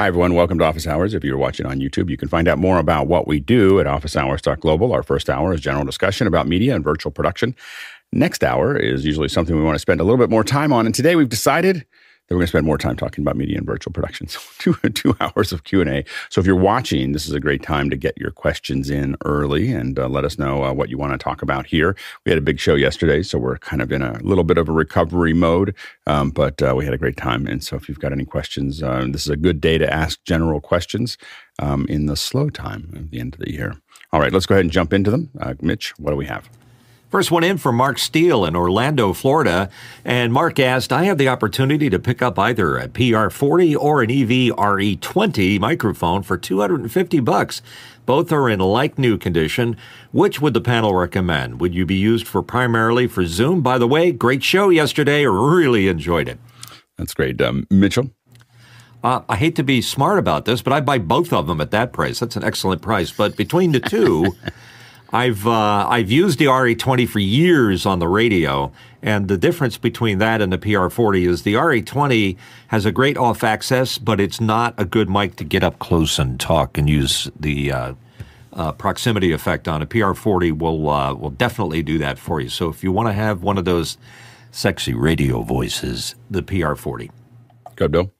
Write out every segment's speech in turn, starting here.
Hi, everyone. Welcome to Office Hours. If you're watching on YouTube, you can find out more about what we do at officehours.global. Our first hour is general discussion about media and virtual production. Next hour is usually something we want to spend a little bit more time on. And today we've decided that we're going to spend more time talking about media and virtual productions. two, two hours of Q&A. So if you're watching, this is a great time to get your questions in early and uh, let us know uh, what you want to talk about here. We had a big show yesterday, so we're kind of in a little bit of a recovery mode, um, but uh, we had a great time. And so if you've got any questions, uh, this is a good day to ask general questions um, in the slow time at the end of the year. All right, let's go ahead and jump into them. Uh, Mitch, what do we have? First one in from Mark Steele in Orlando, Florida. And Mark asked, I have the opportunity to pick up either a PR40 or an EV RE20 microphone for 250 bucks. Both are in like new condition. Which would the panel recommend? Would you be used for primarily for Zoom? By the way, great show yesterday. Really enjoyed it. That's great. Um, Mitchell? Uh, I hate to be smart about this, but I'd buy both of them at that price. That's an excellent price. But between the two, I've uh, I've used the RE20 for years on the radio, and the difference between that and the PR40 is the RE20 has a great off-axis, but it's not a good mic to get up close and talk and use the uh, uh, proximity effect on. A PR40 will uh, will definitely do that for you. So if you want to have one of those sexy radio voices, the PR40. Go, Bill.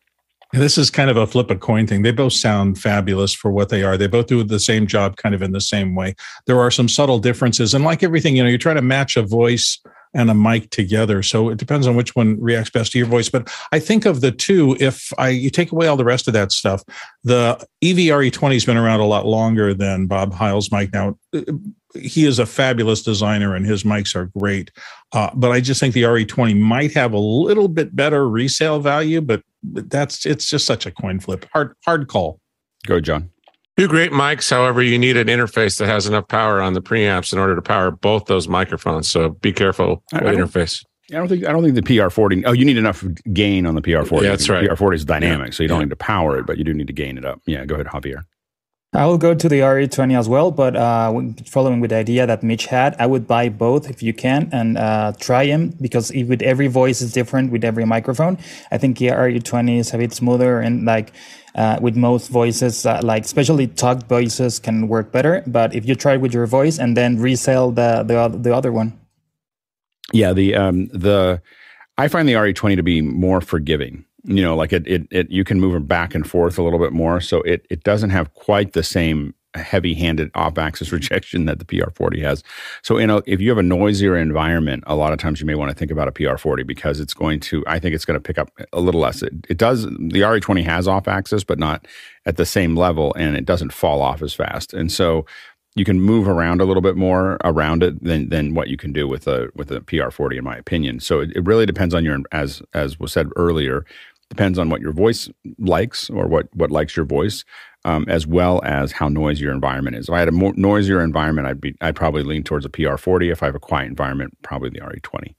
This is kind of a flip a coin thing. They both sound fabulous for what they are. They both do the same job kind of in the same way. There are some subtle differences. And like everything, you know, you're trying to match a voice and a mic together. So it depends on which one reacts best to your voice. But I think of the two, if I you take away all the rest of that stuff, the EVRE20 has been around a lot longer than Bob Heil's mic. Now, he is a fabulous designer and his mics are great. Uh, but I just think the RE20 might have a little bit better resale value, but that's it's just such a coin flip. Hard hard call. Go, John. Two great mics. However, you need an interface that has enough power on the preamps in order to power both those microphones. So be careful with interface. I don't think I don't think the PR40. Oh, you need enough gain on the PR40. Yeah, that's right. PR40 is dynamic, yeah. so you don't yeah. need to power it, but you do need to gain it up. Yeah, go ahead, Javier. I will go to the RE20 as well, but uh, following with the idea that Mitch had, I would buy both if you can and uh, try them because with every voice is different with every microphone. I think the RE20 is a bit smoother and like uh, with most voices, uh, like especially talked voices can work better. But if you try with your voice and then resell the the, the other one, yeah, the um, the I find the RE20 to be more forgiving you know like it, it it you can move it back and forth a little bit more so it it doesn't have quite the same heavy-handed off-axis rejection that the PR40 has. So, you know, if you have a noisier environment, a lot of times you may want to think about a PR40 because it's going to. I think it's going to pick up a little less. It, it does. The RE20 has off-axis, but not at the same level, and it doesn't fall off as fast. And so, you can move around a little bit more around it than than what you can do with a with a PR40, in my opinion. So, it, it really depends on your as as was said earlier depends on what your voice likes or what what likes your voice, um, as well as how noisy your environment is. If I had a more noisier environment, I'd be I'd probably lean towards a PR40. If I have a quiet environment, probably the RE20.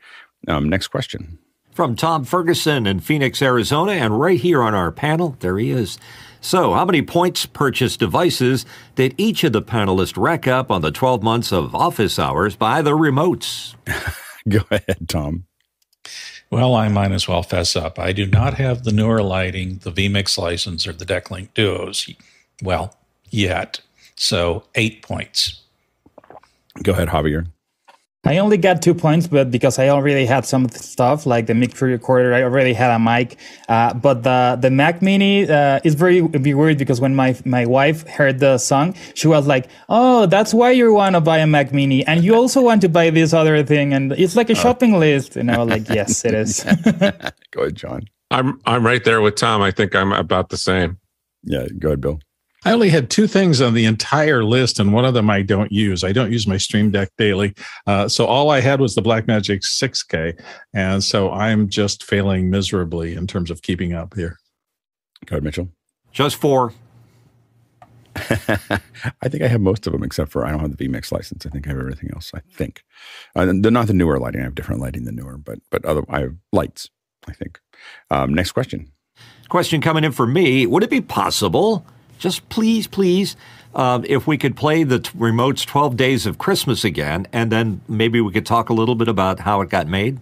Um, next question. From Tom Ferguson in Phoenix, Arizona, and right here on our panel, there he is. So, how many points purchased devices did each of the panelists rack up on the 12 months of office hours by the remotes? Go ahead, Tom. Well, I might as well fess up. I do not have the newer lighting, the vMix license, or the Decklink Duos. Well, yet. So eight points. Go ahead, Javier. I only got two points, but because I already had some stuff like the mic recorder, I already had a mic. Uh, but the the Mac Mini uh, is very, very weird because when my my wife heard the song, she was like, "Oh, that's why you want to buy a Mac Mini, and you also want to buy this other thing, and it's like a oh. shopping list." And I was like, "Yes, it is." go ahead, John. I'm I'm right there with Tom. I think I'm about the same. Yeah, go ahead, Bill. I only had two things on the entire list, and one of them I don't use. I don't use my Stream Deck daily. Uh, so all I had was the Blackmagic 6K. And so I'm just failing miserably in terms of keeping up here. Go ahead, Mitchell. Just four. I think I have most of them except for I don't have the vMix license. I think I have everything else. I think uh, they're not the newer lighting. I have different lighting than newer, but but other I have lights. I think. Um, next question. Question coming in for me: Would it be possible just please, please, uh, if we could play the t- remote's 12 Days of Christmas again, and then maybe we could talk a little bit about how it got made.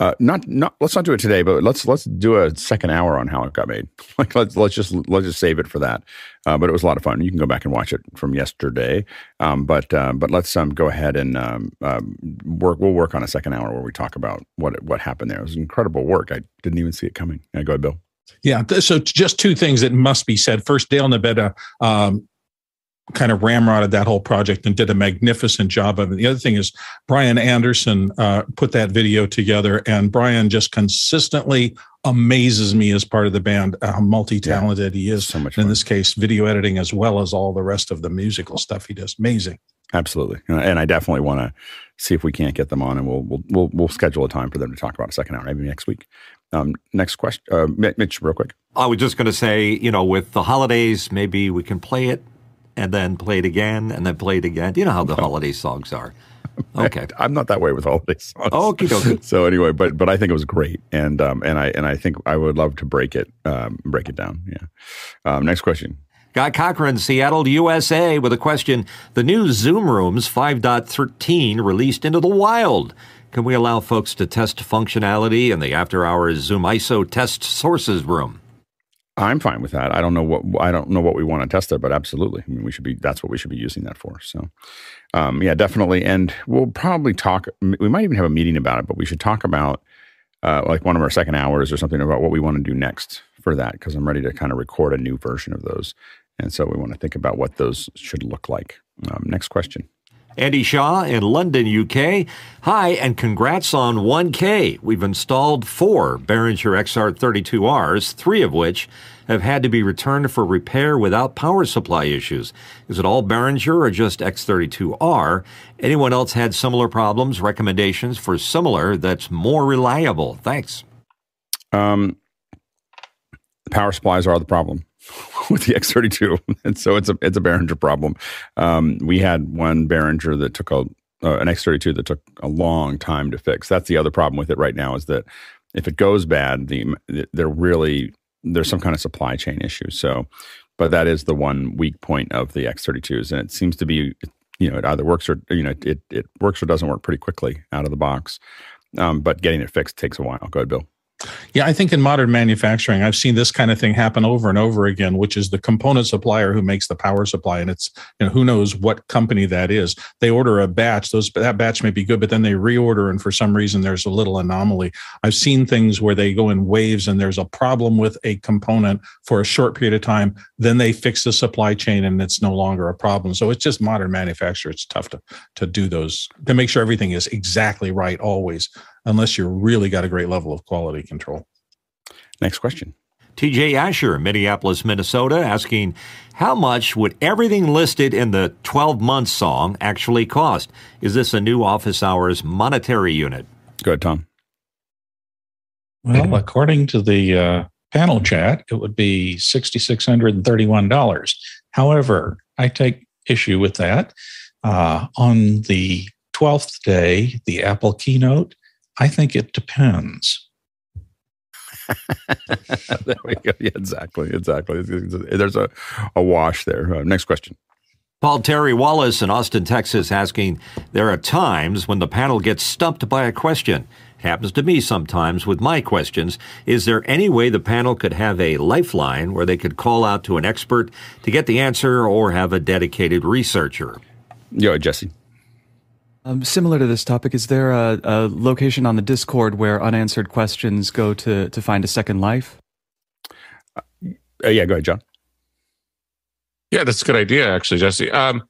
Uh, not not let's not do it today, but let's let's do a second hour on how it got made. Like let's let's just let's just save it for that. Uh, but it was a lot of fun. You can go back and watch it from yesterday. Um, but uh, but let's um, go ahead and um, um, work. We'll work on a second hour where we talk about what what happened there. It was incredible work. I didn't even see it coming. Yeah, go ahead, Bill. Yeah. So just two things that must be said. First, Dale Nabeta um, kind of ramrodded that whole project and did a magnificent job of it. The other thing is Brian Anderson uh, put that video together, and Brian just consistently amazes me as part of the band how multi-talented yeah, he is. So much. In fun. this case, video editing as well as all the rest of the musical stuff he does. Amazing. Absolutely, and I definitely want to see if we can't get them on, and we'll we'll we'll, we'll schedule a time for them to talk about a second hour, maybe next week. Um, next question, uh, Mitch, real quick. I was just going to say, you know, with the holidays, maybe we can play it and then play it again and then play it again. You know how the holiday songs are. Okay, I'm not that way with holiday songs. Okay, okay. So anyway, but but I think it was great, and um and I and I think I would love to break it um break it down. Yeah. Um, next question. Guy Cochran, Seattle, USA, with a question. The new Zoom Rooms 5.13 released into the wild. Can we allow folks to test functionality in the after hours Zoom ISO test sources room? I'm fine with that. I don't know what I don't know what we want to test there, but absolutely. I mean, we should be. That's what we should be using that for. So, um, yeah, definitely. And we'll probably talk. We might even have a meeting about it, but we should talk about uh, like one of our second hours or something about what we want to do next for that because I'm ready to kind of record a new version of those, and so we want to think about what those should look like. Um, next question. Andy Shaw in London, UK. Hi, and congrats on 1K. We've installed four Behringer XR32Rs, three of which have had to be returned for repair without power supply issues. Is it all Behringer or just X32R? Anyone else had similar problems? Recommendations for similar that's more reliable? Thanks. Um, power supplies are the problem. with the X32, and so it's a it's a Behringer problem. Um, we had one Behringer that took a uh, an X32 that took a long time to fix. That's the other problem with it right now is that if it goes bad, the they're really there's some kind of supply chain issue. So, but that is the one weak point of the X32s, and it seems to be you know it either works or you know it it works or doesn't work pretty quickly out of the box. Um, but getting it fixed takes a while. Go ahead, Bill. Yeah, I think in modern manufacturing, I've seen this kind of thing happen over and over again, which is the component supplier who makes the power supply, and it's you know who knows what company that is. They order a batch; those that batch may be good, but then they reorder, and for some reason there's a little anomaly. I've seen things where they go in waves, and there's a problem with a component for a short period of time. Then they fix the supply chain, and it's no longer a problem. So it's just modern manufacture. It's tough to to do those to make sure everything is exactly right always unless you really got a great level of quality control. Next question. TJ Asher, Minneapolis, Minnesota, asking how much would everything listed in the 12 month song actually cost? Is this a new office hours monetary unit? Go ahead, Tom. Well, according to the uh, panel chat, it would be $6,631. However, I take issue with that. Uh, on the 12th day, the Apple keynote, I think it depends. there we go. Yeah, exactly. Exactly. There's a, a wash there. Uh, next question. Paul Terry Wallace in Austin, Texas, asking There are times when the panel gets stumped by a question. It happens to me sometimes with my questions. Is there any way the panel could have a lifeline where they could call out to an expert to get the answer or have a dedicated researcher? Yeah, Jesse. Um, similar to this topic, is there a, a, location on the Discord where unanswered questions go to to find a second life? Uh, yeah, go ahead, John. Yeah, that's a good idea, actually, Jesse. Um,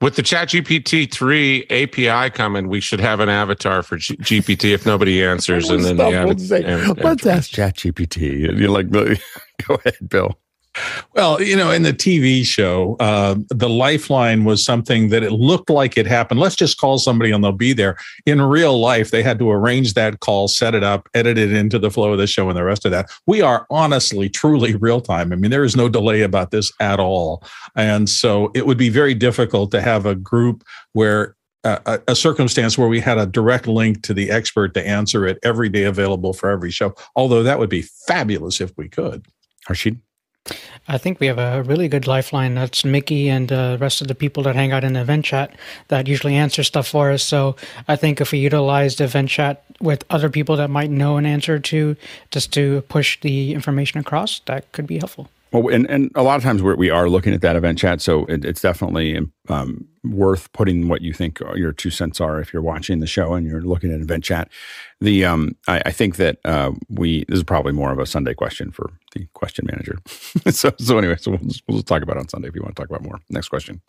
with the ChatGPT three API coming, we should have an avatar for G- GPT if nobody answers, and then they have. Let's ask ChatGPT. You're like, go ahead, Bill. Well, you know, in the TV show, uh, the lifeline was something that it looked like it happened. Let's just call somebody and they'll be there. In real life, they had to arrange that call, set it up, edit it into the flow of the show, and the rest of that. We are honestly, truly real time. I mean, there is no delay about this at all. And so it would be very difficult to have a group where a, a, circumstance where we had a direct link to the expert to answer it every day available for every show. Although that would be fabulous if we could. Harshid? I think we have a really good lifeline. That's Mickey and uh, the rest of the people that hang out in the event chat that usually answer stuff for us. So I think if we utilize the event chat with other people that might know an answer to, just to push the information across, that could be helpful. Well, and, and a lot of times we're, we are looking at that event chat, so it, it's definitely um, worth putting what you think your two cents are if you're watching the show and you're looking at event chat. The um, I, I think that uh, we this is probably more of a Sunday question for the question manager. so so anyway, so we'll, just, we'll just talk about it on Sunday if you want to talk about more. Next question.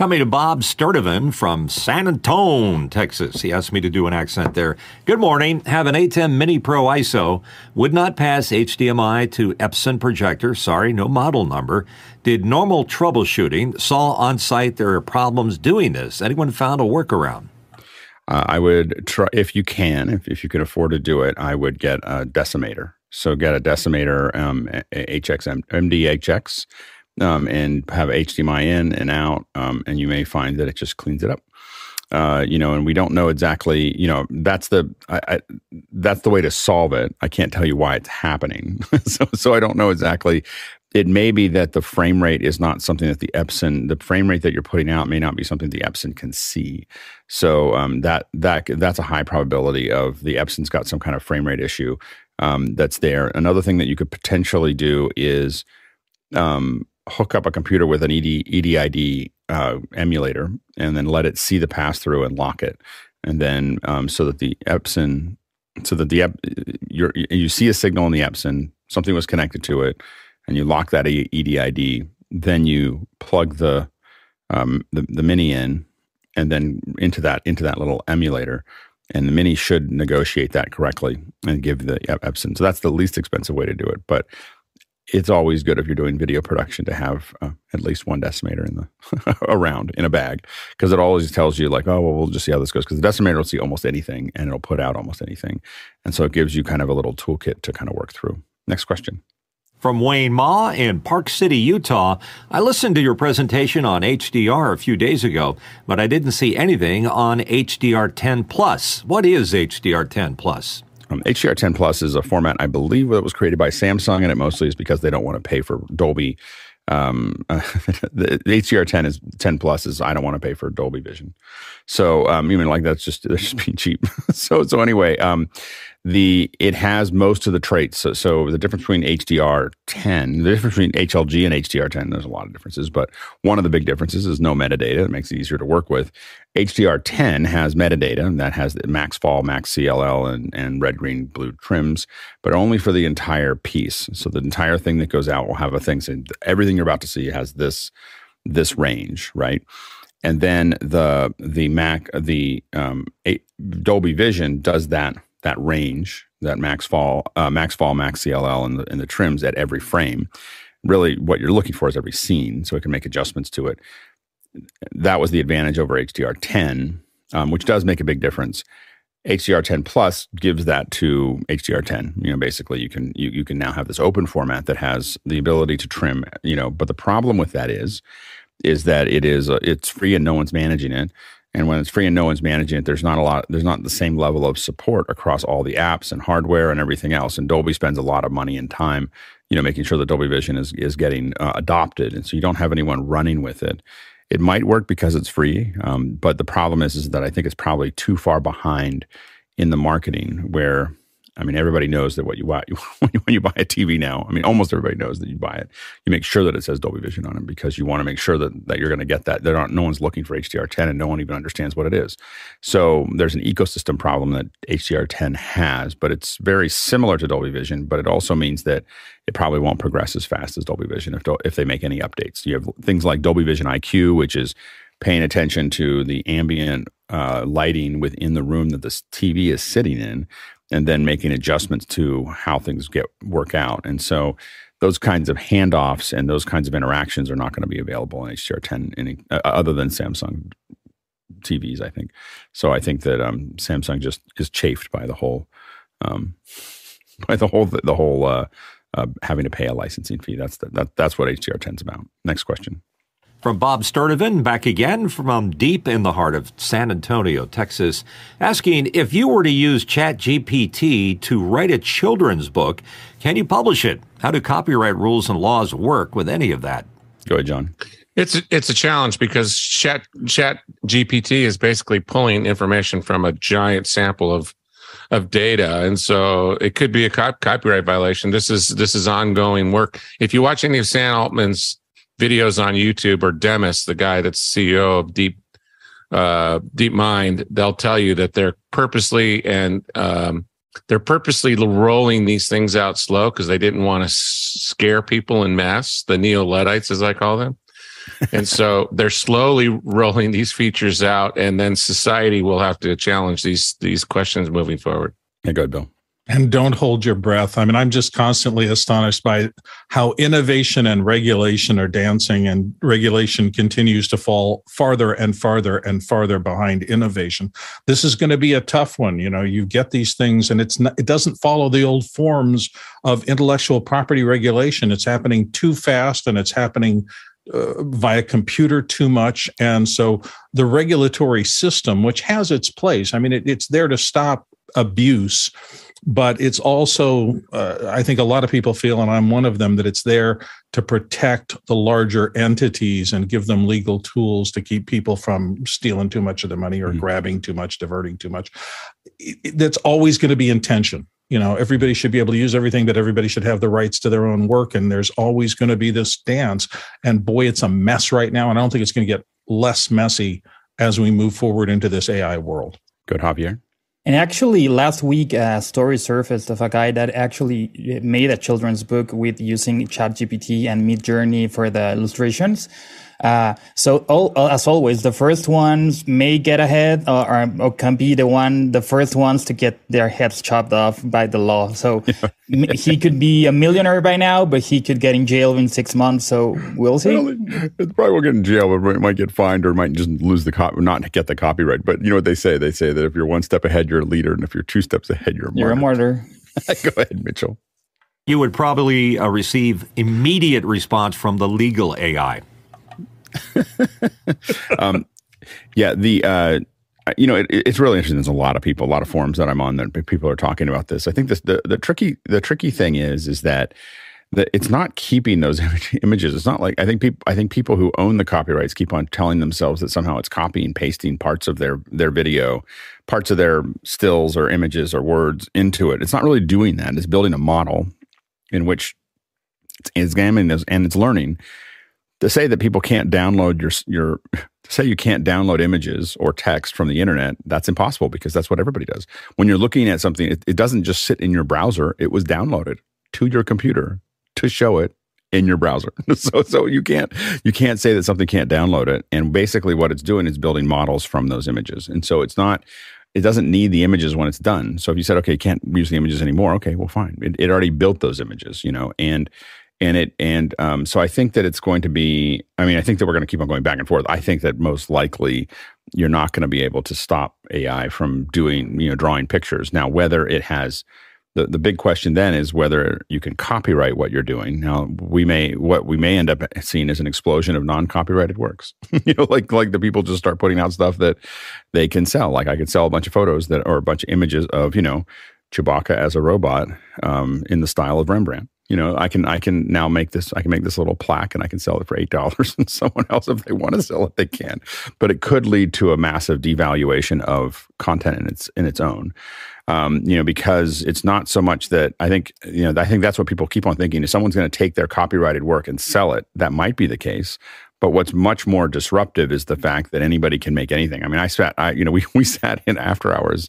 Coming to Bob Sturdivant from San Antonio, Texas. He asked me to do an accent there. Good morning. Have an ATEM Mini Pro ISO. Would not pass HDMI to Epson projector. Sorry, no model number. Did normal troubleshooting. Saw on site there are problems doing this. Anyone found a workaround? Uh, I would try, if you can, if, if you can afford to do it, I would get a decimator. So get a decimator, um, HXM, MDHX um, and have HDMI in and out, um, and you may find that it just cleans it up. Uh, you know, and we don't know exactly. You know, that's the I, I, that's the way to solve it. I can't tell you why it's happening, so so I don't know exactly. It may be that the frame rate is not something that the Epson, the frame rate that you're putting out, may not be something the Epson can see. So um, that that that's a high probability of the Epson's got some kind of frame rate issue um, that's there. Another thing that you could potentially do is um, hook up a computer with an ED, EDID uh, emulator and then let it see the pass through and lock it. And then um, so that the Epson, so that the you you see a signal in the Epson, something was connected to it, and you lock that EDID. Then you plug the um, the, the mini in, and then into that into that little emulator, and the mini should negotiate that correctly and give the Epson. So that's the least expensive way to do it. But it's always good if you're doing video production to have uh, at least one decimator in the around in a bag because it always tells you like oh well we'll just see how this goes because the decimator will see almost anything and it'll put out almost anything and so it gives you kind of a little toolkit to kind of work through next question from Wayne Ma in Park City, Utah. I listened to your presentation on HDR a few days ago, but I didn't see anything on HDR10 Plus. What is HDR10 Plus? Um, HDR10 Plus is a format I believe that was created by Samsung, and it mostly is because they don't want to pay for Dolby. Um, uh, the, the, HDR10 is 10 Plus is I don't want to pay for Dolby Vision, so um, even like that's just that's just being cheap. so so anyway, um, the it has most of the traits. So, so the difference between HDR10, the difference between HLG and HDR10, there's a lot of differences, but one of the big differences is no metadata. It makes it easier to work with. HDR10 has metadata and that has the MaxFALL, max CLL, and, and red, green, blue trims, but only for the entire piece. So the entire thing that goes out will have a thing saying everything you're about to see has this this range, right? And then the the Mac the um, Dolby Vision does that that range, that MaxFALL, uh, MaxFALL, max CLL, and the, and the trims at every frame. Really, what you're looking for is every scene, so it can make adjustments to it. That was the advantage over HDR10, um, which does make a big difference. HDR10 Plus gives that to HDR10. You know, basically, you can you, you can now have this open format that has the ability to trim. You know, but the problem with that is is that it is uh, it's free and no one's managing it. And when it's free and no one's managing it, there's not a lot, there's not the same level of support across all the apps and hardware and everything else. And Dolby spends a lot of money and time, you know, making sure that Dolby Vision is is getting uh, adopted. And so you don't have anyone running with it. It might work because it's free, um, but the problem is is that I think it's probably too far behind in the marketing where I mean, everybody knows that what you buy when you buy a TV now. I mean, almost everybody knows that you buy it. You make sure that it says Dolby Vision on it because you want to make sure that, that you're going to get that. There aren't no one's looking for HDR10 and no one even understands what it is. So there's an ecosystem problem that HDR10 has, but it's very similar to Dolby Vision. But it also means that it probably won't progress as fast as Dolby Vision if if they make any updates. You have things like Dolby Vision IQ, which is paying attention to the ambient uh, lighting within the room that this TV is sitting in and then making adjustments to how things get work out. And so those kinds of handoffs and those kinds of interactions are not going to be available in HDR10 any, uh, other than Samsung TVs, I think. So I think that um, Samsung just is chafed by the whole um, by the whole the whole uh, uh, having to pay a licensing fee. That's the, that, that's what HDR10 is about. Next question. From Bob Sturdivant, back again from deep in the heart of San Antonio, Texas, asking if you were to use ChatGPT to write a children's book, can you publish it? How do copyright rules and laws work with any of that? Go ahead, John. It's it's a challenge because Chat Chat GPT is basically pulling information from a giant sample of of data, and so it could be a copyright violation. This is this is ongoing work. If you watch any of Sam Altman's videos on YouTube or Demis, the guy that's CEO of Deep uh, DeepMind, they'll tell you that they're purposely and um, they're purposely rolling these things out slow because they didn't want to scare people in mass, the neo Luddites, as I call them. and so they're slowly rolling these features out, and then society will have to challenge these these questions moving forward. Yeah, go ahead, Bill and don't hold your breath. I mean, I'm just constantly astonished by how innovation and regulation are dancing, and regulation continues to fall farther and farther and farther behind innovation. This is going to be a tough one. You know, you get these things, and it's not, it doesn't follow the old forms of intellectual property regulation. It's happening too fast, and it's happening uh, via computer too much. And so the regulatory system, which has its place, I mean, it, it's there to stop abuse but it's also uh, i think a lot of people feel and i'm one of them that it's there to protect the larger entities and give them legal tools to keep people from stealing too much of their money or mm-hmm. grabbing too much diverting too much. That's always going to be intention you know everybody should be able to use everything but everybody should have the rights to their own work and there's always going to be this dance and boy it's a mess right now and i don't think it's going to get less messy as we move forward into this ai world. Good javier and actually, last week, a story surfaced of a guy that actually uh, made a children's book with using ChatGPT and Midjourney for the illustrations. Uh, so all, as always, the first ones may get ahead or, or, can be the one, the first ones to get their heads chopped off by the law. So he could be a millionaire by now, but he could get in jail in six months. So we'll see. Well, it probably won't get in jail, but it might get fined or might just lose the cop, not get the copyright. But you know what they say? They say that if you're one step ahead, you're a leader, and if you're two steps ahead, you're a martyr. You're a martyr. Go ahead, Mitchell. You would probably uh, receive immediate response from the legal AI. um, yeah, the uh, you know it, it's really interesting. There's a lot of people, a lot of forums that I'm on that people are talking about this. I think this the the tricky the tricky thing is is that that it's not keeping those images. It's not like I think people I think people who own the copyrights keep on telling themselves that somehow it's copying pasting parts of their their video, parts of their stills or images or words into it. It's not really doing that. It's building a model in which it's examining this and it's learning to say that people can't download your your to say you can't download images or text from the internet that's impossible because that's what everybody does. When you're looking at something it, it doesn't just sit in your browser it was downloaded to your computer to show it in your browser. So so you can't you can't say that something can't download it and basically what it's doing is building models from those images. And so it's not it doesn't need the images when it's done. So if you said okay you can't use the images anymore okay well fine. It, it already built those images you know and and it and um, so I think that it's going to be. I mean, I think that we're going to keep on going back and forth. I think that most likely you're not going to be able to stop AI from doing you know drawing pictures. Now, whether it has the, the big question then is whether you can copyright what you're doing. Now we may what we may end up seeing is an explosion of non-copyrighted works. you know, like like the people just start putting out stuff that they can sell. Like I could sell a bunch of photos that or a bunch of images of you know Chewbacca as a robot um, in the style of Rembrandt you know, I can I can now make this I can make this little plaque and I can sell it for eight dollars, and someone else, if they want to sell it, they can. But it could lead to a massive devaluation of content in its in its own. Um, you know, because it's not so much that I think you know I think that's what people keep on thinking. If someone's going to take their copyrighted work and sell it, that might be the case. But what's much more disruptive is the fact that anybody can make anything. I mean, I sat, I, you know, we, we sat in after hours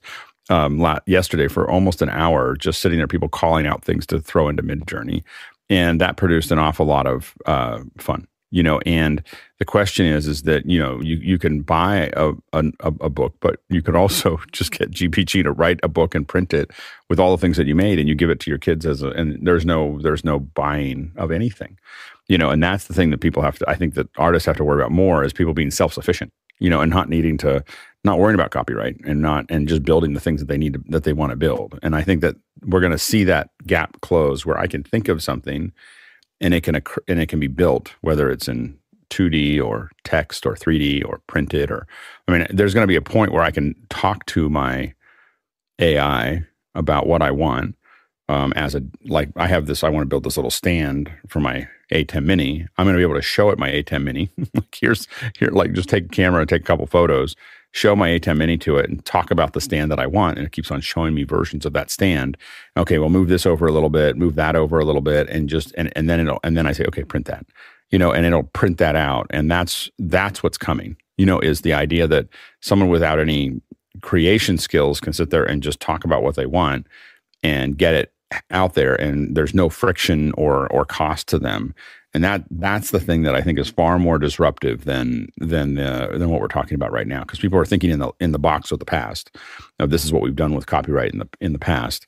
um, yesterday for almost an hour, just sitting there, people calling out things to throw into Midjourney, and that produced an awful lot of uh, fun. You know, and the question is, is that you know you you can buy a, a, a book, but you could also just get GPT to write a book and print it with all the things that you made, and you give it to your kids as a, and there's no there's no buying of anything, you know, and that's the thing that people have to. I think that artists have to worry about more is people being self sufficient, you know, and not needing to not worrying about copyright and not and just building the things that they need to, that they want to build. And I think that we're going to see that gap close where I can think of something and it can occur, and it can be built whether it's in 2D or text or 3D or printed or I mean, there's going to be a point where I can talk to my AI about what I want. Um, as a like, I have this. I want to build this little stand for my ATEM Mini. I'm going to be able to show it my ATEM Mini. like here's here, like just take a camera, and take a couple photos, show my ATEM Mini to it, and talk about the stand that I want. And it keeps on showing me versions of that stand. Okay, well, move this over a little bit, move that over a little bit, and just and and then it'll and then I say, okay, print that, you know, and it'll print that out, and that's that's what's coming you know, is the idea that someone without any creation skills can sit there and just talk about what they want and get it out there and there's no friction or or cost to them and that that's the thing that I think is far more disruptive than than uh, than what we're talking about right now because people are thinking in the in the box of the past of this is what we've done with copyright in the in the past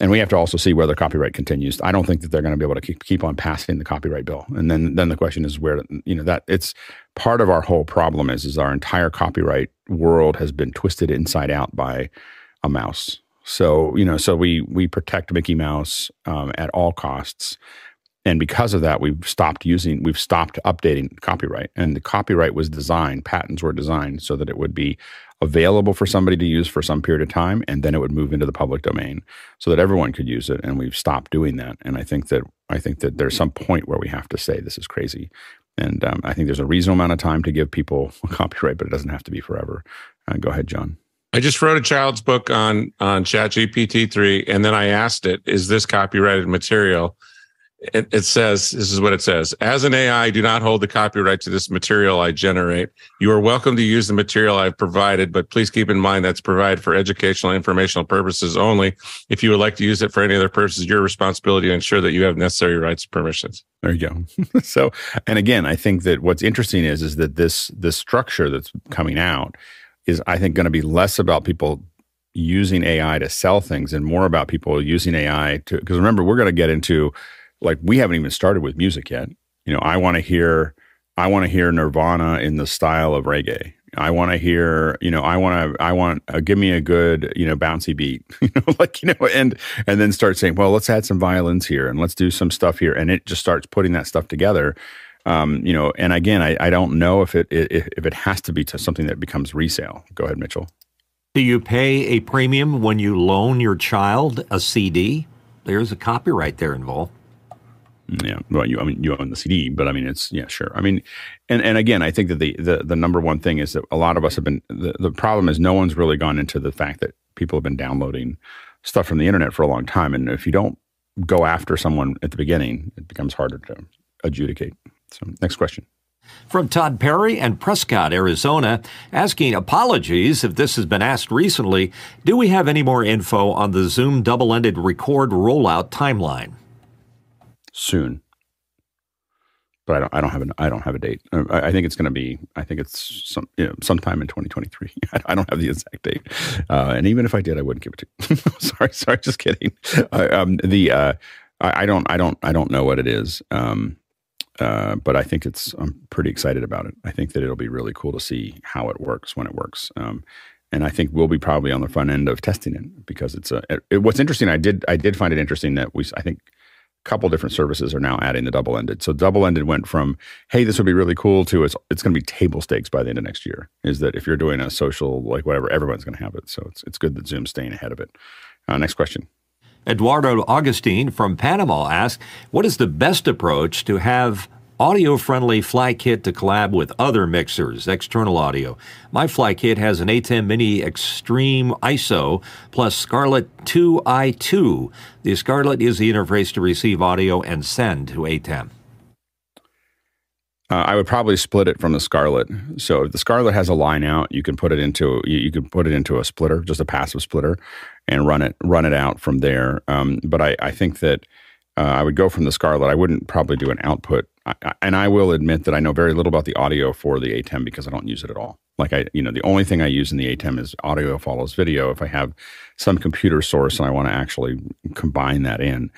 and we have to also see whether copyright continues. I don't think that they're going to be able to keep, keep on passing the copyright bill. And then then the question is where you know that it's part of our whole problem is is our entire copyright world has been twisted inside out by a mouse. So you know so we we protect Mickey Mouse um, at all costs. And because of that, we've stopped using, we've stopped updating copyright. And the copyright was designed, patents were designed so that it would be available for somebody to use for some period of time, and then it would move into the public domain so that everyone could use it. And we've stopped doing that. And I think that I think that there's some point where we have to say this is crazy. And um, I think there's a reasonable amount of time to give people copyright, but it doesn't have to be forever. Uh, go ahead, John. I just wrote a child's book on on ChatGPT three, and then I asked it, "Is this copyrighted material?" it, it, says this is what it says as an ai do not hold the copyright to this material i generate. You are welcome to use the material i've provided but please keep in mind that's provided for educational informational purposes only. If you would like to use it for any other purposes your responsibility to ensure that you have necessary rights permissions. There you go. So and again i think that what's interesting is is that this this structure that's coming out is i think going to be less about people using ai to sell things and more about people using ai to because remember we're going to get into like we haven't even started with music yet. You know, I want to hear I want to hear Nirvana in the style of reggae. I want to hear, you know, I want to, I want, uh, give me a good, you know, bouncy beat, you know, like, you know, and, and then start saying, well, let's add some violins here and let's do some stuff here. And it just starts putting that stuff together. Um, you know, and again, I, I don't know if it, if, if it has to be to something that becomes resale. Go ahead, Mitchell. Do you pay a premium when you loan your child a CD? There's a copyright there involved. Yeah, well, you I mean you own the CD, but I mean it's yeah, sure. I mean, and and again, I think that the the, the number one thing is that a lot of us have been the, the problem is no one's really gone into the fact that people have been downloading stuff from the internet for a long time, and if you don't go after someone at the beginning, it becomes harder to adjudicate. So, next question. From Todd Perry and Prescott, Arizona, asking apologies if this has been asked recently. Do we have any more info on the Zoom double ended record rollout timeline? soon. But I don't. I don't have an. I don't have a date. Uh, I, I think it's going to be. I think it's some you know, sometime in 2023. I, don't have the exact date. Uh, and even if I did, I wouldn't give it to. You. sorry, sorry, just kidding. Uh, um, the uh, I, I, don't. I don't. I don't know what it is. Um, uh, but I think it's. I'm pretty excited about it. I think that it'll be really cool to see how it works when it works. Um, and I think we'll be probably on the front end of testing it because it's a. It, what's interesting, I did. I did find it interesting that we. I think a couple different services are now adding the double ended. So double ended went from hey this would be really cool to it's it's going to be table stakes by the end of next year. Is that if you're doing a social like whatever everyone's going to have it. So it's it's good that Zoom's staying ahead of it. Uh, next question. Eduardo Augustine from Panama asks, "What is the best approach to have audio friendly fly kit to collab with other mixers, external audio. My fly kit has an ATEM Mini Extreme ISO plus Scarlett 2i2. The Scarlett is the interface to receive audio and send to ATEM. Uh, I would probably split it from the Scarlett. So if the Scarlett has a line out, you can put it into you, you can put it into a splitter, just a passive splitter, and run it run it out from there. Um, but I, I think that uh, I would go from the Scarlett. I wouldn't probably do an output I, and I will admit that I know very little about the audio for the ATEM because I don't use it at all. Like I, you know, the only thing I use in the ATEM is audio follows video. If I have some computer source and I want to actually combine that in,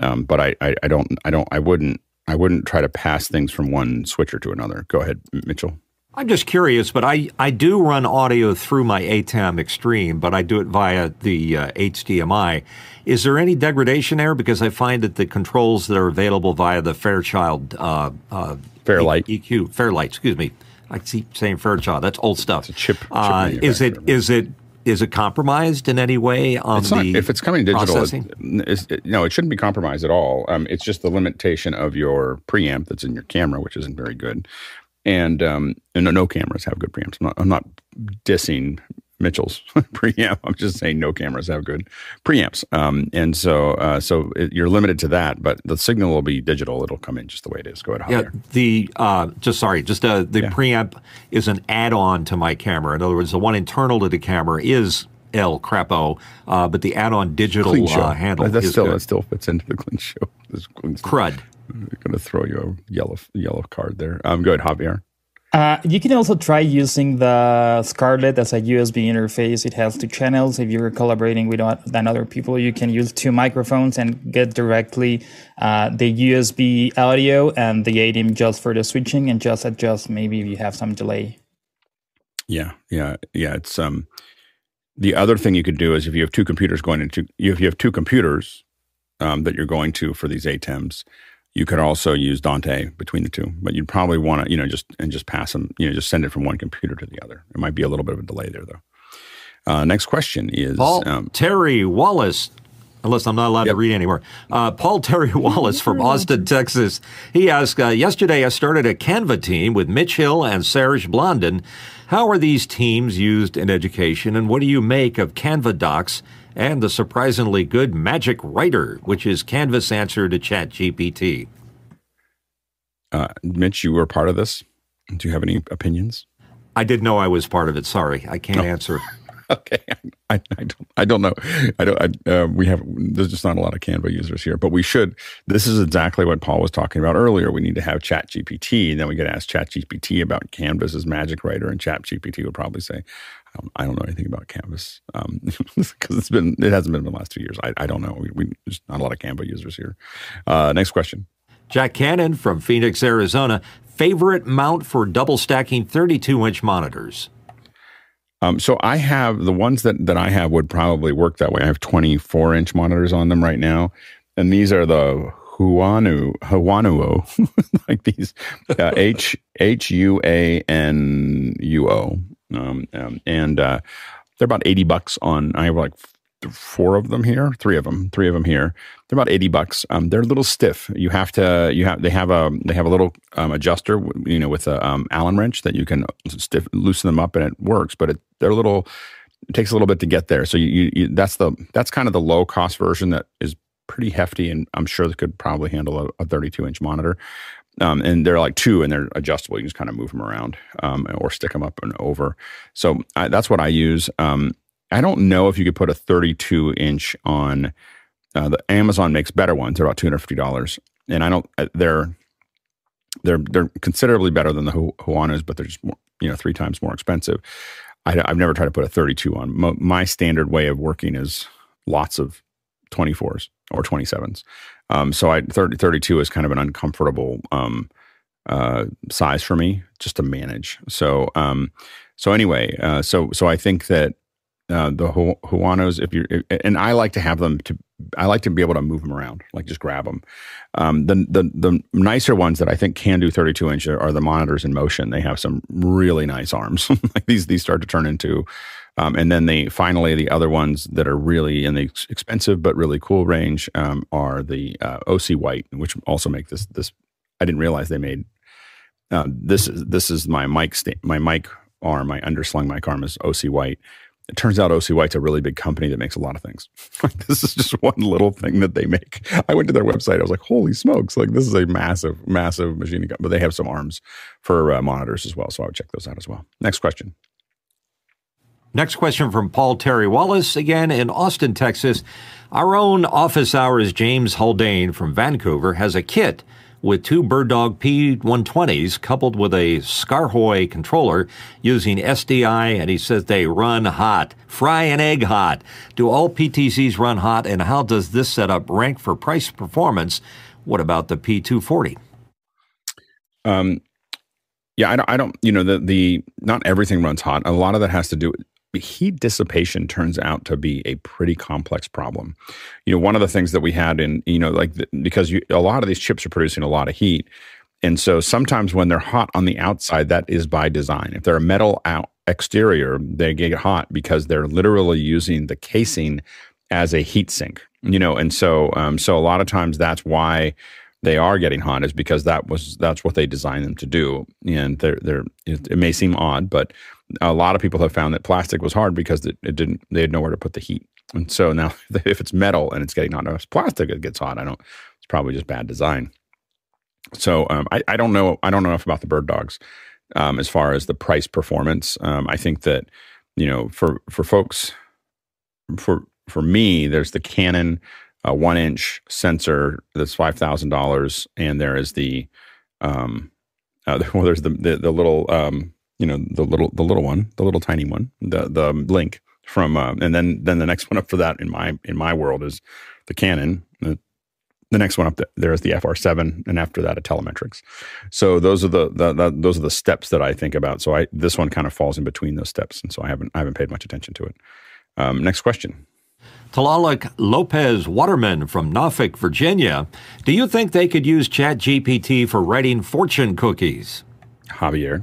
um, but I, I, I don't, I don't, I wouldn't, I wouldn't try to pass things from one switcher to another. Go ahead, Mitchell. I'm just curious, but I, I do run audio through my ATEM Extreme, but I do it via the uh, HDMI. Is there any degradation there? Because I find that the controls that are available via the Fairchild uh, uh, Fairlight. EQ, Fairlight, excuse me. I keep saying Fairchild. That's old stuff. It's a chip- chip Uh, is it is it is it compromised in any way on It's the if it's coming digital, it, processing? it's, it- no, it shouldn't be compromised at all. Um, it's just the limitation of your preamp that's in your camera, which isn't very good. And um, and no, no cameras have good preamps. I'm not, I'm not dissing Mitchell's preamp. I'm just saying no cameras have good preamps. Um, and so uh, so it, you're limited to that, but the signal will be digital. It'll come in just the way it is. Go ahead, Yeah, Javier. the uh, just sorry, just uh, the Yeah. preamp is an add-on to my camera. In other words, the one internal to the camera is El Crapo, uh, but the add-on digital uh, handle that is still good. that still fits into the clean show. This clean crud. I'm going to throw you a yellow yellow card there. Um, go ahead, Javier. Uh, you can also try using the Scarlett as a USB interface. It has two channels. If you're collaborating with o- than other people, you can use two microphones and get directly uh, the USB audio and the ATEM just for the switching and just adjust maybe if you have some delay. Yeah, yeah, yeah. It's um the other thing you could do is if you have two computers going into if you have two computers um, that you're going to for these ATEMs, you could also use Dante between the two. But you'd probably want to you know just and just pass them you know just send it from one computer to the other. It might be a little bit of a delay there though. Uh, next question is Paul um, Terry Wallace. Unless I'm not allowed to read anymore. Uh, Paul Terry Wallace from Austin, Texas. He asked, uh, Yesterday I started a Canva team with Mitch Hill and Serge Blondin. How are these teams used in education, and what do you make of Canva docs and the surprisingly good Magic Writer, which is Canva's answer to ChatGPT? uh, Mitch, you were part of this. Do you have any opinions? I did know I was part of it. Sorry, I can't answer. Okay, I, I don't I don't know. I don't. I, uh, we have there's just not a lot of Canva users here, but we should. This is exactly what Paul was talking about earlier. We need to have Chat GPT, and then we could ask Chat GPT about Canvas's Magic Writer, and Chat GPT would probably say, "I don't, I don't know anything about Canvas because it's been it hasn't been in the last two years. I, I don't know. We, we there's not a lot of Canva users here. Uh, next question. Jack Cannon from Phoenix, Arizona. Favorite mount for double stacking 32 inch monitors? Um, so I have the ones that that I have would probably work that way. I have 24 inch monitors on them right now, and these are the Huanu Huanuo, like these uh, H H U A N U O, um, um, and uh, they're about 80 bucks on. I have like four of them here, three of them, three of them here. They're about 80 bucks. Um, they're a little stiff. You have to, you have, they have a, they have a little um, adjuster, you know, with a um, Allen wrench that you can stiff, loosen them up and it works, but it, they're a little, it takes a little bit to get there. So you, you, you that's the, that's kind of the low cost version that is pretty hefty and I'm sure that could probably handle a, a 32 inch monitor. Um, and they're like two and they're adjustable. You can just kind of move them around um, or stick them up and over. So I, that's what I use. Um, I don't know if you could put a 32 inch on uh, the Amazon makes better ones. They're about two hundred fifty dollars, and I don't. uh, They're they're they're considerably better than the Huanos, but they're just more, you know three times more expensive. I, have never tried to put a thirty two on. Mo, my standard way of working is lots of twenty fours or twenty sevens. Um, so I 30, 32 is kind of an uncomfortable um, uh, size for me just to manage. So um, so anyway, uh, so so I think that uh, the Hu- Huanos, if you're, and I like to have them to, I like to be able to move them around, like just grab them. Um, the, the, the nicer ones that I think can do 32 inch are the monitors in motion. They have some really nice arms. like these, these start to turn into, um, and then the, finally the other ones that are really in the ex- expensive, but really cool range, um, are the, uh, OC white, which also make this, this, I didn't realize they made, uh, this is, this is my mic, sta- my mic arm, my underslung mic arm is OC white it turns out OC White's a really big company that makes a lot of things. this is just one little thing that they make. I went to their website. I was like, holy smokes. Like this is a massive, massive machine company. But they have some arms for uh, monitors as well. So I would check those out as well. Next question. Next question from Paul Terry Wallace, again in Austin, Texas. Our own office hours James Haldane from Vancouver has a kit with two BirdDog P120s coupled with a Skaarhoj controller using SDI, and he says they run hot, fry an egg hot. Do all PTZs run hot, and how does this setup rank for price performance? What about the P240? Um, yeah, I don't, I don't, you know, the, the, not everything runs hot. A lot of that has to do heat dissipation turns out to be a pretty complex problem. You know, one of the things that we had in, you know, like the, because you, a lot of these chips are producing a lot of heat, And so sometimes when they're hot on the outside, that is by design. If they're a metal out exterior, they get hot because they're literally using the casing as a heat sink. You know, and so um, so a lot of times that's why they are getting hot is because that was that's what they designed them to do. And they're they're it, it may seem odd, but a lot of people have found that plastic was hard because it, it didn't they had nowhere to put the heat. And so now if it's metal and it's getting hot, it's plastic it gets hot. I don't. It's probably just bad design. So um, I, I don't know. I don't know enough about the bird dogs um, as far as the price performance. Um, I think that you know for for folks for for me, there's the Canon uh, one inch sensor that's five thousand dollars, and there is the um, uh, well, there's the the, the little um, you know the little the little one, the little tiny one, the the link from, uh, and then then the next one up for that in my in my world is the Canon. The, the next one up there is the FR7, and after that, a telemetrics. So those are the, the, the, those are the steps that I think about. So I this one kind of falls in between those steps, and so I haven't I haven't paid much attention to it. Um, next question. Talalik Lopez Waterman from Norfolk, Virginia. Do you think they could use ChatGPT for writing fortune cookies? Javier.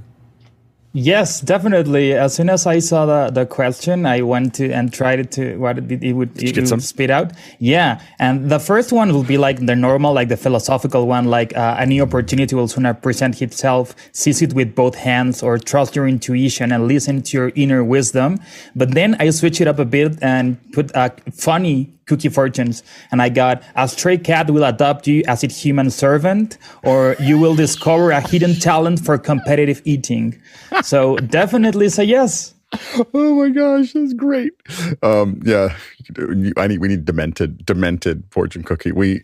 Yes, definitely. As soon as I saw the, the question, I went to and tried to what it, it would, it would spit out. Yeah, and the first one will be like the normal, like the philosophical one, like uh, a new opportunity will sooner present itself. Seize it with both hands, or trust your intuition and listen to your inner wisdom. But then I switch it up a bit and put a funny cookie fortunes and i got a stray cat will adopt you as its human servant or you will discover a hidden talent for competitive eating. So definitely say yes. Oh my gosh that's great. Um yeah i need we need demented demented fortune cookie. We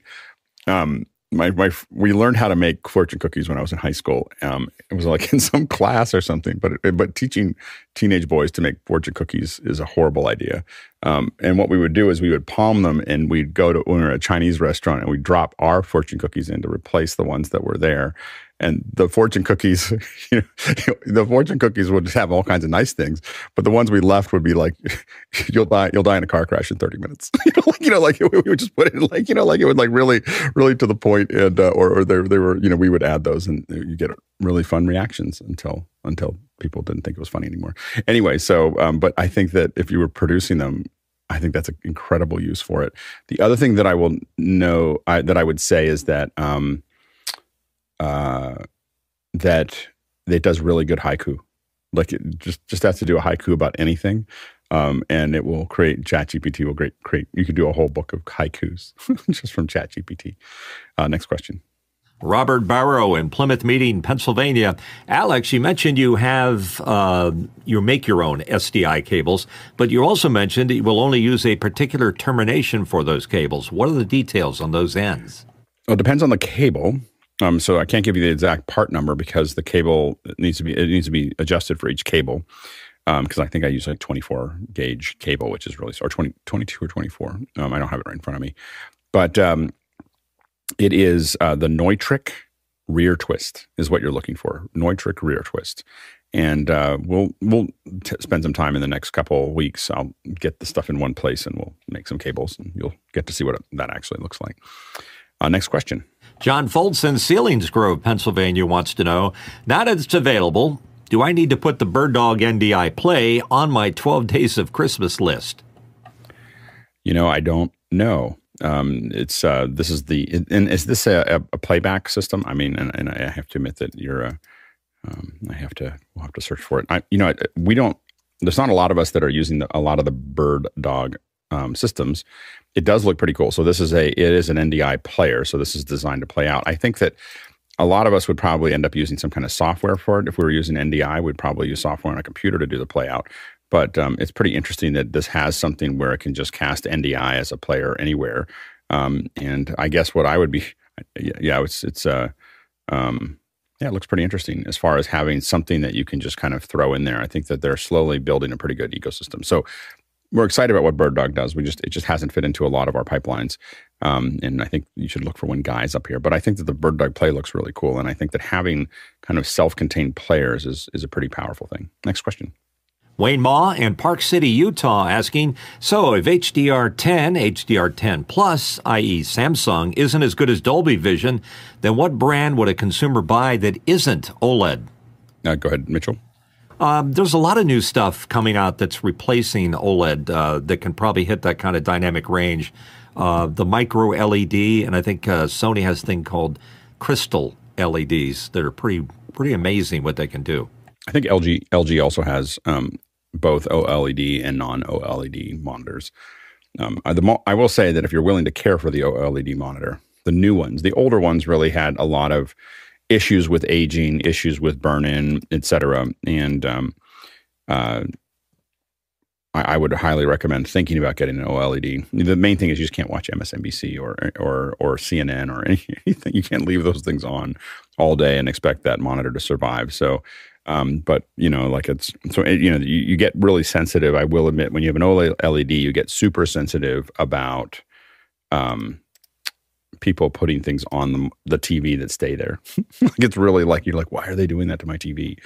um my my we learned how to make fortune cookies when I was in high school. Um, it was like in some class or something. But but teaching teenage boys to make fortune cookies is a horrible idea. Um, and what we would do is we would palm them, and we'd go to when we were at a Chinese restaurant, and we'd drop our fortune cookies in to replace the ones that were there and the fortune cookies, you know, the fortune cookies would have all kinds of nice things, but the ones we left would be like, "You'll die, you'll die in a car crash in thirty minutes." you know, like you know, like we would just put it like you know, like it would like really, really to the point, and uh, or or they they were you know we would add those, and you get really fun reactions until until people didn't think it was funny anymore. Anyway, so um, but I think that if you were producing them. I think that's an incredible use for it. The other thing that I will know I, that I would say is that um, uh, that it does really good haiku. Like it just just has to do a haiku about anything, um, and it will create. ChatGPT will create create. You could do a whole book of haikus just from ChatGPT. Uh, next question. Robert Barrow in Plymouth Meeting, Pennsylvania. Alex, you mentioned you have uh, you make your own SDI cables, but you also mentioned that you will only use a particular termination for those cables. What are the details on those ends? Well, it depends on the cable. Um, so I can't give you the exact part number because the cable needs to be it needs to be adjusted for each cable. Because um, I think I use a 24 gauge cable, which is really or 20, 22 or 24. Um, I don't have it right in front of me, but um, it is uh, the Neutrik rear twist is what you're looking for. Neutrik rear twist, and uh, we'll we'll t- spend some time in the next couple weeks. I'll get the stuff in one place and we'll make some cables, and you'll get to see what that actually looks like. Uh, next question. John Foldson, Selinsgrove, Pennsylvania, wants to know now that it's available, do I need to put the BirdDog NDI Play on my 12 Days of Christmas list? You know, I don't know. Um, it's uh, this is the and is this a, a playback system? I mean, and, and, I have to admit that you're a. Um, I have to we'll have to search for it. I, you know, we don't. There's not a lot of us that are using the, a lot of the Bird Dog um, systems, it does look pretty cool. So this is a it is an NDI player. So this is designed to play out. I think that a lot of us would probably end up using some kind of software for it. If we were using NDI, we'd probably use software on a computer to do the play out. But um, it's pretty interesting that this has something where it can just cast NDI as a player anywhere. Um, and I guess what I would be, yeah, it's it's uh, um, yeah, it looks pretty interesting as far as having something that you can just kind of throw in there. I think that they're slowly building a pretty good ecosystem. So we're excited about what BirdDog does. We just it just hasn't fit into a lot of our pipelines, um, and I think you should look for when guys up here. But I think that the BirdDog play looks really cool, and I think that having kind of self-contained players is is a pretty powerful thing. Next question. Wayne Ma in Park City, Utah asking, so if HDR10, HDR10 Plus, i.e. Samsung, isn't as good as Dolby Vision, then what brand would a consumer buy that isn't OLED? Uh, go ahead, Mitchell. Um, there's a lot of new stuff coming out that's replacing OLED uh, that can probably hit that kind of dynamic range. Uh, the micro LED, and I think uh, Sony has a thing called crystal LEDs that are pretty pretty amazing what they can do. I think LG LG also has um, both OLED and non OLED monitors. Um, mo- I will say that if you're willing to care for the OLED monitor, the new ones, the older ones really had a lot of issues with aging, issues with burn in, et cetera. And um, uh, I, I, would highly recommend thinking about getting an OLED. The main thing is you just can't watch MSNBC or or or CNN or anything. You can't leave those things on all day and expect that monitor to survive. So um, but you know, like it's so you know you, you, get really sensitive. I will admit, when you have an OLED, you get super sensitive about um, people putting things on the, the TV that stay there. like it's really like you're like, why are they doing that to my TV?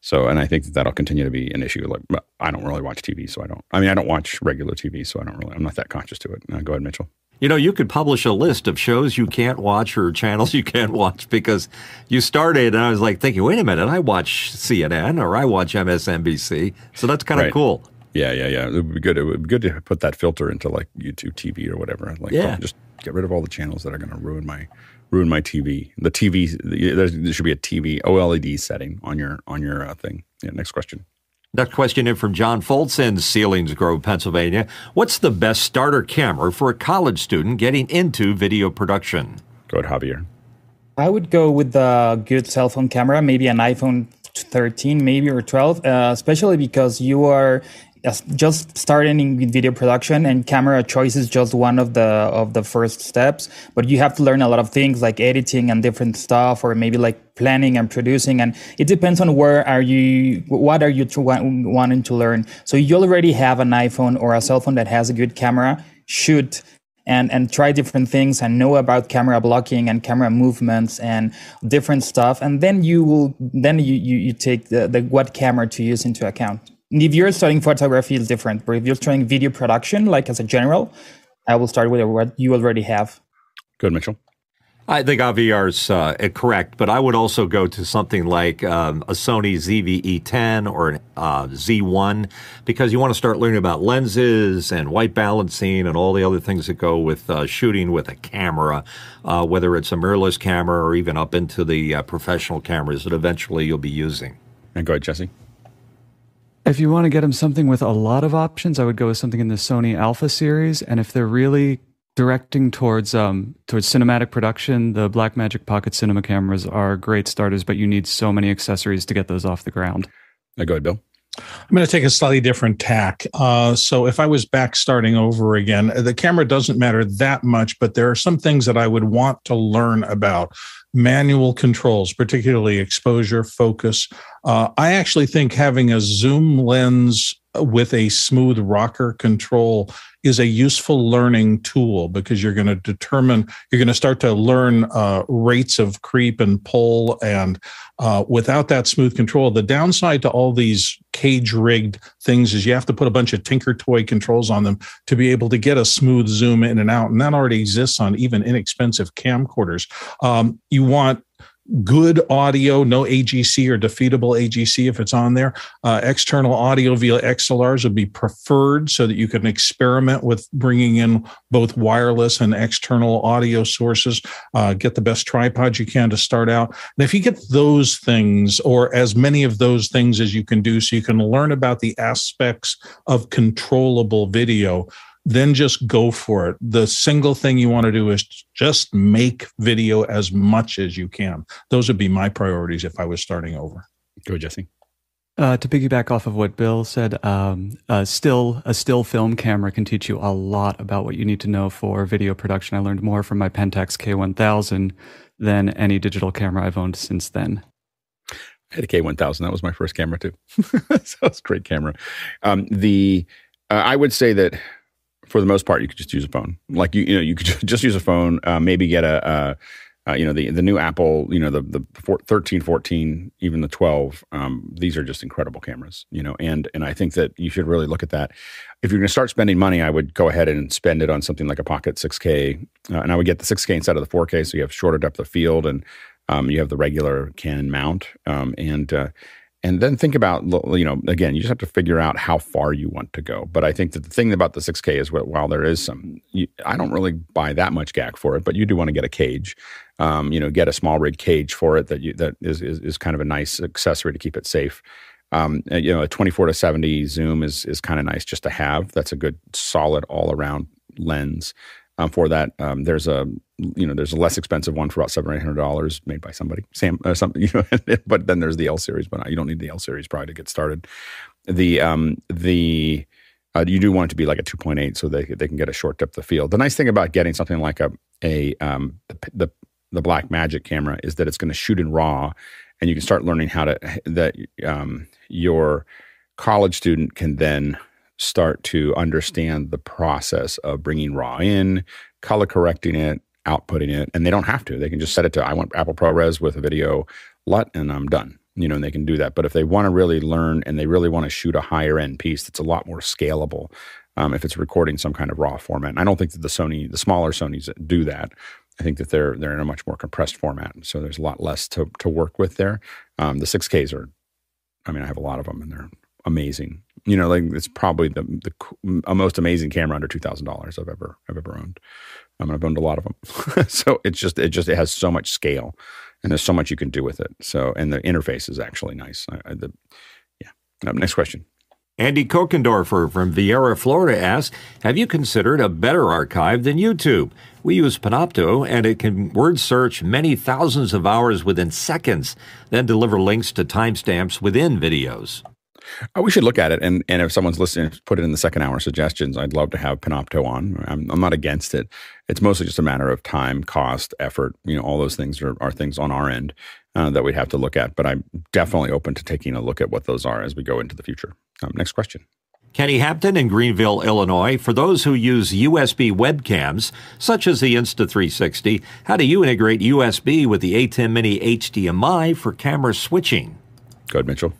So, and I think that that'll continue to be an issue. Like, I don't really watch TV, so I don't. I mean, I don't watch regular TV, so I don't really. I'm not that conscious to it. Uh, go ahead, Mitchell. You know, you could publish a list of shows you can't watch or channels you can't watch because you started, and I was like thinking, wait a minute, I watch CNN or I watch MSNBC. So that's kind of right. cool. Yeah, yeah, yeah. It would be good. It would be good to put that filter into like YouTube TV or whatever. Like, yeah. just get rid of all the channels that are going to ruin my ruin my TV. The TV there should be a TV OLED setting on your on your uh, thing. Yeah. Next question. Next question in from John Foltz in Selinsgrove, Pennsylvania. What's the best starter camera for a college student getting into video production? Go ahead, Javier. I would go with the good cell phone camera, maybe an iPhone 13, maybe or 12, uh, especially because you are just starting with video production and camera choice is just one of the of the first steps but you have to learn a lot of things like editing and different stuff or maybe like planning and producing and it depends on where are you what are you wanting to learn. So you already have an iphone or a cell phone that has a good camera shoot and and try different things and know about camera blocking and camera movements and different stuff and then you will then you you, you take the, the what camera to use into account if you're studying photography, it's different. But if you're studying video production, like as a general, I will start with what you already have. Good, Mitchell. I think Javier's uh, correct, but I would also go to something like um, a Sony ZV-E10 or an uh, Z1 because you want to start learning about lenses and white balancing and all the other things that go with uh, shooting with a camera, uh, whether it's a mirrorless camera or even up into the uh, professional cameras that eventually you'll be using. And go ahead, Jesse. If you want to get them something with a lot of options, I would go with something in the Sony Alpha series. And if they're really directing towards um, towards cinematic production, the Blackmagic Pocket Cinema cameras are great starters, but you need so many accessories to get those off the ground. Now go ahead, Bill. I'm going to take a slightly different tack. Uh, so, if I was back starting over again, the camera doesn't matter that much, but there are some things that I would want to learn about manual controls, particularly exposure, focus. Uh, I actually think having a zoom lens with a smooth rocker control is a useful learning tool because you're going to determine you're going to start to learn uh, rates of creep and pull and uh, without that smooth control. The downside to all these cage rigged things is you have to put a bunch of tinker toy controls on them to be able to get a smooth zoom in and out and that already exists on even inexpensive camcorders. Um, you want good audio, no AGC or defeatable AGC if it's on there. Uh, external audio via XLRs would be preferred so that you can experiment with bringing in both wireless and external audio sources. Uh, get the best tripod you can to start out. And if you get those things, or as many of those things as you can do, so you can learn about the aspects of controllable video then just go for it. The single thing you want to do is just make video as much as you can. Those would be my priorities if I was starting over. Go, Jesse. Uh, to piggyback off of what Bill said, um, uh, still a still film camera can teach you a lot about what you need to know for video production. I learned more from my Pentax K1000 than any digital camera I've owned since then. I had a K1000. That was my first camera too. so it's a great camera. Um, the uh, I would say that for the most part, you could just use a phone. Like you, you know, you could just use a phone. Uh, maybe get a, uh, you know the the new Apple, you know the the 13, 14, even the 12. Um, these are just incredible cameras, you know, and and I think that you should really look at that. If you're going to start spending money, I would go ahead and spend it on something like a Pocket 6K, uh, and I would get the 6K instead of the 4K, so you have shorter depth of field and um, you have the regular Canon mount, um, and uh, and then think about you know again you just have to figure out how far you want to go. But i think that the thing about the 6k is while there is some you, i don't really buy that much gack for it but you do want to get a cage um, you know get a small rig cage for it that you that is, is, is kind of a nice accessory to keep it safe. Um, you know a 24 to 70 zoom is is kind of nice just to have. That's a good solid all around lens um, for that. Um, there's a you know there's a less expensive one for about seven or eight hundred dollars made by somebody. Sam, uh, something you know. but then there's the L series, but you don't need the L series probably to get started. The um the uh, you do want it to be like a 2.8 so they they can get a short depth of field. The nice thing about getting something like a a um the the, the Blackmagic camera is that it's going to shoot in RAW, and you can start learning how to that um your college student can then start to understand the process of bringing raw in, color correcting it, outputting it, and they don't have to. They can just set it to I want Apple ProRes with a video LUT, and I'm done. You know, and they can do that. But if they want to really learn and they really want to shoot a higher end piece that's a lot more scalable, um, if it's recording some kind of raw format, and I don't think that the Sony, the smaller Sonys do that. I think that they're they're in a much more compressed format, so there's a lot less to to work with there. Um, the 6Ks are, I mean, I have a lot of them, and they're amazing. You know, like it's probably the the most amazing camera under two thousand dollars I've ever I've ever owned. I mean, I've owned a lot of them. so it's just it just it has so much scale, and there's so much you can do with it. So and the interface is actually nice. I, I, the, yeah. Um, next question. Andy Kokendorfer from Viera, Florida asks, Have you considered a better archive than YouTube? We use Panopto and it can word search many thousands of hours within seconds, then deliver links to timestamps within videos. Oh, we should look at it, and and if someone's listening, put it in the second hour suggestions. I'd love to have Panopto on. I'm, I'm not against it. It's mostly just a matter of time, cost, effort. You know, all those things are, are things on our end uh, that we'd have to look at. But I'm definitely open to taking a look at what those are as we go into the future. Um, next question. Kenny Hampton in Greenville, Illinois. For those who use USB webcams, such as the Insta360, how do you integrate USB with the ATEM Mini HDMI for camera switching? Go ahead, Mitchell.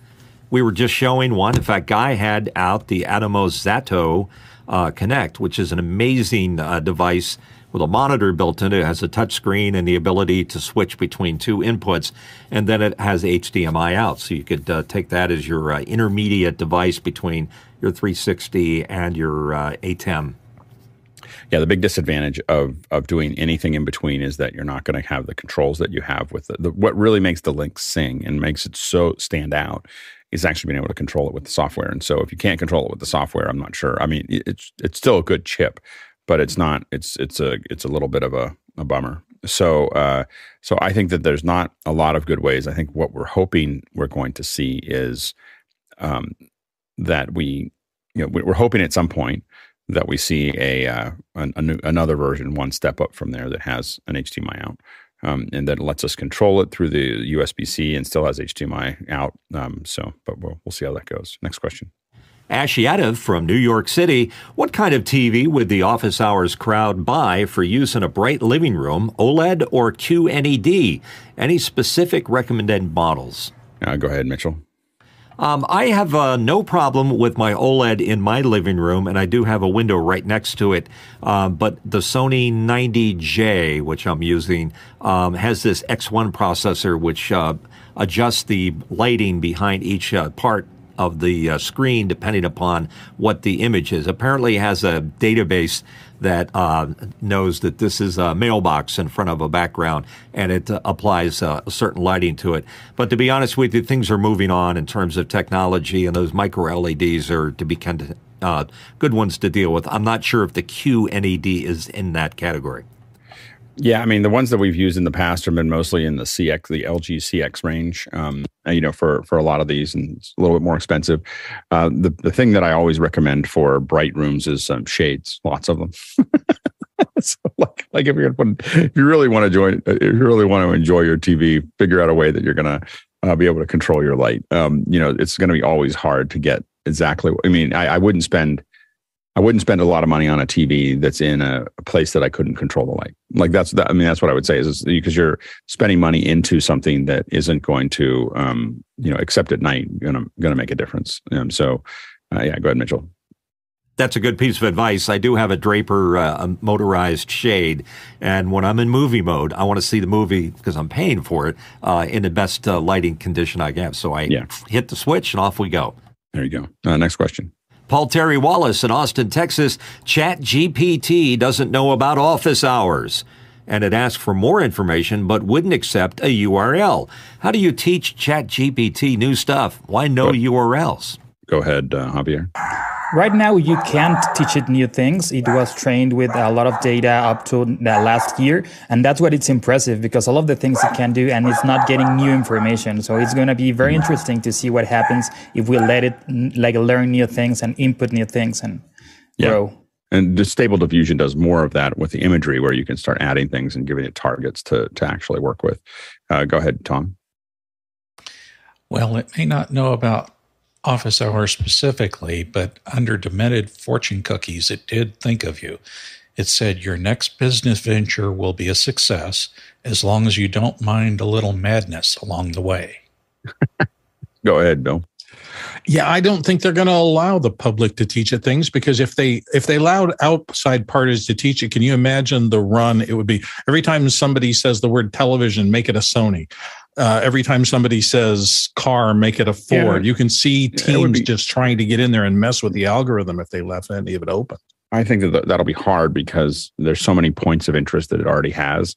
We were just showing one. In fact, Guy had out the Atomos Zato uh, Connect, which is an amazing uh, device with a monitor built in it. It has a touch screen and the ability to switch between two inputs, and then it has HDMI out. So you could uh, take that as your uh, intermediate device between your 360 and your uh, ATEM. Yeah, the big disadvantage of of doing anything in between is that you're not going to have the controls that you have with the, the, what really makes the link sing and makes it so stand out is actually being able to control it with the software. And so if you can't control it with the software, I'm not sure. I mean, it's it's still a good chip, but it's not. It's it's a it's a little bit of a, a bummer. So uh, so I think that there's not a lot of good ways. I think what we're hoping we're going to see is um, that we you know we're hoping at some point that we see a, uh, a, a new, another version one step up from there that has an HDMI out um, and that lets us control it through the USB C and still has HDMI out. Um, so, but we'll, we'll see how that goes. Next question. Ashiativ from New York City. What kind of TV would the office hours crowd buy for use in a bright living room, OLED or QNED? Any specific recommended models? Uh, go ahead, Mitchell. Um, I have uh, no problem with my OLED in my living room, and I do have a window right next to it. Uh, but the Sony 90J, which I'm using, um, has this X1 processor, which uh, adjusts the lighting behind each uh, part of the uh, screen depending upon what the image is. Apparently, it has a database that uh, knows that this is a mailbox in front of a background and it uh, applies uh, a certain lighting to it. But to be honest with you, things are moving on in terms of technology, and those micro LEDs are to be kind of uh, good ones to deal with. I'm not sure if the QNED is in that category. Yeah, I mean the ones that we've used in the past have been mostly in the CX, the LG CX range. Um, you know, for for a lot of these, and it's a little bit more expensive. Uh, the the thing that I always recommend for bright rooms is um, shades, lots of them. so like like if you're gonna put, if you really want to join, if you really want to enjoy your TV, figure out a way that you're gonna uh, be able to control your light. Um, you know, it's to be always hard to get exactly. I mean, I, I wouldn't spend I wouldn't spend a lot of money on a TV that's in a, a place that I couldn't control the light. Like that's that. I mean, that's what I would say is, because you're spending money into something that isn't going to, um, you know, except at night, gonna gonna make a difference. Um, so, uh, yeah, go ahead, Mitchell. That's a good piece of advice. I do have a Draper uh, motorized shade, and when I'm in movie mode, I want to see the movie because I'm paying for it uh, in the best uh, lighting condition I can. So I Yeah. hit the switch and off we go. There you go. Uh, next question. Paul Terry Wallace in Austin, Texas. ChatGPT doesn't know about office hours. And it asked for more information, but wouldn't accept a URL. How do you teach ChatGPT new stuff? Why no URLs? Go ahead, uh, Javier. Right now, you can't teach it new things. It was trained with a lot of data up to the last year, and that's what it's impressive because all of the things it can do, and it's not getting new information. So it's going to be very interesting to see what happens if we let it like learn new things and input new things and Yeah. grow. And the stable diffusion does more of that with the imagery, where you can start adding things and giving it targets to to actually work with. Uh, go ahead, Tom. Well, it may not know about office hours specifically, but under demented fortune cookies, it did think of you. It said your next business venture will be a success as long as you don't mind a little madness along the way. Go ahead, Bill. Yeah, I don't think they're going to allow the public to teach it things because if they if they allowed outside parties to teach it, can you imagine the run it would be every time somebody says the word television, make it a Sony. Uh, every time somebody says car, make it a Ford. Yeah. You can see Yeah, it would teams be- just trying to get in there and mess with the algorithm if they left any of it open. I think that that'll be hard because there's so many points of interest that it already has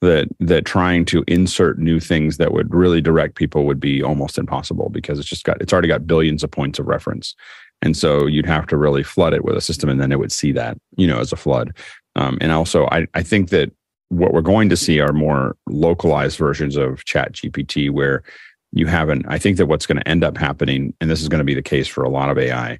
that that trying to insert new things that would really direct people would be almost impossible because it's just got it's already got billions of points of reference. And so you'd have to really flood it with a system and then it would see that, you know, as a flood. Um, and also I, I think that what we're going to see are more localized versions of ChatGPT where you haven't I think that what's going to end up happening, and this is going to be the case for a lot of AI,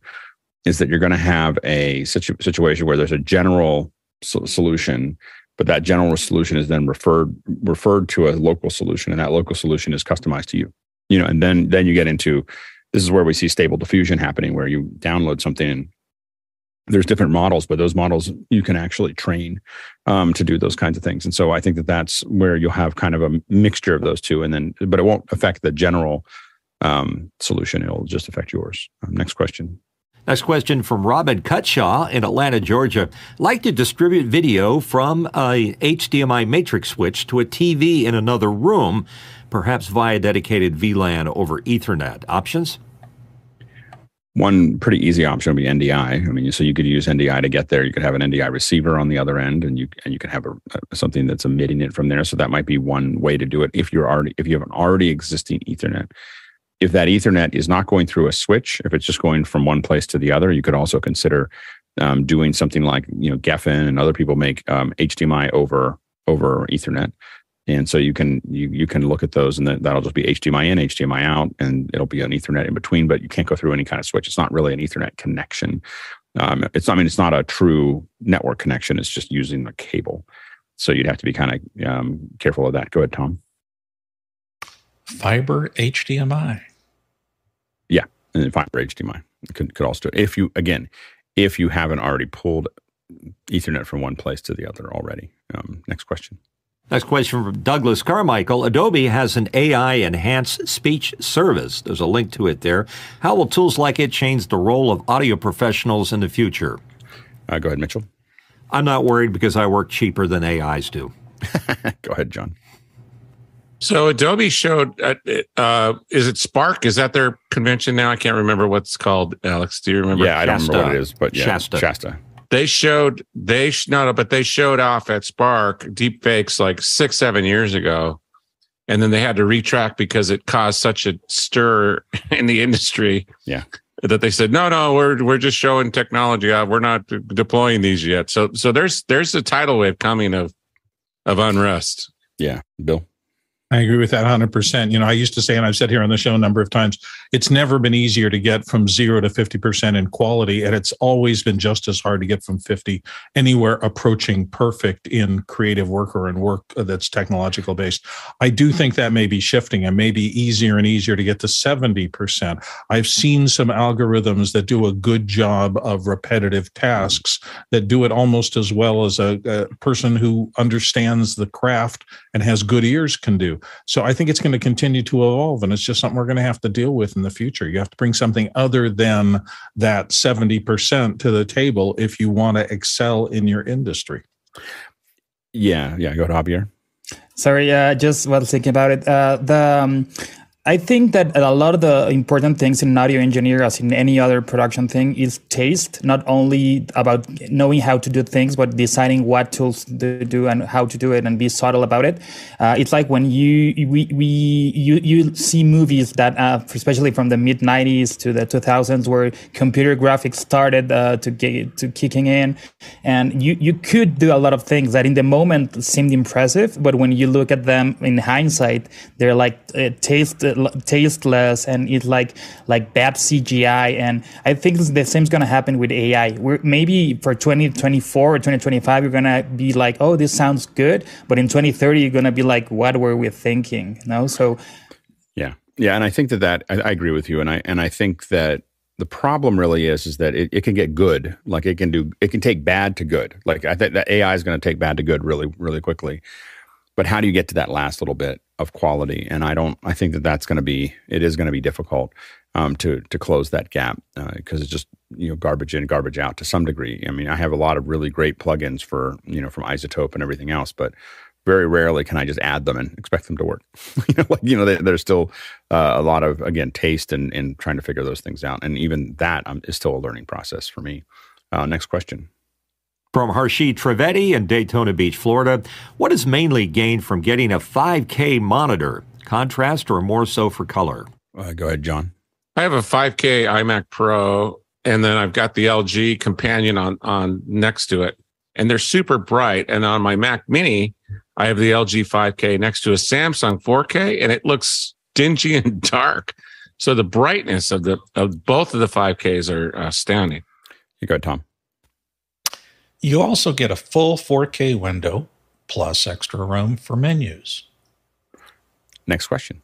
is that you're going to have a situ- situation where there's a general so- solution, but that general solution is then referred referred to a local solution, and that local solution is customized to you. You know, and then then you get into this is where we see stable diffusion happening, where you download something and there's different models, but those models you can actually train um, to do those kinds of things. And so I think that that's where you'll have kind of a mixture of those two, and then but it won't affect the general um, solution. It'll just affect yours. Um, next question. Next question from Robin Cutshaw in Atlanta, Georgia. Like to distribute video from a HDMI matrix switch to a TV in another room, perhaps via dedicated VLAN over Ethernet. Options? One pretty easy option would be NDI. I mean, so you could use NDI to get there. You could have an NDI receiver on the other end, and you and you can have a, a- something that's emitting it from there. So that might be one way to do it. If you're already if you have an already existing Ethernet, if that Ethernet is not going through a switch, if it's just going from one place to the other, you could also consider um, doing something like you know Gefen and other people make um, HDMI over over Ethernet. And so you can you you can look at those, and that, that'll just be HDMI in, HDMI out, and it'll be an Ethernet in between. But you can't go through any kind of switch. It's not really an Ethernet connection. Um, it's I mean it's not a true network connection. It's just using the cable. So you'd have to be kind of um, careful of that. Go ahead, Tom. Fiber HDMI. Yeah, and fiber HDMI could could also do it. if you again if you haven't already pulled Ethernet from one place to the other already. Um, next question. Next question from Douglas Carmichael. Adobe has an AI enhanced speech service. There's a link to it there. How will tools like it change the role of audio professionals in the future? Uh, go ahead, Mitchell. I'm not worried because I work cheaper than AIs do. go ahead, John. So Adobe showed, uh, uh, is it Spark? Is that their convention now? I can't remember what's called. Alex, do you remember? Yeah, I don't remember what it is, but yeah, Shasta. Shasta. They showed they sh- no, no, but they showed off at Spark deep fakes like six, seven years ago, and then they had to retract because it caused such a stir in the industry. Yeah. that they said no, no, we're we're just showing technology. Uh, we're not de- deploying these yet. So so there's there's a tidal wave coming of of unrest. Yeah, Bill. I agree with that 100%. You know, I used to say, and I've said here on the show a number of times, it's never been easier to get from zero to 50% in quality. And it's always been just as hard to get from 50 anywhere approaching perfect in creative work or in work that's technological based. I do think that may be shifting and may be easier and easier to get to 70%. I've seen some algorithms that do a good job of repetitive tasks that do it almost as well as a, a person who understands the craft and has good ears can do. So I think it's going to continue to evolve, and it's just something we're going to have to deal with in the future. You have to bring something other than that 70% to the table if you want to excel in your industry. Yeah, yeah. Go to Javier. Sorry, uh, just while thinking about it, uh, the um, I think that a lot of the important things in audio engineer, as in any other production thing, is taste. Not only about knowing how to do things, but deciding what tools to do and how to do it, and be subtle about it. Uh, it's like when you we, we you you see movies that, uh, especially from the mid '90s to the 2000s, where computer graphics started uh, to get to kicking in, and you you could do a lot of things that in the moment seemed impressive, but when you look at them in hindsight, they're like uh, taste tasteless and it's like like bad CGI. And I think the same is going to happen with AI. We're maybe for 2024 or 2025, you're going to be like, oh, this sounds good, but in 2030, you're going to be like, what were we thinking? Know, so yeah, yeah, and I think that that I, I agree with you, and I and I think that the problem really is is that it, it can get good. Like it can do it can take bad to good. Like i think that ai is going to take bad to good really really quickly. But how do you get to that last little bit of quality? And I don't. I think that that's going to be. It is going to be difficult um, to to close that gap because uh, it's just you know garbage in, garbage out to some degree. I mean, I have a lot of really great plugins for you know from iZotope and everything else, but very rarely can I just add them and expect them to work. you know, like you know, they, there's still uh, a lot of again taste and and trying to figure those things out, and even that um, is still a learning process for me. Uh, next question. From Harshit Trivedi in Daytona Beach, Florida, what is mainly gained from getting a 5K monitor? Contrast or more so for color? Uh, go ahead, John. I have a 5K iMac Pro, and then I've got the LG Companion on on next to it, and they're super bright. And on my Mac Mini, I have the LG 5K next to a Samsung 4K, and it looks dingy and dark. So the brightness of the of both of the 5Ks are astounding. You go, Tom. You also get a full 4K window plus extra room for menus. Next question.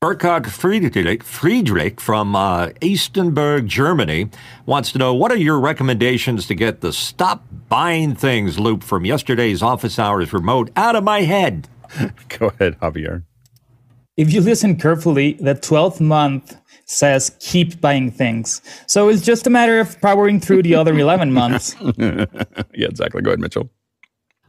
Burkhard Friedrich, Friedrich from uh, Eistenberg, Germany, wants to know what are your recommendations to get the stop buying things loop from yesterday's office hours remote out of my head? Go ahead, Javier. If you listen carefully, the 12th month says keep buying things. So it's just a matter of powering through the other 11 months. yeah, exactly. Go ahead, Mitchell.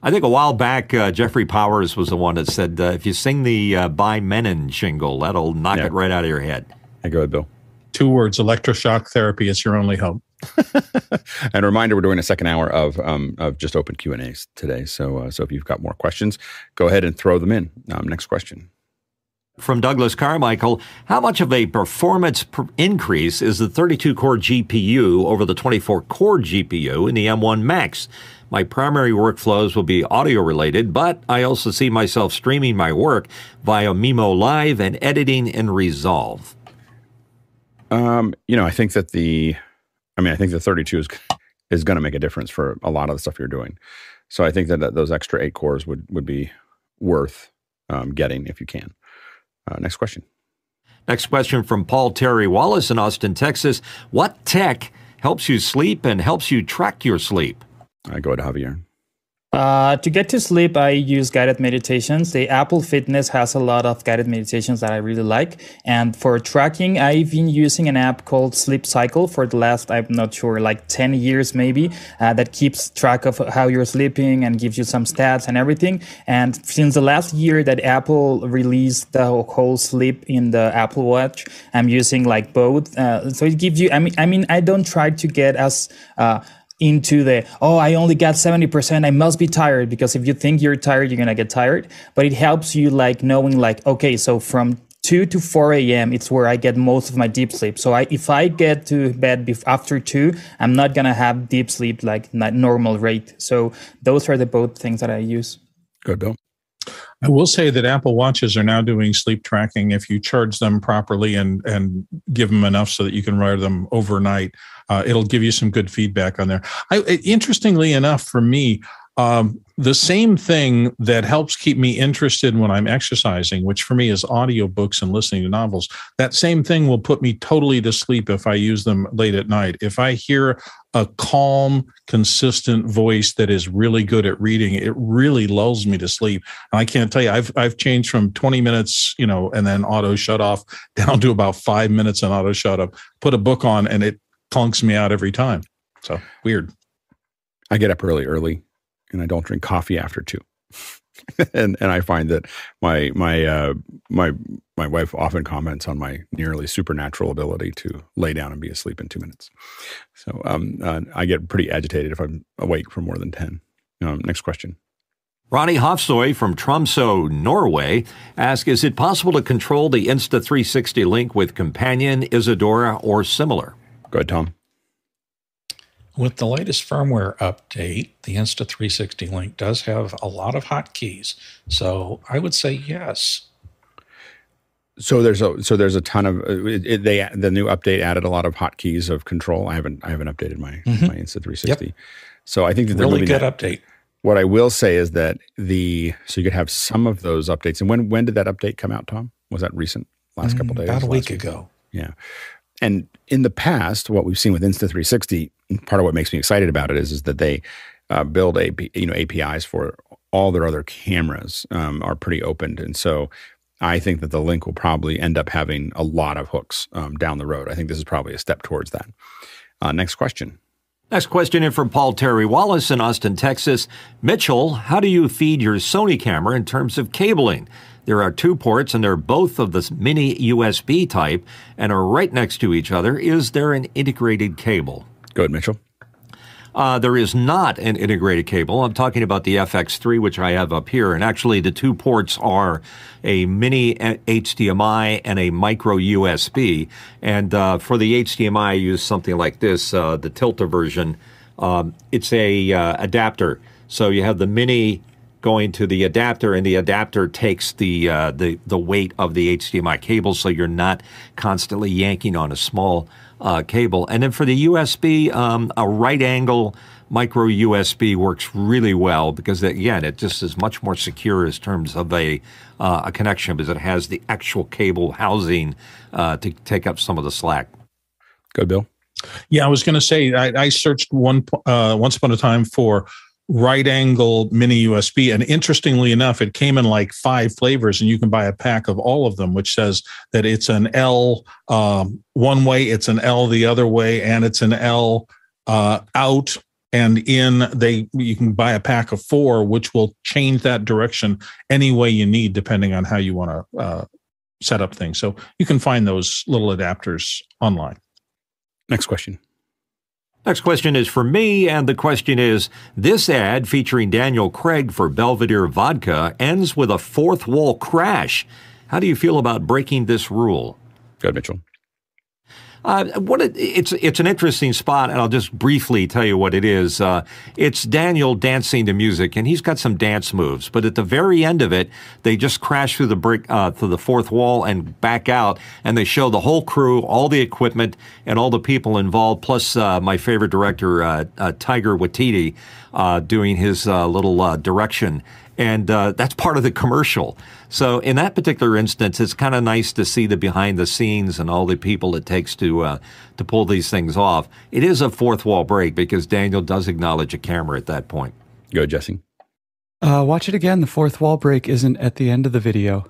I think a while back, uh, Jeffrey Powers was the one that said, uh, if you sing the uh, Buy Menon jingle, that'll knock yeah. it right out of your head. Hey, go ahead, Bill. Two words electroshock therapy is your only hope. and a reminder, we're doing a second hour of um, of just open Q and A's today. So uh, so if you've got more questions, go ahead and throw them in. Um, next question. From Douglas Carmichael, how much of a performance per increase is the 32 core GPU over the 24 core GPU in the M1 Max? My primary workflows will be audio related, but I also see myself streaming my work via mimoLive and editing in Resolve. Um, you know, I think that the, I mean, I think the 32 is is going to make a difference for a lot of the stuff you're doing. So I think that, that those extra eight cores would would be worth um, getting if you can. Uh, next question. Next question from Paul Terry Wallace in Austin, Texas. What tech helps you sleep and helps you track your sleep? I go to Javier. Uh, to get to sleep, I use guided meditations. The Apple Fitness has a lot of guided meditations that I really like. And for tracking, I've been using an app called Sleep Cycle for the last, I'm not sure, like 10 years maybe, uh, that keeps track of how you're sleeping and gives you some stats and everything. And since the last year that Apple released the whole sleep in the Apple Watch, I'm using like both. Uh, so it gives you, I mean, I mean, I don't try to get as, uh, into the oh i only got 70% i must be tired because if you think you're tired you're gonna get tired. But it helps you like knowing like okay so from 2 to 4 a.m it's where i get most of my deep sleep. So I, if i get to bed bef- after 2 i'm not gonna have deep sleep like normal rate. So those are the both things that i use. Good bill I will say that Apple Watches are now doing sleep tracking if you charge them properly and and give them enough so that you can wear them overnight. Uh, it'll give you some good feedback on there. I, interestingly enough, for me, um, the same thing that helps keep me interested when I'm exercising, which for me is audiobooks and listening to novels, that same thing will put me totally to sleep if I use them late at night. If I hear a calm, consistent voice that is really good at reading, it really lulls me to sleep. And I can't tell you, I've I've changed from 20 minutes, you know, and then auto shut off down to about five minutes and auto shut up. Put a book on and it clunks me out every time. So weird. I get up early, early and I don't drink coffee after two. and and I find that my my uh, my my wife often comments on my nearly supernatural ability to lay down and be asleep in two minutes. So um, uh, I get pretty agitated if I'm awake for more than ten. Um, next question. Ronnie Hofsoy from Tromsø, Norway, asks Is it possible to control the Insta360 link with Companion, Isadora, or similar? Go ahead, Tom. With the latest firmware update, the Insta360 Link does have a lot of hotkeys. So I would say yes. So there's a so there's a ton of it, it, they the new update added a lot of hotkeys of control. I haven't I haven't updated my mm-hmm. my Insta360. Yep. So I think that they're really good that. update. What I will say is that the so you could have some of those updates. And when when did that update come out, Tom? Was that recent? Last mm, couple days? About a week week? ago. Yeah. And in the past, what we've seen with Insta360 part of what makes me excited about it is, is that they uh, build a you know APIs for all their other cameras um, are pretty opened, and so I think that the link will probably end up having a lot of hooks um, down the road. I think this is probably a step towards that. Uh, next question. Next question in from Paul Terry Wallace in Austin, Texas. Mitchell, how do you feed your Sony camera in terms of cabling? There are two ports, and they're both of the mini USB type and are right next to each other. Is there an integrated cable? Go ahead, Mitchell. Uh, there is not an integrated cable. I'm talking about the FX3, which I have up here. And actually, the two ports are a mini HDMI and a micro USB. And uh, for the HDMI, I use something like this, uh, the Tilta version. Um, it's a uh, adapter. So you have the mini going to the adapter, and the adapter takes the uh, the the weight of the HDMI cable, so you're not constantly yanking on a small uh, cable. And then for the USB, um, a right angle micro USB works really well because again, it just is much more secure in terms of a uh, a connection because it has the actual cable housing uh, to take up some of the slack. Go, Bill. Yeah, I was going to say I, I searched one uh, once upon a time for right angle mini USB. And interestingly enough, it came in like five flavors, and you can buy a pack of all of them, which says that it's an L um, one way, it's an L the other way, and it's an L uh, out and in. They you can buy a pack of four, which will change that direction any way you need, depending on how you want to uh, set up things. So you can find those little adapters online. Next question. Next question is for me, and the question is This ad featuring Daniel Craig for Belvedere Vodka ends with a fourth wall crash. How do you feel about breaking this rule? Go ahead, Mitchell. Uh, what it, it's it's an interesting spot, and I'll just briefly tell you what it is. Uh, it's Daniel dancing to music, and he's got some dance moves. But at the very end of it, they just crash through the brick uh, through the fourth wall and back out, and they show the whole crew, all the equipment, and all the people involved, plus uh, my favorite director, uh, uh, Taika Waititi, doing his little direction and uh, that's part of the commercial. So in that particular instance, it's kind of nice to see the behind the scenes and all the people it takes to uh, to pull these things off. It is a fourth wall break because Daniel does acknowledge a camera at that point. Go, Jesse. Uh, watch it again. The fourth wall break isn't at the end of the video.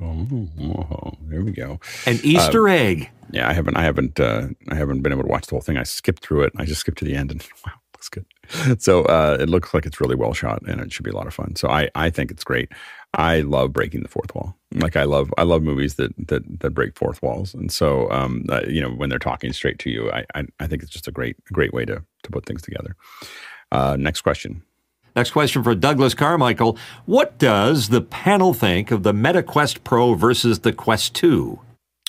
Oh, oh there we go. An Easter uh, egg. Yeah, I haven't, I haven't, uh, I haven't been able to watch the whole thing. I skipped through it. I just skipped to the end, and wow, looks good. so uh, it looks like it's really well shot and it should be a lot of fun. So I, I think it's great. I love breaking the fourth wall. Like I love I love movies that that that break fourth walls. And so um, uh, you know when they're talking straight to you, I, I, I think it's just a great great way to to put things together. Uh, next question. Next question for Douglas Carmichael. What does the panel think of the Meta Quest Pro versus the Quest 2? Well,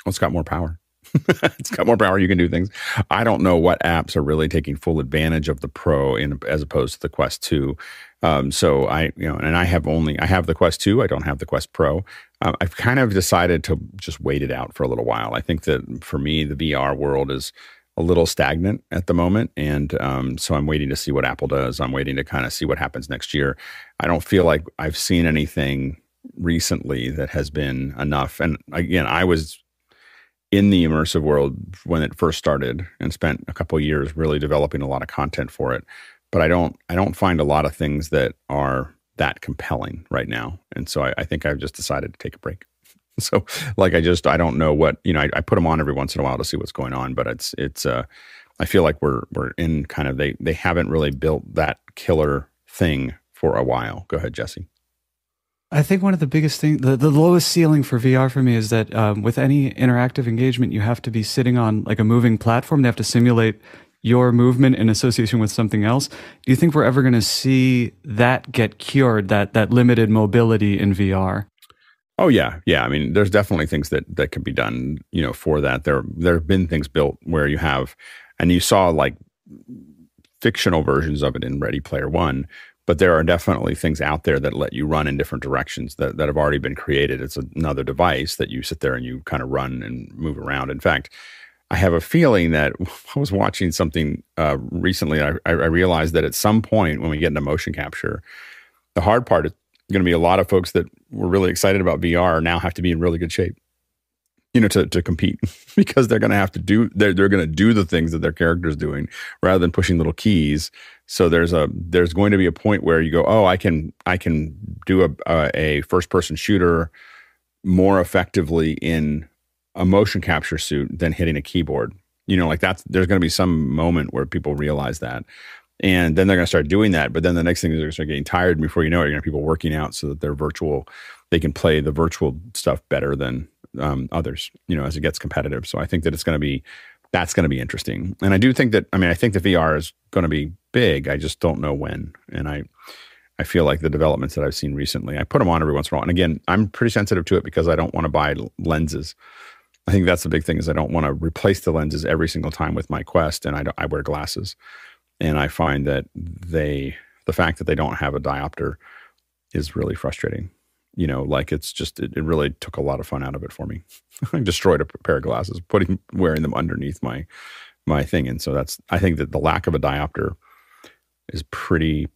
it's got more power. it's got more power. You can do things. I don't know what apps are really taking full advantage of the Pro in as opposed to the Quest 2. Um, so I, you know, and I have only I have the Quest 2. I don't have the Quest Pro. Uh, I've kind of decided to just wait it out for a little while. I think that for me, the VR world is a little stagnant at the moment, and um, so I'm waiting to see what Apple does. I'm waiting to kind of see what happens next year. I don't feel like I've seen anything recently that has been enough. And again, I was in the immersive world when it first started and spent a couple years really developing a lot of content for it. But I don't I don't find a lot of things that are that compelling right now. And so I, I think I've just decided to take a break. So like I just I don't know what you know I, I, put them on every once in a while to see what's going on, but it's it's uh I feel like we're we're in kind of they they haven't really built that killer thing for a while. Go ahead, Jesse. I think one of the biggest things, the, the lowest ceiling for VR for me is that um, with any interactive engagement, you have to be sitting on like a moving platform. They have to simulate your movement in association with something else. Do you think we're ever going to see that get cured, that, that limited mobility in VR? Oh yeah, yeah. I mean, there's definitely things that that can be done, you know, for that. There there have been things built where you have, and you saw like fictional versions of it in Ready Player One, but there are definitely things out there that let you run in different directions that, that have already been created. It's another device that you sit there and you kind of run and move around. In fact, I have a feeling that I was watching something uh, recently. I, I realized that at some point when we get into motion capture, the hard part is going to be a lot of folks that were really excited about VR now have to be in really good shape you know, to, to compete because they're going to have to do, they're, they're going to do the things that their character's doing rather than pushing little keys. So there's a, there's going to be a point where you go, oh, I can, I can do a, a, a first person shooter more effectively in a motion capture suit than hitting a keyboard. You know, like that's, there's going to be some moment where people realize that. And then they're going to start doing that. But then the next thing is they're going to start getting tired. Before you know it, you're going to have people working out so that they're virtual, they can play the virtual stuff better than um, others, you know, as it gets competitive. So I think that it's going to be that's going to be interesting. And I do think that I mean I think the VR is going to be big. I just don't know when. And I I feel like the developments that I've seen recently, I put them on every once in a while. And again, I'm pretty sensitive to it because I don't want to buy lenses. I think that's the big thing is I don't want to replace the lenses every single time with my Quest, and I don't. I wear glasses, and I find that they the fact that they don't have a diopter is really frustrating you know, like it's just it, it, really took a lot of fun out of it for me. I destroyed a pair of glasses, putting wearing them underneath my my thing, and so that's I think that the lack of a diopter is pretty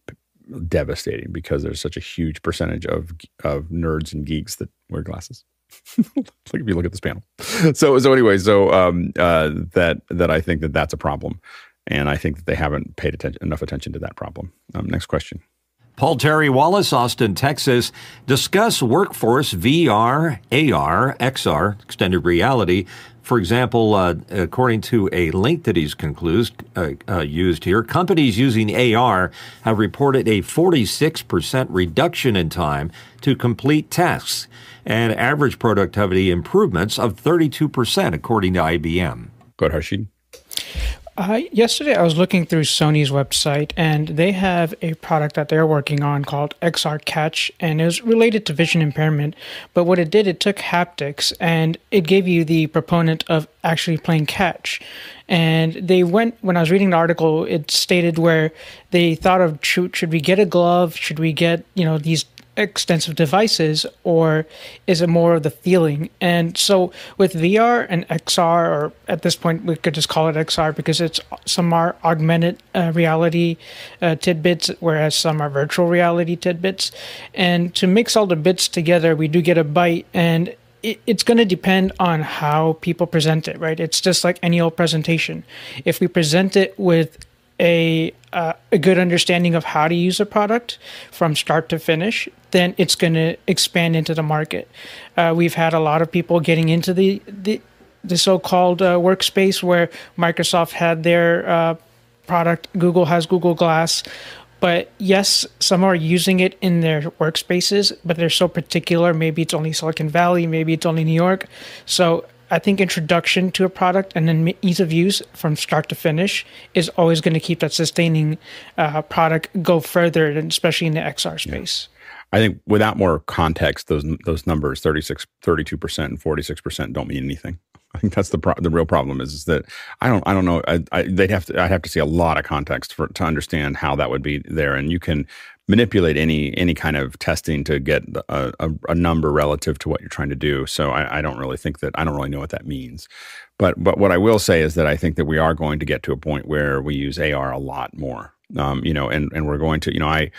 devastating because there's such a huge percentage of of nerds and geeks that wear glasses. like if you look at this panel. So so anyway, so um, uh, that that I think that that's a problem, and I think that they haven't paid attention enough attention to that problem. Um, next question. Paul Terry Wallace, Austin, Texas, discuss workforce VR, AR, XR, extended reality. For example, uh, according to a link that he's conclused, uh, uh, used here, companies using AR have reported a 46% reduction in time to complete tasks and average productivity improvements of 32%, according to IBM. Go ahead, Harshid. Uh, yesterday, I was looking through Sony's website, and they have a product that they're working on called XR Catch, and it was related to vision impairment. But what it did, it took haptics and it gave you the proponent of actually playing catch. And they went, when I was reading the article, it stated where they thought of should, should we get a glove? Should we get, you know, these extensive devices or is it more of the feeling and so with vr and xr or at this point we could just call it xr because it's some are augmented uh, reality uh, tidbits whereas some are virtual reality tidbits and to mix all the bits together we do get a bite and it's going to depend on how people present it, right? It's just like any old presentation. If we present it with a uh, a good understanding of how to use a product from start to finish, then it's going to expand into the market. Uh, we've had a lot of people getting into the the, the so-called uh, workspace where Microsoft had their uh, product, Google has Google Glass. But yes, some are using it in their workspaces, but they're so particular. Maybe it's only Silicon Valley, maybe it's only New York. So I think introduction to a product and then ease of use from start to finish is always going to keep that sustaining uh, product go further, and especially in the XR space. Yeah. I think without more context, those those numbers 36, 32 percent and forty six percent don't mean anything. I think that's the pro- the real problem is, is that I don't I don't know I, I, they'd have to I'd have to see a lot of context for to understand how that would be there and you can manipulate any any kind of testing to get a, a, a number relative to what you're trying to do so I, I, don't really think that I don't really know what that means but but what I will say is that I think that we are going to get to a point where we use AR a lot more um, you know and and we're going to you know I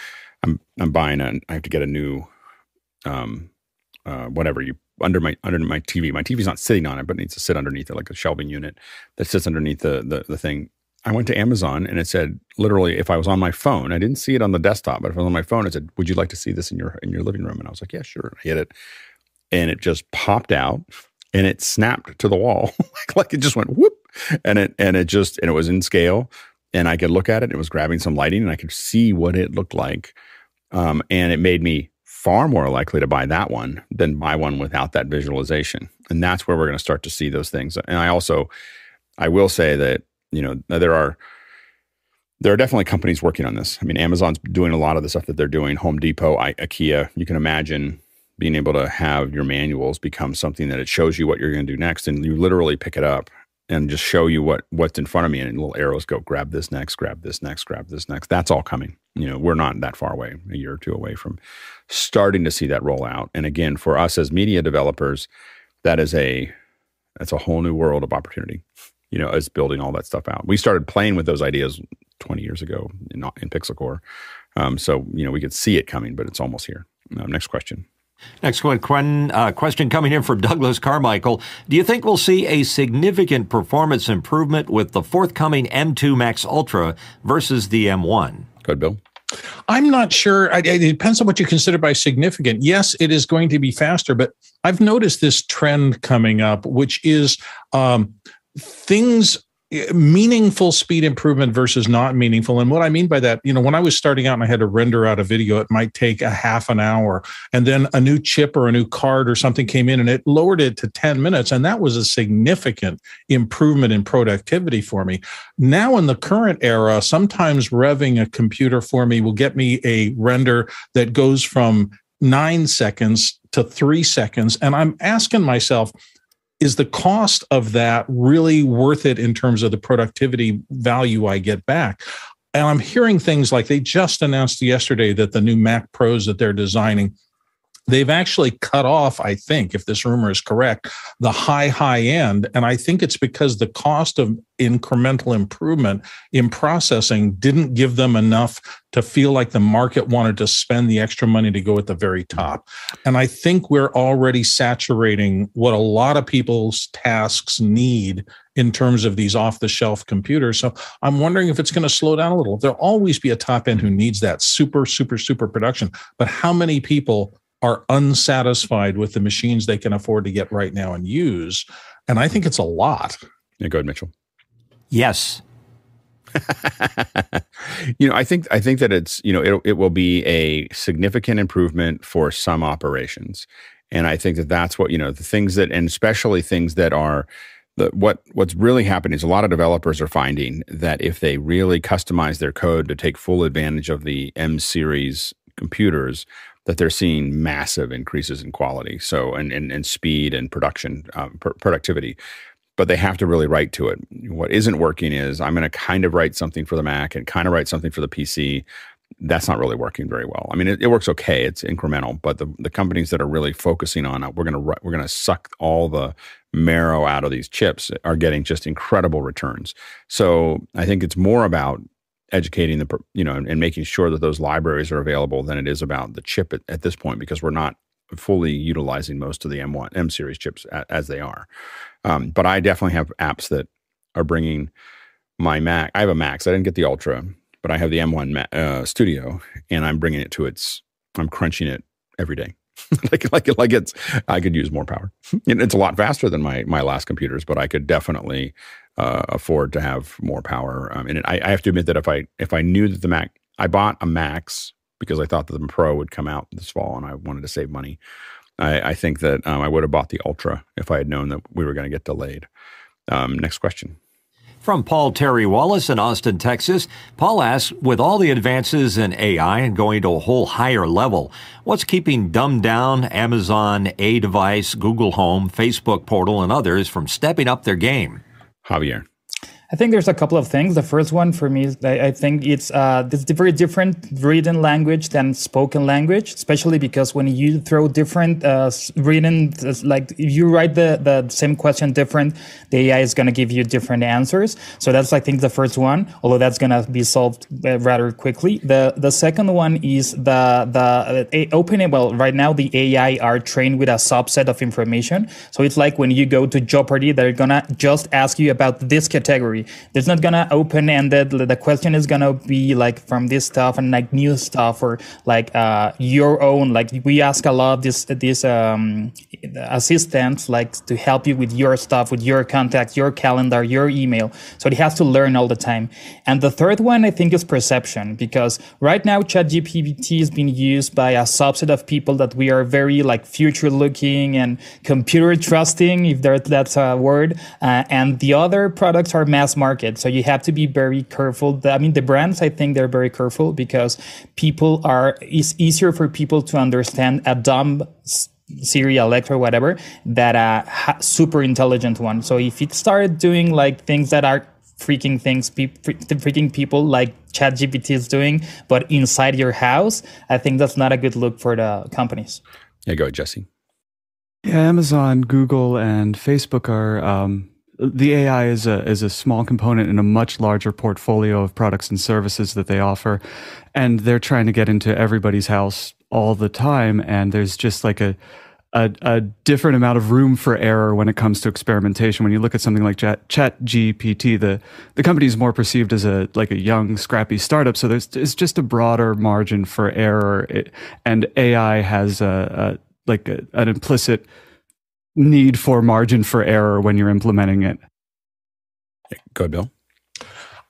I'm I'm buying a I have to get a new um uh, whatever you under my under my TV. My TV's not sitting on it, but it needs to sit underneath it, like a shelving unit that sits underneath the, the the thing. I went to Amazon and it said literally if I was on my phone, I didn't see it on the desktop, but if I was on my phone, it said, "Would you like to see this in your in your living room?" And I was like, "Yeah, sure." I hit it, and it just popped out and it snapped to the wall, like, like it just went whoop, and it and it just and it was in scale, and I could look at it. It was grabbing some lighting, and I could see what it looked like, um, and it made me far more likely to buy that one than buy one without that visualization. And that's where we're going to start to see those things. And I also, I will say that, you know, there are, there are definitely companies working on this. I mean, Amazon's doing a lot of the stuff that they're doing. Home Depot, I, IKEA. You can imagine being able to have your manuals become something that it shows you what you're going to do next, and you literally pick it up and just show you what what's in front of me, and little arrows go grab this next, grab this next, grab this next. That's all coming. You know, we're not that far away, a year or two away from starting to see that roll out. And again, for us as media developers, that is a that's a whole new world of opportunity. You know, as building all that stuff out. We started playing with those ideas 20 years ago in, in Pixel Corps. Um, so you know, we could see it coming, but it's almost here. Um, next question. Next one, uh, question coming in from Douglas Carmichael. Do you think we'll see a significant performance improvement with the forthcoming M2 Max Ultra versus the M1? Good, Bill. I'm not sure. It depends on what you consider by significant. Yes, it is going to be faster, but I've noticed this trend coming up, which is um, things meaningful speed improvement versus not meaningful. And what I mean by that, you know, when I was starting out and I had to render out a video, it might take a half an hour. And then a new chip or a new card or something came in and it lowered it to 10 minutes. And that was a significant improvement in productivity for me. Now, in the current era, sometimes revving a computer for me will get me a render that goes from nine seconds to three seconds. And I'm asking myself, is the cost of that really worth it in terms of the productivity value I get back? And I'm hearing things like they just announced yesterday that the new Mac Pros that they're designing they've actually cut off, I think, if this rumor is correct, the high, high end. And I think it's because the cost of incremental improvement in processing didn't give them enough to feel like the market wanted to spend the extra money to go at the very top. And I think we're already saturating what a lot of people's tasks need in terms of these off the shelf computers. So I'm wondering if it's going to slow down a little. There'll always be a top end who needs that super, super, super production. But how many people are unsatisfied with the machines they can afford to get right now and use. And I think it's a lot. Yeah, go ahead, Mitchell. Yes. you know, I think I think that it's you know it it will be a significant improvement for some operations, and I think that that's what you know the things that and especially things that are the, what what's really happening is a lot of developers are finding that if they really customize their code to take full advantage of the M series computers, that they're seeing massive increases in quality, so and and, and speed and production um, pr- productivity. But they have to really write to it. What isn't working is I'm going to kind of write something for the Mac and kind of write something for the PC. That's not really working very well. I mean, it, it works okay; it's incremental. But the the companies that are really focusing on it, we're going to we're going to suck all the marrow out of these chips are getting just incredible returns. So I think it's more about educating the you know and, and, making sure that those libraries are available than it is about the chip at, at, this point because we're not fully utilizing most of the M1 M series chips as they are. Um, but I definitely have apps that are bringing my Mac. I have a. So I didn't get the Ultra, but I have the M1 Mac, uh, Studio, and I'm bringing it to its. I'm crunching it every day. like like like it's I could use more power. it's a lot faster than my my last computers, but I could definitely uh, afford to have more power. Um, and I, I, have to admit that if I if I knew that the Mac, I bought a Max because I thought that the Pro would come out this fall, and I wanted to save money. I, I think that um, I would have bought the Ultra if I had known that we were going to get delayed. Um, next question. From Paul Terry Wallace in Austin, Texas, Paul asks, with all the advances in AI and going to a whole higher level, what's keeping dumbed down Amazon, A Device, Google Home, Facebook Portal, and others from stepping up their game? Javier. I think there's a couple of things. The first one for me is I, think it's uh, very different written language than spoken language, especially because when you throw different uh, written, like if you write the, the same question different, the AI is going to give you different answers. So that's I think the first one, although that's going to be solved uh, rather quickly. The the second one is the the uh, well right now the AI are trained with a subset of information. So it's like when you go to Jeopardy, they're gonna just ask you about this category there's not gonna open ended. The question is gonna be like from this stuff and like new stuff or like uh, your own. Like we ask a lot of this this um, assistants like to help you with your stuff, with your contacts, your calendar, your email. So it has to learn all the time. And the third one I think is perception because right now ChatGPT is being used by a subset of people that we are very like future looking and computer trusting, if there, that's a word. Uh, and the other products are mass mass market. So you have to be very careful. I mean, the brands, I think they're very careful because people are, it's easier for people to understand a dumb Siri, Alexa, whatever, that a super intelligent one. So if it started doing like things that are freaking things, freaking people like ChatGPT is doing, but inside your house, I think that's not a good look for the companies. Yeah, go ahead, Jesse. Yeah, Amazon, Google, and Facebook are um, the AI is a is a small component in a much larger portfolio of products and services that they offer, and they're trying to get into everybody's house all the time. And there's just like a a, a different amount of room for error when it comes to experimentation. When you look at something like Chat, Chat GPT, the the company is more perceived as a like a young, scrappy startup. So there's it's just a broader margin for error, it, and AI has a, a like a, an implicit need for margin for error when you're implementing it. Go ahead, Bill.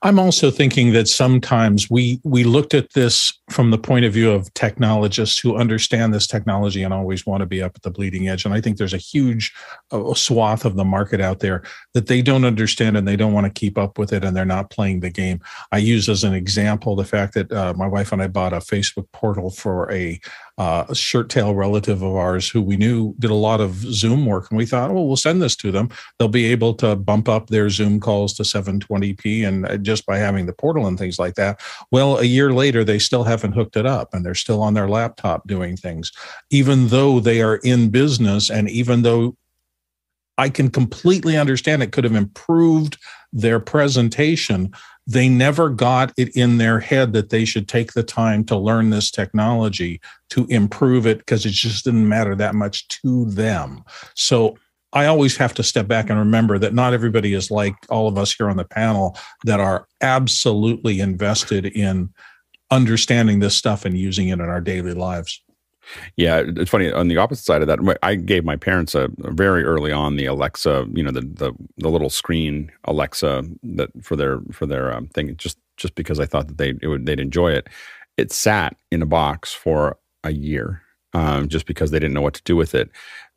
I'm also thinking that sometimes we we looked at this from the point of view of technologists who understand this technology and always want to be up at the bleeding edge. And I think there's a huge uh, swath of the market out there that they don't understand and they don't want to keep up with it and they're not playing the game. I use as an example the fact that uh, my wife and I bought a Facebook portal for a uh, a shirt tail relative of ours who we knew did a lot of Zoom work. And we thought, well, we'll send this to them. They'll be able to bump up their Zoom calls to 720p and uh, just by having the portal and things like that. Well, a year later, they still haven't hooked it up and they're still on their laptop doing things, even though they are in business and even though I can completely understand it could have improved their presentation they never got it in their head that they should take the time to learn this technology to improve it because it just didn't matter that much to them. So I always have to step back and remember that not everybody is like all of us here on the panel that are absolutely invested in understanding this stuff and using it in our daily lives. Yeah, it's funny. On the opposite side of that, I gave my parents a, very early on the Alexa, you know, the the, the little screen Alexa that for their for their um, thing, just just because I thought that they it would they'd enjoy it. It sat in a box for a year, um, just because they didn't know what to do with it.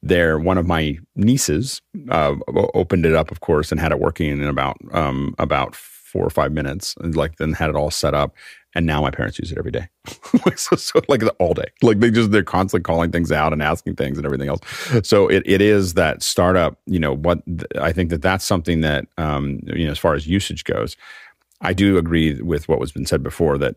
There, one of my nieces uh, opened it up, of course, and had it working in about um, about four or five minutes, and like then had it all set up and now my parents use it every day. So, so, like all day. Like they just they're constantly calling things out and asking things and everything else. So it, it is that startup you know what i think that that's something that um, you know as far as usage goes i do agree with what was been said before that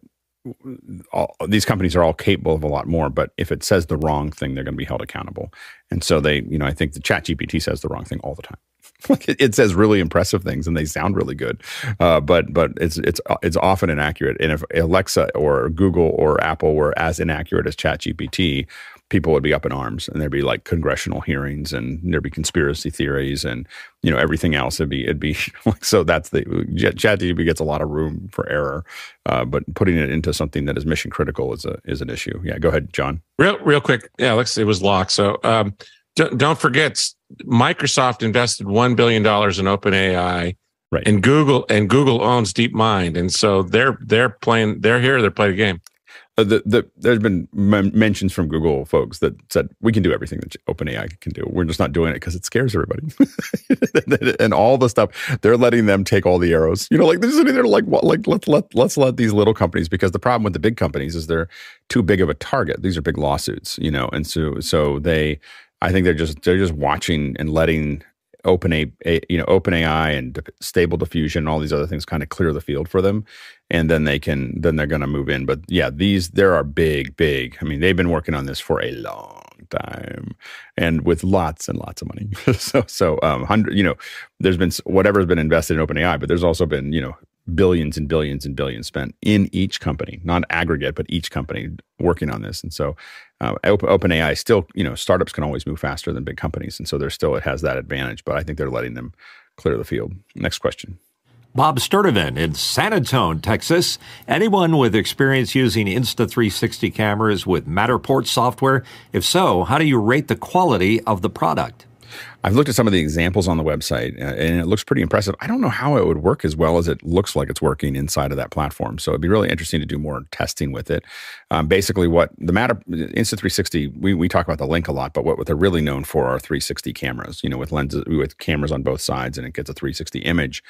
all, these companies are all capable of a lot more but if it says the wrong thing they're going to be held accountable. And so they you know i think the chat gpt says the wrong thing all the time it, says really impressive things and they sound really good, uh, but but it's it's it's often inaccurate. And if Alexa or Google or Apple were as inaccurate as ChatGPT, people would be up in arms and there'd be like congressional hearings and there'd be conspiracy theories and you know everything else. It'd be it'd be like so. That's the ChatGPT gets a lot of room for error, uh, but putting it into something that is mission critical is a is an issue. Yeah, go ahead, John. Real real quick. Yeah, Alexa, it was locked. So. Um, don't forget Microsoft invested one billion dollars in OpenAI, right? And Google and Google owns DeepMind, and so they're they're playing. They're here. They're playing the game. Uh, the, the, there's been m- mentions from Google folks that said we can do everything that OpenAI can do. We're just not doing it because it scares everybody. and all the stuff they're letting them take all the arrows. You know, like they're sitting there like what, like let's let let's let these little companies because the problem with the big companies is they're too big of a target. These are big lawsuits, you know, and so so they I think they're just they're just watching and letting open a, a you know open ai and stable diffusion and all these other things kind of clear the field for them and then they can then they're going to move in. But yeah these there are big big i mean they've been working on this for a long time and with lots and lots of money. So so um hundred you know there's been whatever's been invested in open ai but there's also been you know billions and billions and billions spent in each company, not aggregate, but each company working on this. And so, uh, Open, OpenAI still, you know, startups can always move faster than big companies, and so they're still it has that advantage. But I think they're letting them clear the field. Next question. Bob Sturdivant in San Antonio, Texas. Anyone with experience using Insta360 cameras with Matterport software? If so, how do you rate the quality of the product? I've looked at some of the examples on the website uh, and it looks pretty impressive. I don't know how it would work as well as it looks like it's working inside of that platform. So it'd be really interesting to do more testing with it. Um, basically, what the matter Insta360, we, we talk about the link a lot, but what, what they're really known for are 360 cameras, you know, with lenses, with cameras on both sides and it gets a 360 image.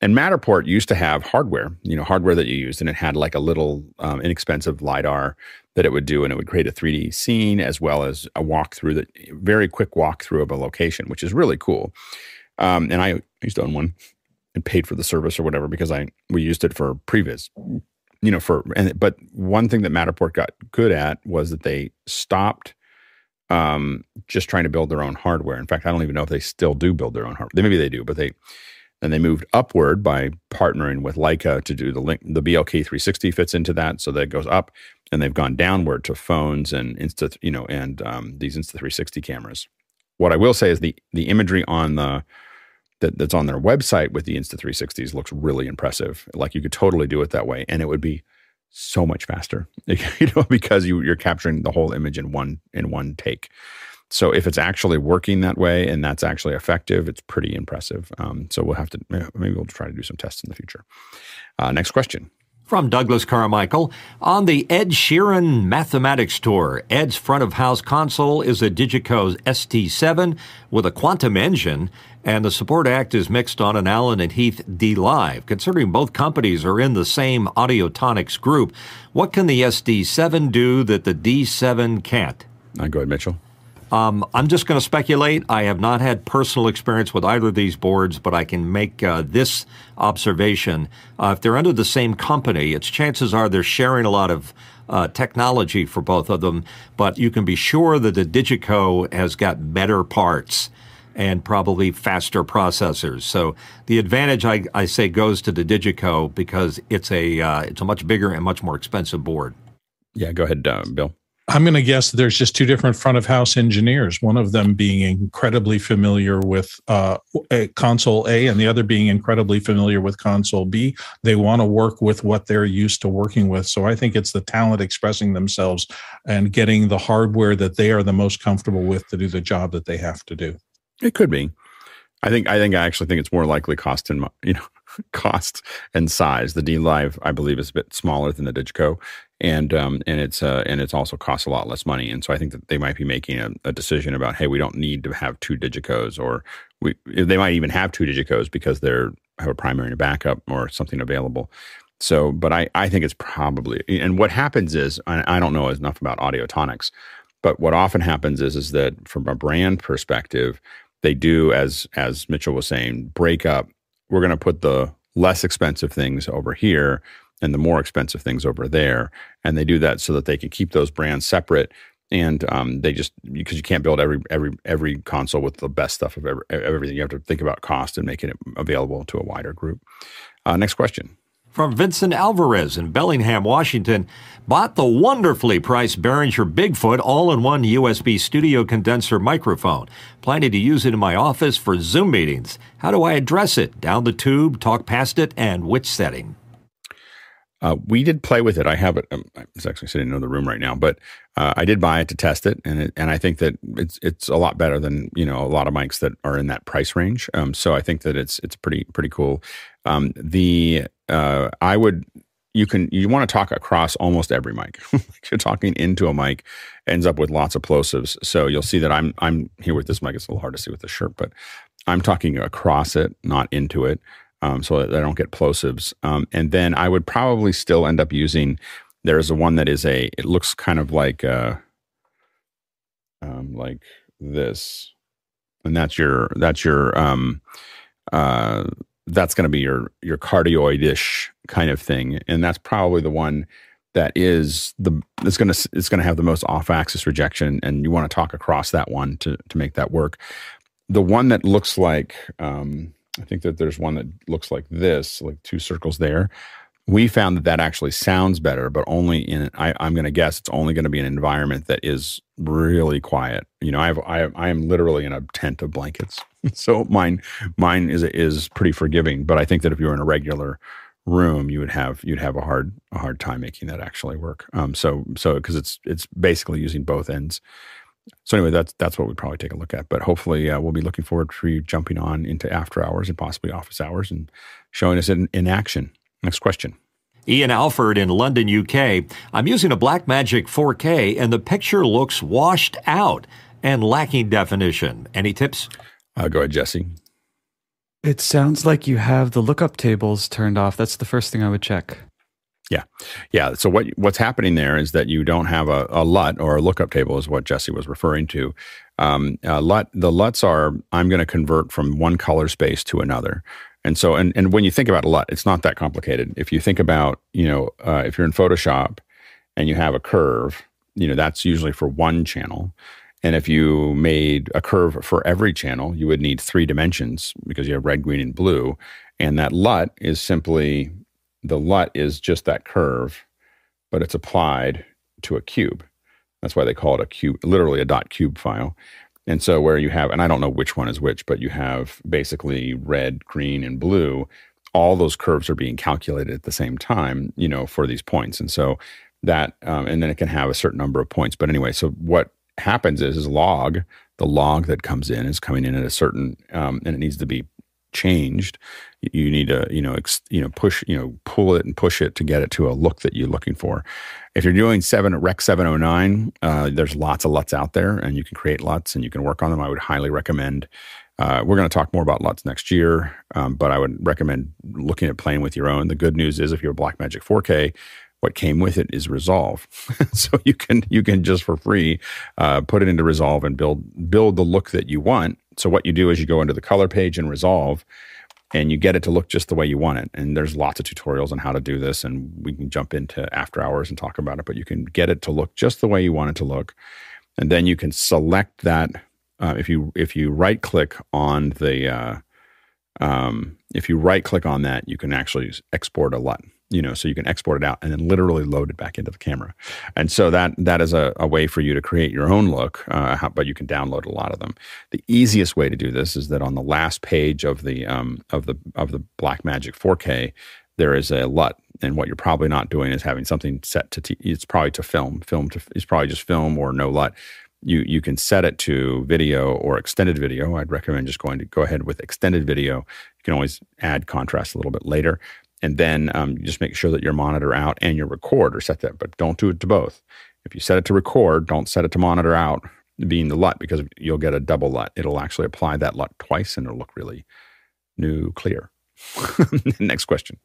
And Matterport used to have hardware, you know, hardware that you used, and it had like a little um, inexpensive lidar that it would do, and it would create a 3D scene as well as a walkthrough, that very quick walkthrough of a location, which is really cool. Um, and I used to own one and paid for the service or whatever because I we used it for previs, you know. For and but one thing that Matterport got good at was that they stopped um, just trying to build their own hardware. In fact, I don't even know if they still do build their own hardware. Maybe they do, but they and they moved upward by partnering with Leica to do the link. The BLK 360 fits into that, so that goes up, and they've gone downward to phones and Insta, you know, and um, these Insta 360 cameras. What I will say is the the imagery on the that, that's on their website with the Insta 360s looks really impressive. Like you could totally do it that way, and it would be so much faster, you know, because you, you're capturing the whole image in one in one take. So if it's actually working that way and that's actually effective, it's pretty impressive. Um, so we'll have to maybe we'll try to do some tests in the future. Uh, next question. From Douglas Carmichael, on the Ed Sheeran Mathematics Tour, Ed's front of house console is a Digico SD7 with a quantum engine, and the support act is mixed on an Allen and Heath D Live. Considering both companies are in the same Audiotonix group, what can the SD7 do that the D7 can't? Uh, go ahead, Mitchell. Um, I'm just going to speculate. I have not had personal experience with either of these boards, but I can make uh, this observation. Uh, if they're under the same company, its chances are they're sharing a lot of uh, technology for both of them, but you can be sure that the Digico has got better parts and probably faster processors. So the advantage, I, I say, goes to the Digico because it's a uh, it's a much bigger and much more expensive board. Yeah, go ahead, uh, Bill. I'm going to guess there's just two different front of house engineers, one of them being incredibly familiar with uh, console A and the other being incredibly familiar with console B. They want to work with what they're used to working with. So I think it's the talent expressing themselves and getting the hardware that they are the most comfortable with to do the job that they have to do. It could be. I think I think I actually think it's more likely cost and you know cost and size. The D Live, I believe, is a bit smaller than the Digico, and um, and it's uh, and it's also costs a lot less money. And so I think that they might be making a, a decision about, hey, we don't need to have two Digicos, or we they might even have two Digicos because they're have a primary and a backup or something available. So, but I I think it's probably and what happens is I, I don't know enough about Audiotonix, but what often happens is is that from a brand perspective, they do as as Mitchell was saying, break up. We're going to put the less expensive things over here and the more expensive things over there. And they do that so that they can keep those brands separate. And um, they just because you can't build every every every console with the best stuff of every, everything. You have to think about cost and making it available to a wider group. Uh, next question. From Vincent Alvarez in Bellingham, Washington, bought the wonderfully priced Behringer Bigfoot all-in-one USB studio condenser microphone. Planning to use it in my office for Zoom meetings. How do I address it? Down the tube, talk past it, and which setting? Uh, we did play with it. I have it. Um, it's actually sitting in another room right now, but uh, I did buy it to test it, and it, and I think that it's it's a lot better than you know a lot of mics that are in that price range. Um, so I think that it's it's pretty pretty cool. Um, the uh, I would you can you want to talk across almost every mic. You're talking into a mic, ends up with lots of plosives. So you'll see that I'm I'm here with this mic. It's a little hard to see with the shirt, but I'm talking across it, not into it, um, so that I don't get plosives. Um, and then I would probably still end up using. There's a one that is a. It looks kind of like uh, um, like this, and that's your that's your um, uh, that's going to be your your cardioidish kind of thing, and that's probably the one that is the it's going to it's going to have the most off axis rejection, and you want to talk across that one to to make that work. The one that looks like um, I think that there's one that looks like this, like two circles there. We found that that actually sounds better, but only in I, I'm going to guess it's only going to be an environment that is really quiet. You know, I have I, I am literally in a tent of blankets, so mine mine is is pretty forgiving. But I think that if you were in a regular room, you would have you'd have a hard a hard time making that actually work. Um, so so because it's it's basically using both ends. So anyway, that's that's what we'd probably take a look at. But hopefully, uh, we'll be looking forward for you jumping on into after hours and possibly office hours and showing us in, in action. Next question. Ian Alford in London, UK. I'm using a Blackmagic 4K and the picture looks washed out and lacking definition. Any tips? Uh, go ahead, Jesse. It sounds like you have the lookup tables turned off. That's the first thing I would check. Yeah, yeah. So what what's happening there is that you don't have a, a LUT or a lookup table, is what Jesse was referring to. Um, uh, LUT the LUTs are I'm going to convert from one color space to another. And so, and, and when you think about a LUT, it's not that complicated. If you think about, you know, uh, if you're in Photoshop and you have a curve, you know, that's usually for one channel. And if you made a curve for every channel, you would need three dimensions because you have red, green, and blue. And that LUT is simply the LUT is just that curve, but it's applied to a cube. That's why they call it a cube, literally a dot cube file. And so where you have, and I don't know which one is which, but you have basically red, green, and blue. All those curves are being calculated at the same time, you know, for these points. And so that, um, and then it can have a certain number of points. But anyway, so what happens is, is log, the log that comes in is coming in at a certain, um, and it needs to be changed. You need to, you know, ex, you know, push, you know, pull it and push it to get it to a look that you're looking for. If you're doing seven Rec 709, uh, there's lots of LUTs out there, and you can create LUTs and you can work on them. I would highly recommend. Uh, we're going to talk more about LUTs next year, um, but I would recommend looking at playing with your own. The good news is, if you're a Blackmagic 4K, what came with it is Resolve, so you can you can just for free uh, put it into Resolve and build build the look that you want. So what you do is you go into the color page in Resolve, and you get it to look just the way you want it. And there's lots of tutorials on how to do this, and we can jump into after hours and talk about it. But you can get it to look just the way you want it to look, and then you can select that. Uh, if you if you right click on the uh, um, if you right click on that, you can actually export a LUT you know, so you can export it out and then literally load it back into the camera. And so that that is a, a way for you to create your own look, uh, how, but you can download a lot of them. The easiest way to do this is that on the last page of the um, of the of the Blackmagic 4K, there is a LUT, and what you're probably not doing is having something set to. T- it's probably to film. Film to. It's probably just film or no LUT. You you can set it to video or extended video. I'd recommend just going to go ahead with extended video. You can always add contrast a little bit later and then um, just make sure that your monitor out and your record are set that, but don't do it to both. If you set it to record, don't set it to monitor out, being the LUT, because you'll get a double LUT. It'll actually apply that LUT twice and it'll look really new, clear. Next question.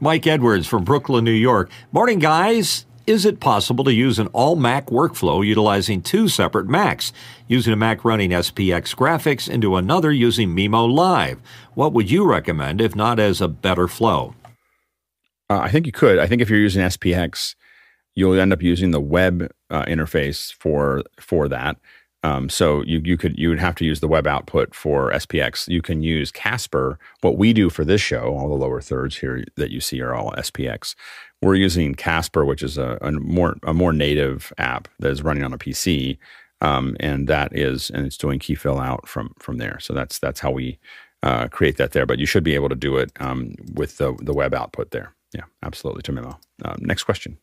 Mike Edwards from Brooklyn, New York. Morning, guys. Is it possible to use an all Mac workflow utilizing two separate Macs, using a Mac running SPX graphics into another using mimoLive? What would you recommend, if not as a better flow? Uh, I think you could. I think if you're using SPX, you'll end up using the web uh, interface for for that. Um, so you you could you would have to use the web output for SPX. You can use Caspar. What we do for this show, all the lower thirds here that you see are all SPX. We're using Caspar, which is a, a more a more native app that is running on a PC, um, and that is and it's doing key fill out from from there. So that's that's how we uh, create that there. But you should be able to do it um, with the the web output there. Yeah, absolutely. To Mimo. Um, next question.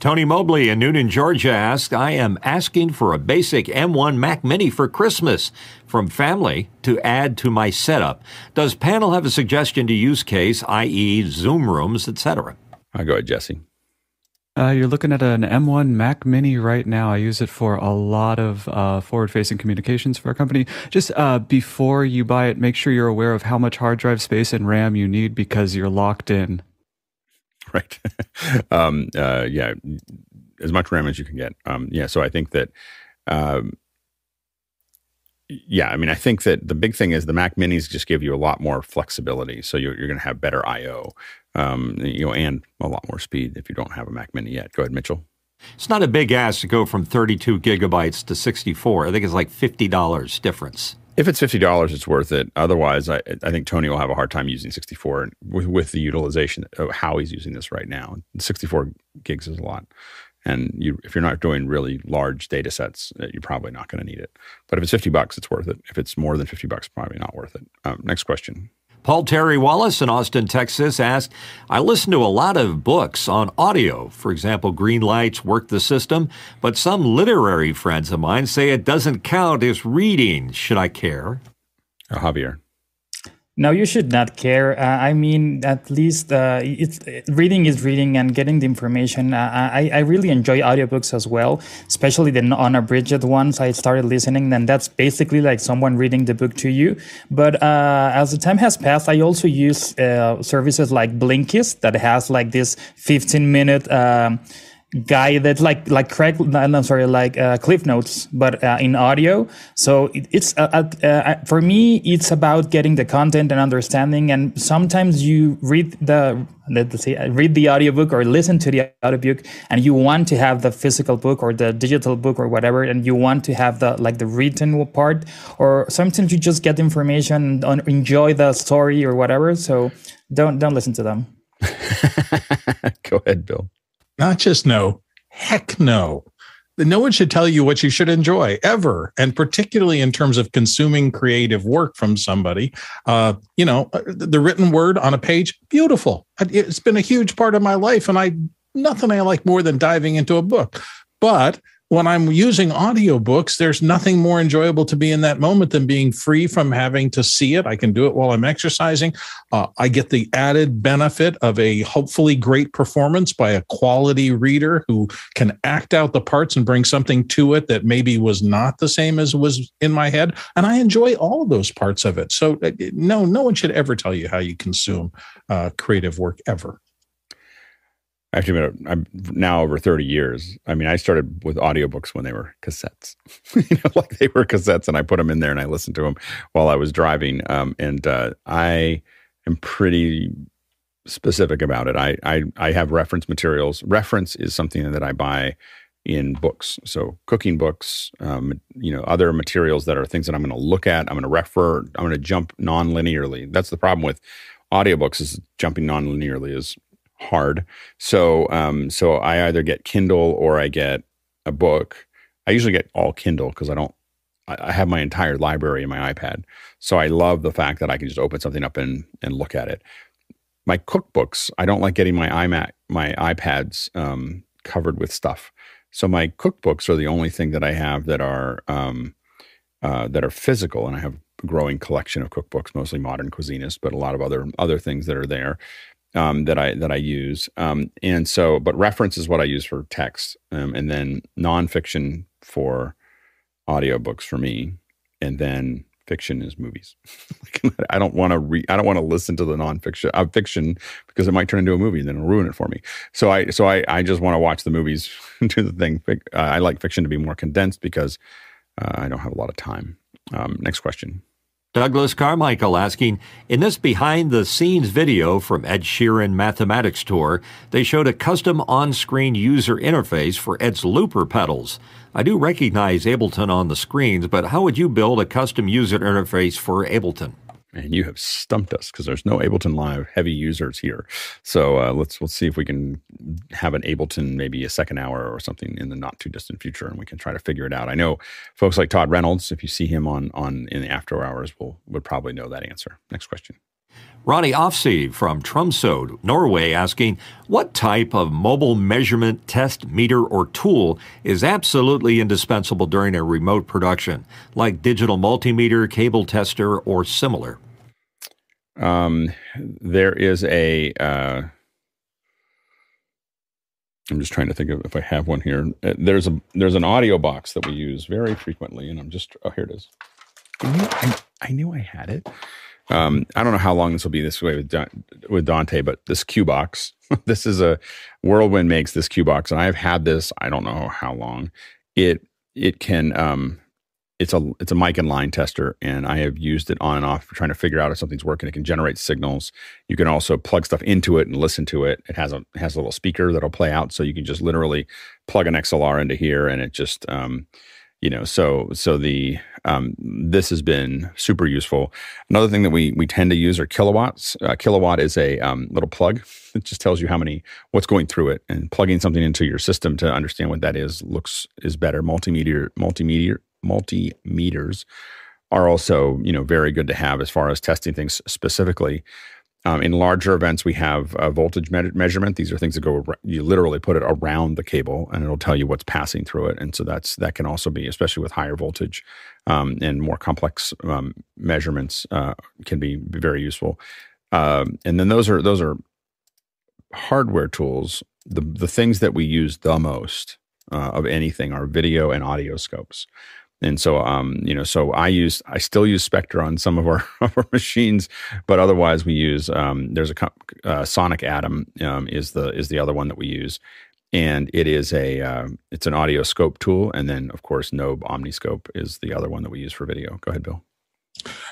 Tony Mobley in Newnan, Georgia asked, I am asking for a basic M1 Mac Mini for Christmas from family to add to my setup. Does panel have a suggestion to use case, i.e., Zoom rooms, etc.? I'll go ahead, Jesse. Uh, you're looking at an M1 Mac Mini right now. I use it for a lot of uh, forward-facing communications for our company. Just uh, before you buy it, make sure you're aware of how much hard drive space and RAM you need because you're locked in. Right. um, uh, yeah, as much RAM as you can get. Um, yeah. So I think that. Um, yeah, I mean, I think that the big thing is the Mac Minis just give you a lot more flexibility. So you're, you're going to have better I/O, um, you know, and a lot more speed if you don't have a Mac Mini yet. Go ahead, Mitchell. It's not a big ask to go from 32 gigabytes to 64. I think it's like $50 difference. If it's fifty dollars, it's worth it. Otherwise, I, I think Tony will have a hard time using sixty four with, with the utilization of how he's using this right now. Sixty four gigs is a lot, and you if you're not doing really large data sets, uh, you're probably not going to need it. But if it's fifty bucks, it's worth it. If it's more than fifty bucks, probably not worth it. Um, next question. Paul Terry Wallace in Austin, Texas asked, I listen to a lot of books on audio. For example, Green Lights Work the System, but some literary friends of mine say it doesn't count as reading. Should I care? Uh, Javier. No, you should not care. Uh, I mean, at least uh, it's reading is reading and getting the information. Uh, I, I really enjoy audiobooks as well, especially the unabridged ones. I started listening, and that's basically like someone reading the book to you. But uh, as the time has passed, I also use uh, services like Blinkist that has like this 15 minute. Um, guy that's like like Craig, I'm sorry, like uh, Cliff Notes, but uh, in audio. So it, it's uh, uh, uh, for me, it's about getting the content and understanding. And sometimes you read the let's say read the audiobook or listen to the audiobook, and you want to have the physical book or the digital book or whatever, and you want to have the like the written part. Or sometimes you just get information and enjoy the story or whatever. So don't don't listen to them. Go ahead, Bill. Not just no, heck no. No one should tell you what you should enjoy ever, and particularly in terms of consuming creative work from somebody. Uh, you know, uh, the written word on a page, beautiful. It's been a huge part of my life, and I nothing I like more than diving into a book. But when I'm using audiobooks, there's nothing more enjoyable to be in that moment than being free from having to see it. I can do it while I'm exercising. Uh, I get the added benefit of a hopefully great performance by a quality reader who can act out the parts and bring something to it that maybe was not the same as was in my head. And I enjoy all of those parts of it. So, uh, no, no one should ever tell you how you consume uh, creative work ever actually I'm now over 30 years. I mean, I started with audiobooks when they were cassettes, you know, like they were cassettes and I put them in there and I listened to them while I was driving. Um, and uh, I am pretty specific about it. I, I, I have reference materials. Reference is something that I buy in books. So cooking books, um, you know, other materials that are things that I'm going to look at. I'm going to refer, I'm going to jump non-linearly. That's the problem with audiobooks is jumping non-linearly is hard. So um, so I either get Kindle or I get a book. I usually get all Kindle because I don't. I, I have my entire library in my iPad, so I love the fact that I can just open something up and and look at it. My cookbooks, I don't like getting my iMac, my iPads um, covered with stuff. So my cookbooks are the only thing that I have that are um, uh, that are physical, and I have a growing collection of cookbooks, mostly modern cuisinists, but a lot of other other things that are there um, that I that I use. Um, and so, but reference is what I use for text, um, and then nonfiction for audiobooks for me, and then fiction is movies. I don't want to read. I don't want to listen to the nonfiction uh, fiction because it might turn into a movie and then it'll ruin it for me. So I so I I just want to watch the movies do the thing. Uh, I like fiction to be more condensed because uh, I don't have a lot of time. Um, next question. Douglas Carmichael asking, in this behind the scenes video from Ed Sheeran Mathematics Tour, they showed a custom on screen user interface for Ed's looper pedals. I do recognize Ableton on the screens, but how would you build a custom user interface for Ableton? And you have stumped us because there's no Ableton Live heavy users here. So uh, let's let's see if we can have an Ableton maybe a second hour or something in the not too distant future, and we can try to figure it out. I know folks like Todd Reynolds, if you see him on on in the after hours, will would probably know that answer. Next question. Ronnie Offsey from Tromsø, Norway, asking, What type of mobile measurement test meter or tool is absolutely indispensable during a remote production, like digital multimeter, cable tester, or similar? Um, there is a. Uh, I'm just trying to think of if I have one here. Uh, There's a there's an audio box that we use very frequently, and I'm just oh here it is. I knew I, I, knew I had it. Um, I don't know how long this will be this way with Don, with Dante, but this Q box. this is a Whirlwind makes this Q box, and I've had this. I don't know how long. It it can um, it's a it's a mic and line tester, and I have used it on and off for trying to figure out if something's working. It can generate signals. You can also plug stuff into it and listen to it. It has a it has a little speaker that'll play out, so you can just literally plug an XLR into here, and it just um, you know so so the um, this has been super useful. Another thing that we we tend to use are Kill A Watts. Uh, Kill A Watt is a um, little plug. It just tells you how many what's going through it, and plugging something into your system to understand what that is looks is better. Multimeter multimeter multimeters are also you know very good to have as far as testing things specifically. Um, in larger events, we have a voltage me- measurement. These are things that go. You literally put it around the cable, and it'll tell you what's passing through it. And so that's that can also be, especially with higher voltage um, and more complex um, measurements, uh, can be very useful. Um, and then those are those are hardware tools. The the things that we use the most uh, of anything are video and audio scopes. And so, um, you know, so I use, I still use Spectre on some of our, our machines, but otherwise we use, um, there's a uh, Sonic Atom um, is the is the other one that we use, and it is a uh, it's an audio scope tool, and then of course Nobe Omniscope is the other one that we use for video. Go ahead, Bill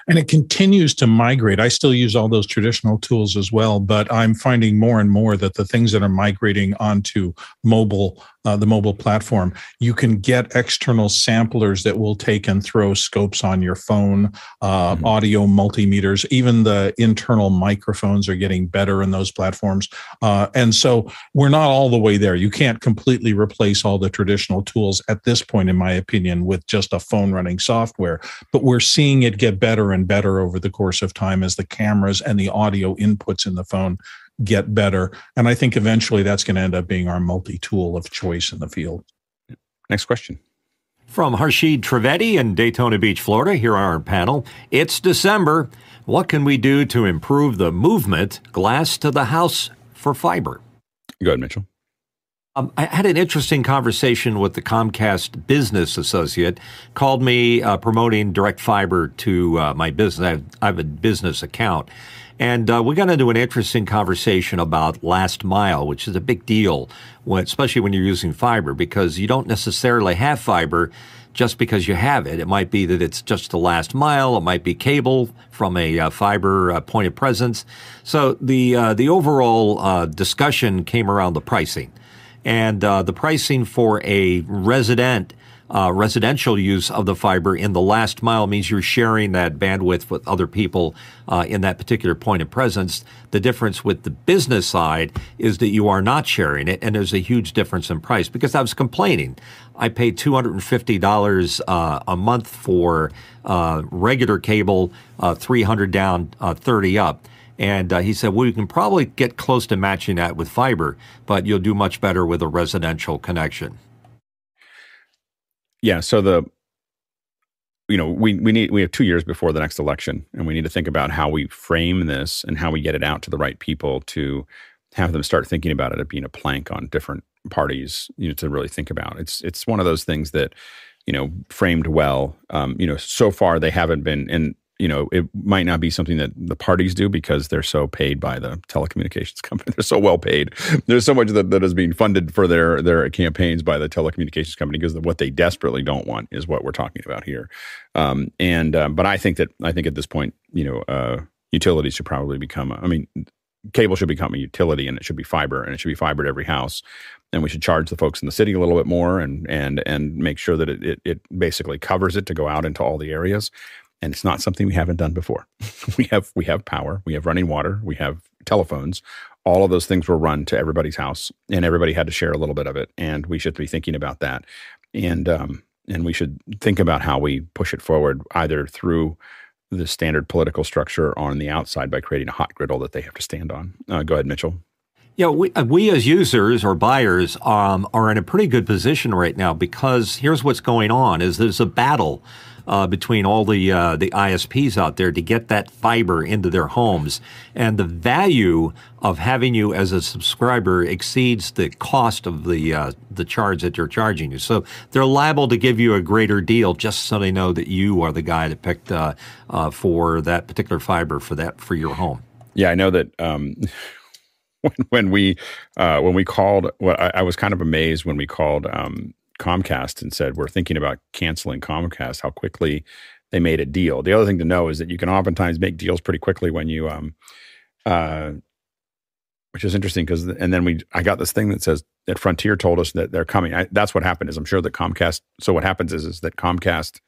and it continues to migrate. I still use all those traditional tools as well, but I'm finding more and more that the things that are migrating onto mobile, uh, the mobile platform, you can get external samplers that will take and throw scopes on your phone, uh, mm-hmm. audio multimeters, even the internal microphones are getting better in those platforms. Uh, and so we're not all the way there. You can't completely replace all the traditional tools at this point, in my opinion, with just a phone running software, but we're seeing it get better and better over the course of time as the cameras and the audio inputs in the phone get better. And I think eventually that's going to end up being our multi tool of choice in the field. Next question. From Harshid Trivedi in Daytona Beach, Florida, here on our panel. It's December. What can we do to improve the movement glass to the house for fiber? Go ahead, Mitchell. Um, I had an interesting conversation with the Comcast business associate. Called me uh, promoting direct fiber to uh, my business. I have, I have, a business account, and uh, we got into an interesting conversation about last mile, which is a big deal, when, especially when you're using fiber, because you don't necessarily have fiber just because you have it. It might be that it's just the last mile. It might be cable from a uh, fiber uh, point of presence. So the uh, the overall uh, discussion came around the pricing and uh, the pricing for a resident uh, residential use of the fiber in the last mile means you're sharing that bandwidth with other people uh, in that particular point of presence. The difference with the business side is that you are not sharing it, and there's a huge difference in price. Because I was complaining, I paid $250 uh, a month for uh, regular cable, uh, 300 down, uh, 30 up. And uh, he said, well, you can probably get close to matching that with fiber, but you'll do much better with a residential connection. Yeah. So the, you know, we, we need, we have two years before the next election and we need to think about how we frame this and how we get it out to the right people to have them start thinking about it being a plank on different parties, you know, to really think about. It's, it's one of those things that, you know, framed well. Um, you know, so far they haven't been, and you know, it might not be something that the parties do because they're so paid by the telecommunications company. They're so well paid. There's so much that, that is being funded for their their campaigns by the telecommunications company because what they desperately don't want is what we're talking about here. Um, and uh, but I think that I think at this point, you know, uh, utilities should probably become. A, I mean, cable should become a utility, and it should be fiber, and it should be fiber to every house. And we should charge the folks in the city a little bit more, and and and make sure that it, it, it basically covers it to go out into all the areas and it's not something we haven't done before. we have we have power, we have running water, we have telephones. All of those things were run to everybody's house, and everybody had to share a little bit of it. And we should be thinking about that, and um, and we should think about how we push it forward, either through the standard political structure on the outside by creating a hot griddle that they have to stand on. Uh, go ahead, Mitchell. Yeah, we, uh, we as users or buyers um, are in a pretty good position right now because here's what's going on: is there's a battle uh, between all the uh, the ISPs out there to get that fiber into their homes, and the value of having you as a subscriber exceeds the cost of the uh, the charge that they're charging you. So they're liable to give you a greater deal just so they know that you are the guy that picked uh, uh, for that particular fiber for that for your home. Yeah, I know that. Um, when, we uh, when we called, well, I, I, was kind of amazed when we called um, Comcast and said we're thinking about canceling Comcast. How quickly they made a deal. The other thing to know is that you can oftentimes make deals pretty quickly when you, um, uh, which is interesting because, and then we, I got this thing that says that Frontier told us that they're coming. I, that's what happened. Is I'm sure that Comcast. So what happens is is that Comcast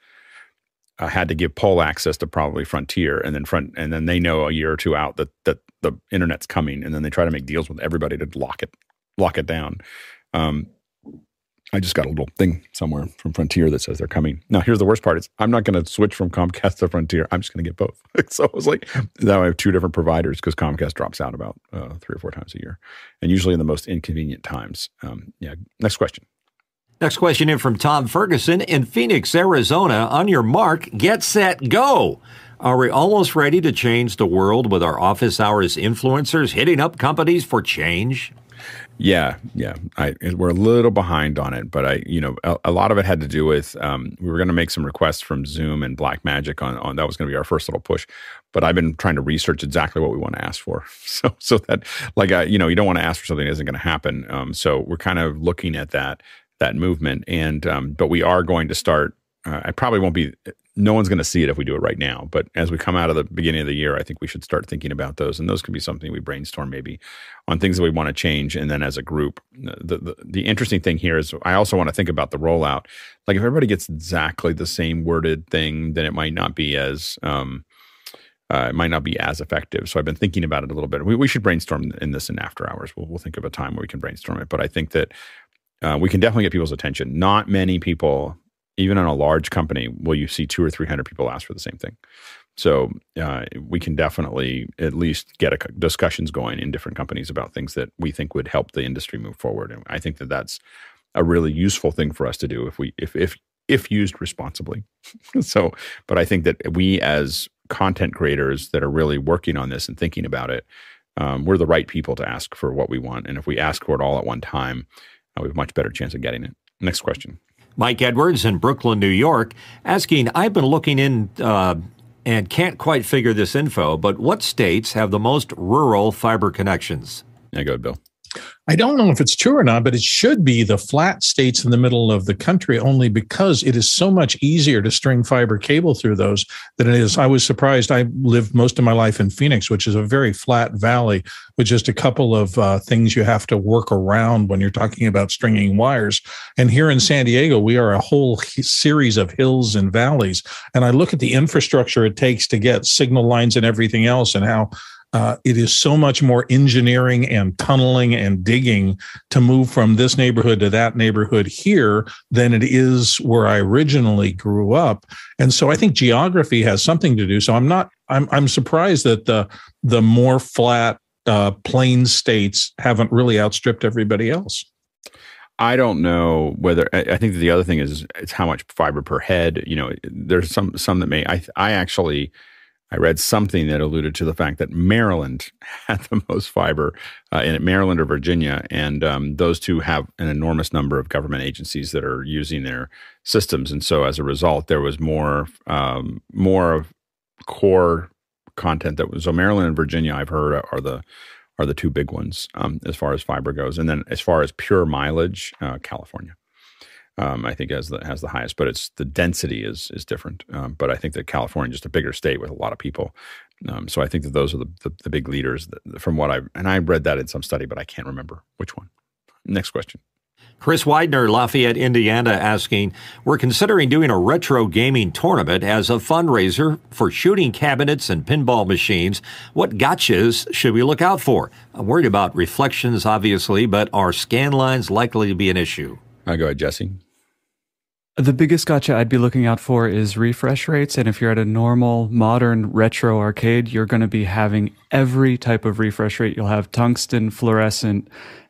uh, had to give pole access to probably Frontier, and then front, and then they know a year or two out that that the internet's coming, and then they try to make deals with everybody to lock it lock it down. Um, I just got a little thing somewhere from Frontier that says they're coming. Now, here's the worst part: is I'm not going to switch from Comcast to Frontier. I'm just going to get both. so I was like, now I have two different providers because Comcast drops out about uh, three or four times a year, and usually in the most inconvenient times. Um, yeah. Next question. Next question in from Tom Ferguson in Phoenix, Arizona. On your mark, get set, go. Are we almost ready to change the world with our office hours influencers hitting up companies for change? Yeah, yeah. I, we're a little behind on it, but I, you know, a, a lot of it had to do with um, we were going to make some requests from Zoom and Blackmagic on, on that was going to be our first little push. But I've been trying to research exactly what we want to ask for, so so that like I, you know, you don't want to ask for something that isn't going to happen. Um, so we're kind of looking at that that movement. And um, but we are going to start. Uh, I probably won't be. No one's going to see it if we do it right now. But as we come out of the beginning of the year, I think we should start thinking about those, and those could be something we brainstorm maybe on things that we want to change, and then as a group. The, the the interesting thing here is I also want to think about the rollout. Like if everybody gets exactly the same worded thing, then it might not be as um, uh, it might not be as effective. So I've been thinking about it a little bit. We, we should brainstorm in this in after hours. We'll, we'll think of a time where we can brainstorm it. But I think that uh, we can definitely get people's attention. Not many people, even in a large company, will you see two or three hundred people ask for the same thing. So uh, we can definitely at least get a, discussions going in different companies about things that we think would help the industry move forward. And I think that that's a really useful thing for us to do if we if if if used responsibly. so, but I think that we as content creators that are really working on this and thinking about it, um, we're the right people to ask for what we want. And if we ask for it all at one time, uh, we have a much better chance of getting it. Next question. Mike Edwards in Brooklyn, New York, asking I've been looking in uh, and can't quite figure this info, but what states have the most rural fiber connections? Yeah, go ahead, Bill. I don't know if it's true or not, but it should be the flat states in the middle of the country only because it is so much easier to string fiber cable through those than it is. I was surprised. I lived most of my life in Phoenix, which is a very flat valley with just a couple of uh, things you have to work around when you're talking about stringing wires. And here in San Diego, we are a whole series of hills and valleys. And I look at the infrastructure it takes to get signal lines and everything else and how uh, it is so much more engineering and tunneling and digging to move from this neighborhood to that neighborhood here than it is where I originally grew up. And so I think geography has something to do. So I'm not, I'm, I'm surprised that the, the more flat uh, plain states haven't really outstripped everybody else. I don't know whether I think the other thing is it's how much fiber per head. You know, there's some some that may. I I actually I read something that alluded to the fact that Maryland had the most fiber uh, in Maryland or Virginia, and um, those two have an enormous number of government agencies that are using their systems, and so as a result, there was more um, more of core content that was. So Maryland and Virginia, I've heard, are the are the two big ones um, as far as fiber goes, and then as far as pure mileage, uh, California um, I think has the has the highest, but it's the density is is different. Um, but I think that California is just a bigger state with a lot of people. Um, so I think that those are the, the, the big leaders that, from what I and I read that in some study, but I can't remember which one. Next question. Chris Widener, Lafayette, Indiana, asking, We're considering doing a retro gaming tournament as a fundraiser for shooting cabinets and pinball machines. What gotchas should we look out for? I'm worried about reflections, obviously, but are scan lines likely to be an issue? I go ahead, Jesse. The biggest gotcha I'd be looking out for is refresh rates. And if you're at a normal, modern, retro arcade, you're going to be having every type of refresh rate. You'll have tungsten, fluorescent,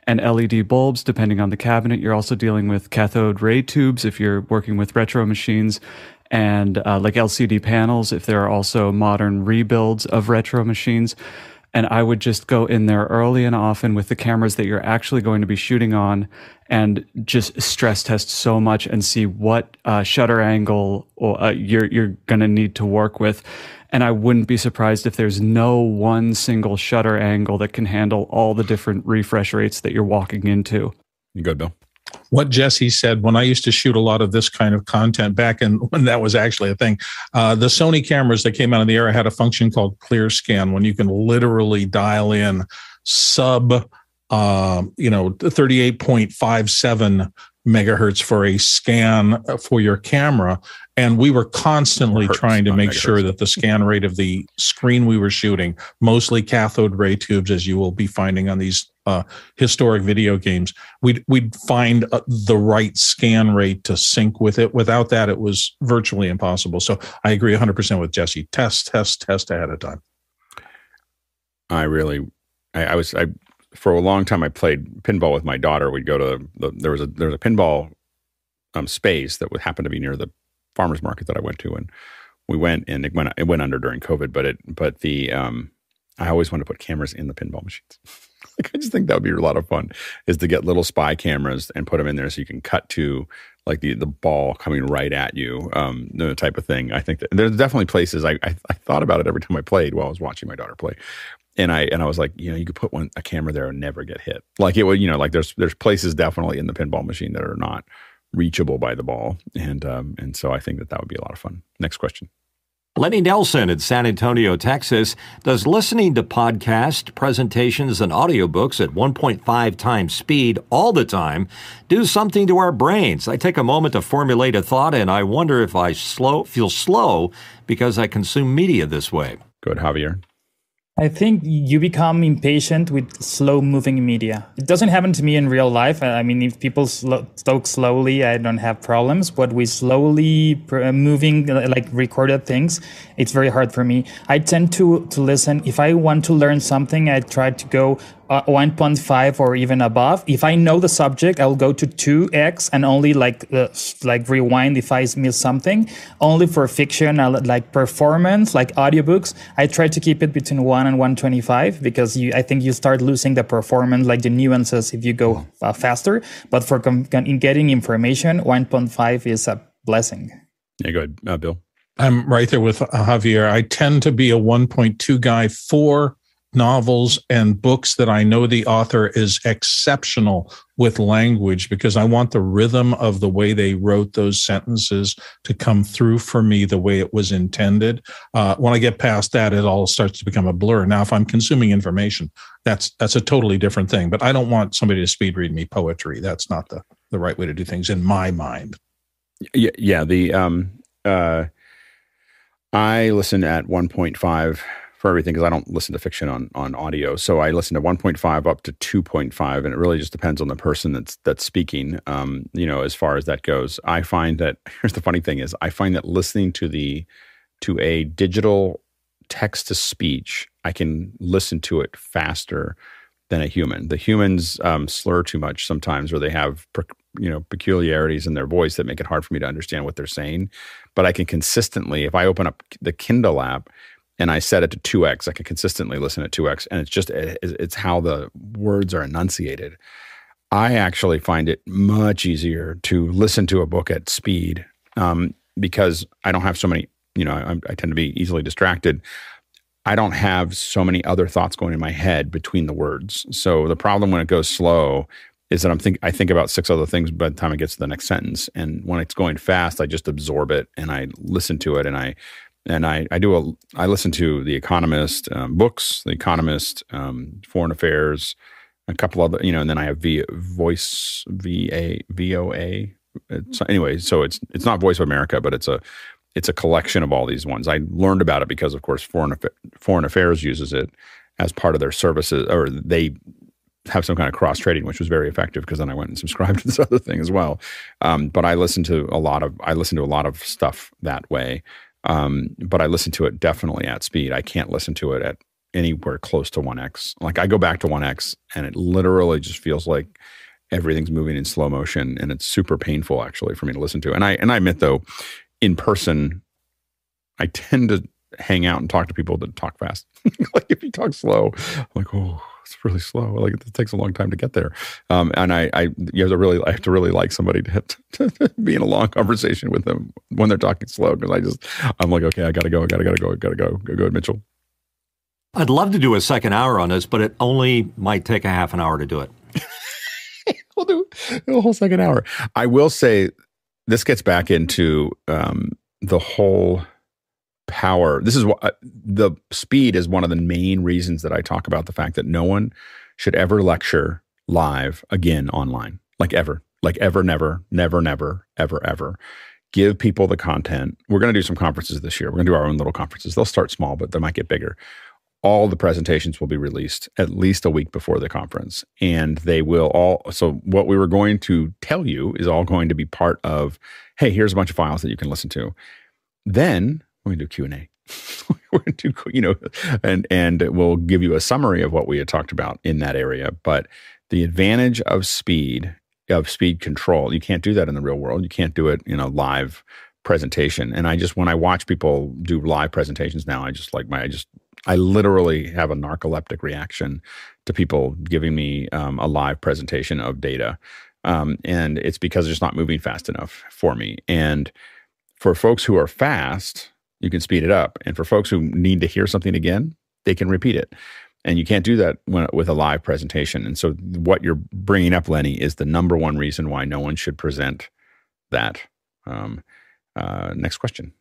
and LED bulbs, depending on the cabinet. You're also dealing with cathode ray tubes if you're working with retro machines. and uh, like LCD panels, if there are also modern rebuilds of retro machines. And I would just go in there early and often with the cameras that you're actually going to be shooting on and just stress test so much and see what uh, shutter angle or, uh, you're, you're going to need to work with. And I wouldn't be surprised if there's no one single shutter angle that can handle all the different refresh rates that you're walking into. You good, Bill? What Jesse said when I used to shoot a lot of this kind of content back in when that was actually a thing. Uh, the Sony cameras that came out of the era had a function called clear scan when you can literally dial in sub, uh, you know, 38.57 megahertz for a scan for your camera. And we were constantly Hertz, trying to make megahertz. sure that the scan rate of the screen we were shooting, mostly cathode ray tubes, as you will be finding on these uh, historic video games, we'd we'd find uh, the right scan rate to sync with it. Without that, it was virtually impossible. So I agree 100% with Jesse. Test, test, test ahead of time. I really, I, I was, I for a long time I played pinball with my daughter. We'd go to the, there was a there was a pinball um, space that would happen to be near the farmers market that I went to, and we went and it went it went under during COVID. But it but the um, I always wanted to put cameras in the pinball machines. like I just think that would be a lot of fun is to get little spy cameras and put them in there so you can cut to like the the ball coming right at you, um, the type of thing. I think that there's definitely places I, I, I thought about it every time I played while I was watching my daughter play, and I and I was like, you know, you could put one a camera there and never get hit. Like it would, you know, like there's there's places definitely in the pinball machine that are not reachable by the ball, and um, and so I think that that would be a lot of fun. Next question. Lenny Nelson in San Antonio, Texas, does listening to podcasts, presentations and audiobooks at 1.5 times speed all the time do something to our brains? I take a moment to formulate a thought and I wonder if I slow feel slow because I consume media this way. Good, Javier. I think you become impatient with slow moving media. It doesn't happen to me in real life. I mean, if people slow, talk slowly, I don't have problems. But with slowly uh, moving, uh, like recorded things, it's very hard for me. I tend to, to listen. If I want to learn something, I try to go uh, 1.5 or even above. If I know the subject, I'll go to 2x and only like uh, like rewind if I miss something. Only for fiction, uh, like performance, like audiobooks, I try to keep it between 1 and 125 because you, I think you start losing the performance, like the nuances if you go uh, faster. But for com- in getting information, 1.5 is a blessing. Yeah, go ahead, uh, Bill. I'm right there with Javier. I tend to be a 1.2 guy for novels and books that I know the author is exceptional with language because I want the rhythm of the way they wrote those sentences to come through for me the way it was intended. Uh, when I get past that, it all starts to become a blur. Now, if I'm consuming information, that's that's a totally different thing. But I don't want somebody to speed read me poetry. That's not the the right way to do things in my mind. Yeah, yeah. The um, uh, I listen at 1.5 for everything because I don't listen to fiction on on audio. So I listen to 1.5 up to 2.5, and it really just depends on the person that's that's speaking. Um, you know, as far as that goes, I find that here's the funny thing is I find that listening to the to a digital text to speech, I can listen to it faster than a human. The humans um, slur too much sometimes, or they have you know peculiarities in their voice that make it hard for me to understand what they're saying. But I can consistently, if I open up the Kindle app and I set it to 2x. I can consistently listen at 2x, and it's just it's how the words are enunciated. I actually find it much easier to listen to a book at speed um, because I don't have so many. You know, I, I tend to be easily distracted. I don't have so many other thoughts going in my head between the words. So the problem when it goes slow is that I'm think I think about six other things by the time it gets to the next sentence. And when it's going fast, I just absorb it and I listen to it and I and I, I do a I listen to the Economist um, books, the Economist, um, Foreign Affairs, a couple other you know, and then I have v, Voice V A V O A. Anyway, so it's it's not Voice of America, but it's a it's a collection of all these ones. I learned about it because, of course, Foreign Foreign Affairs uses it as part of their services, or they have some kind of cross trading, which was very effective because then I went and subscribed to this other thing as well. Um, but I listen to a lot of I listen to a lot of stuff that way. Um, but I listen to it definitely at speed. I can't listen to it at anywhere close to 1x. Like I go back to 1x and it literally just feels like everything's moving in slow motion and it's super painful actually for me to listen to. And I and I admit though, in person, I tend to hang out and talk to people that talk fast. like if you talk slow, I'm like, oh, it's really slow. Like it takes a long time to get there. Um, and I, I, you have to really, I have to really like somebody to, to be in a long conversation with them when they're talking slow. Cause I just, I'm like, okay, I gotta go. I gotta, gotta go. I gotta go. Go, go, Mitchell. I'd love to do a second hour on this, but it only might take a half an hour to do it. we'll do a whole second hour. I will say this gets back into um, the whole power. This is what uh, the speed is one of the main reasons that I talk about the fact that no one should ever lecture live again online, like ever, like ever, never, never, never, ever, ever. Give people the content. We're going to do some conferences this year. We're going to do our own little conferences. They'll start small, but they might get bigger. All the presentations will be released at least a week before the conference, and they will all. So, what we were going to tell you is all going to be part of. Hey, here's a bunch of files that you can listen to. Then we're going to do Q and A. we're going to do, you know, and and we'll give you a summary of what we had talked about in that area. But the advantage of speed of speed control, you can't do that in the real world. You can't do it in a live presentation. And I just when I watch people do live presentations now, I just like my I just I literally have a narcoleptic reaction to people giving me um, a live presentation of data. Um, and it's because it's not moving fast enough for me. And for folks who are fast, you can speed it up. And for folks who need to hear something again, they can repeat it. And you can't do that when, with a live presentation. And so, what you're bringing up, Lenny, is the number one reason why no one should present that. Um, uh, next question.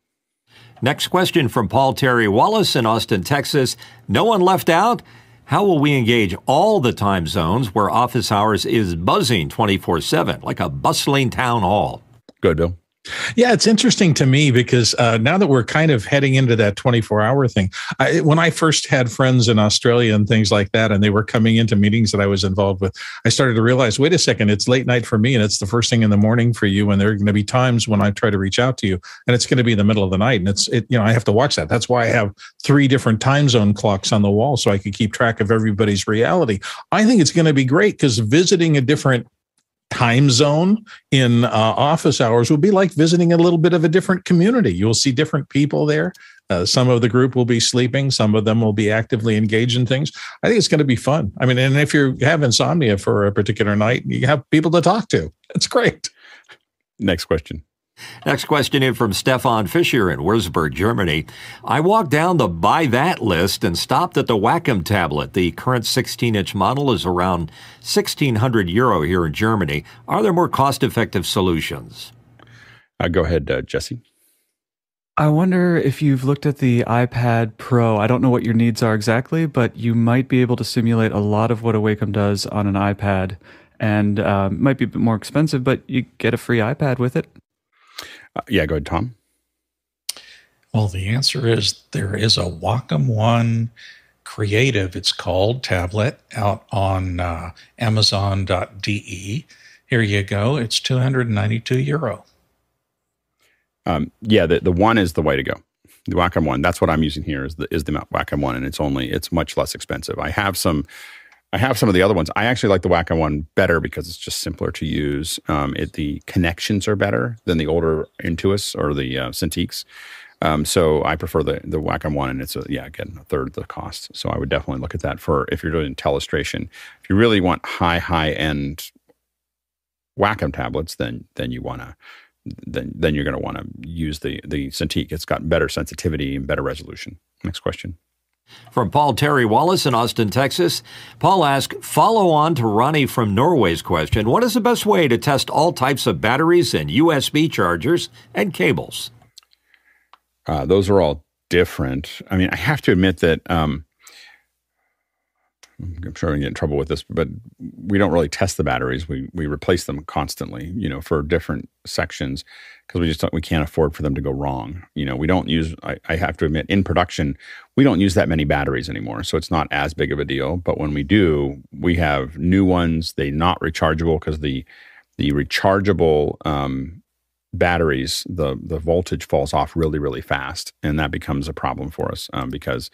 Next question from Paul Terry Wallace in Austin, Texas. No one left out? How will we engage all the time zones where office hours is buzzing 24 7, like a bustling town hall? Good, Bill. Yeah, it's interesting to me because uh, now that we're kind of heading into that 24 hour thing, I, when I first had friends in Australia and things like that, and they were coming into meetings that I was involved with, I started to realize wait a second, it's late night for me and it's the first thing in the morning for you. And there are going to be times when I try to reach out to you and it's going to be in the middle of the night. And it's, it, you know, I have to watch that. That's why I have three different time zone clocks on the wall so I can keep track of everybody's reality. I think it's going to be great because visiting a different time zone in uh, office hours will be like visiting a little bit of a different community. You'll see different people there. Uh, some of the group will be sleeping, some of them will be actively engaged in things. I think it's going to be fun. I mean, and if you have insomnia for a particular night, you have people to talk to. It's great. Next question. Next question in from Stefan Fischer in Würzburg, Germany. I walked down the buy that list and stopped at the Wacom tablet. The current 16 inch model is around 1600 euro here in Germany. Are there more cost effective solutions? Uh, go ahead, uh, Jesse. I wonder if you've looked at the iPad Pro. I don't know what your needs are exactly, but you might be able to simulate a lot of what a Wacom does on an iPad and uh, might be a bit more expensive, but you get a free iPad with it. Uh, yeah, go ahead, Tom. Well, the answer is there is a Wacom One Creative, it's called, tablet out on uh, Amazon.de. Here you go. It's 292 euro. Um, yeah, the, the one is the way to go. The Wacom one. That's what I'm using here. Is the is the Wacom one, and it's only it's much less expensive. I have some I have some of the other ones. I actually like the Wacom one better because it's just simpler to use. Um, it, the connections are better than the older Intuos or the uh, Cintiqs. Um, so I prefer the the Wacom one, and it's a, yeah again a third the cost. So I would definitely look at that for if you're doing telestration. If you really want high high end Wacom tablets, then then you want to then then you're to want to use the the Cintiq. It's got better sensitivity and better resolution. Next question. From Paul Terry Wallace in Austin, Texas. Paul asked, follow on to Ronnie from Norway's question What is the best way to test all types of batteries and USB chargers and cables? Uh, those are all different. I mean, I have to admit that um, I'm sure I get in trouble with this, but we don't really test the batteries. We we replace them constantly, you know, for different sections because we just we can't afford for them to go wrong. You know, we don't use. I, I, have to admit, in production, we don't use that many batteries anymore, so it's not as big of a deal. But when we do, we have new ones. They not rechargeable because the the rechargeable um, batteries, the the voltage falls off really really fast, and that becomes a problem for us um, because.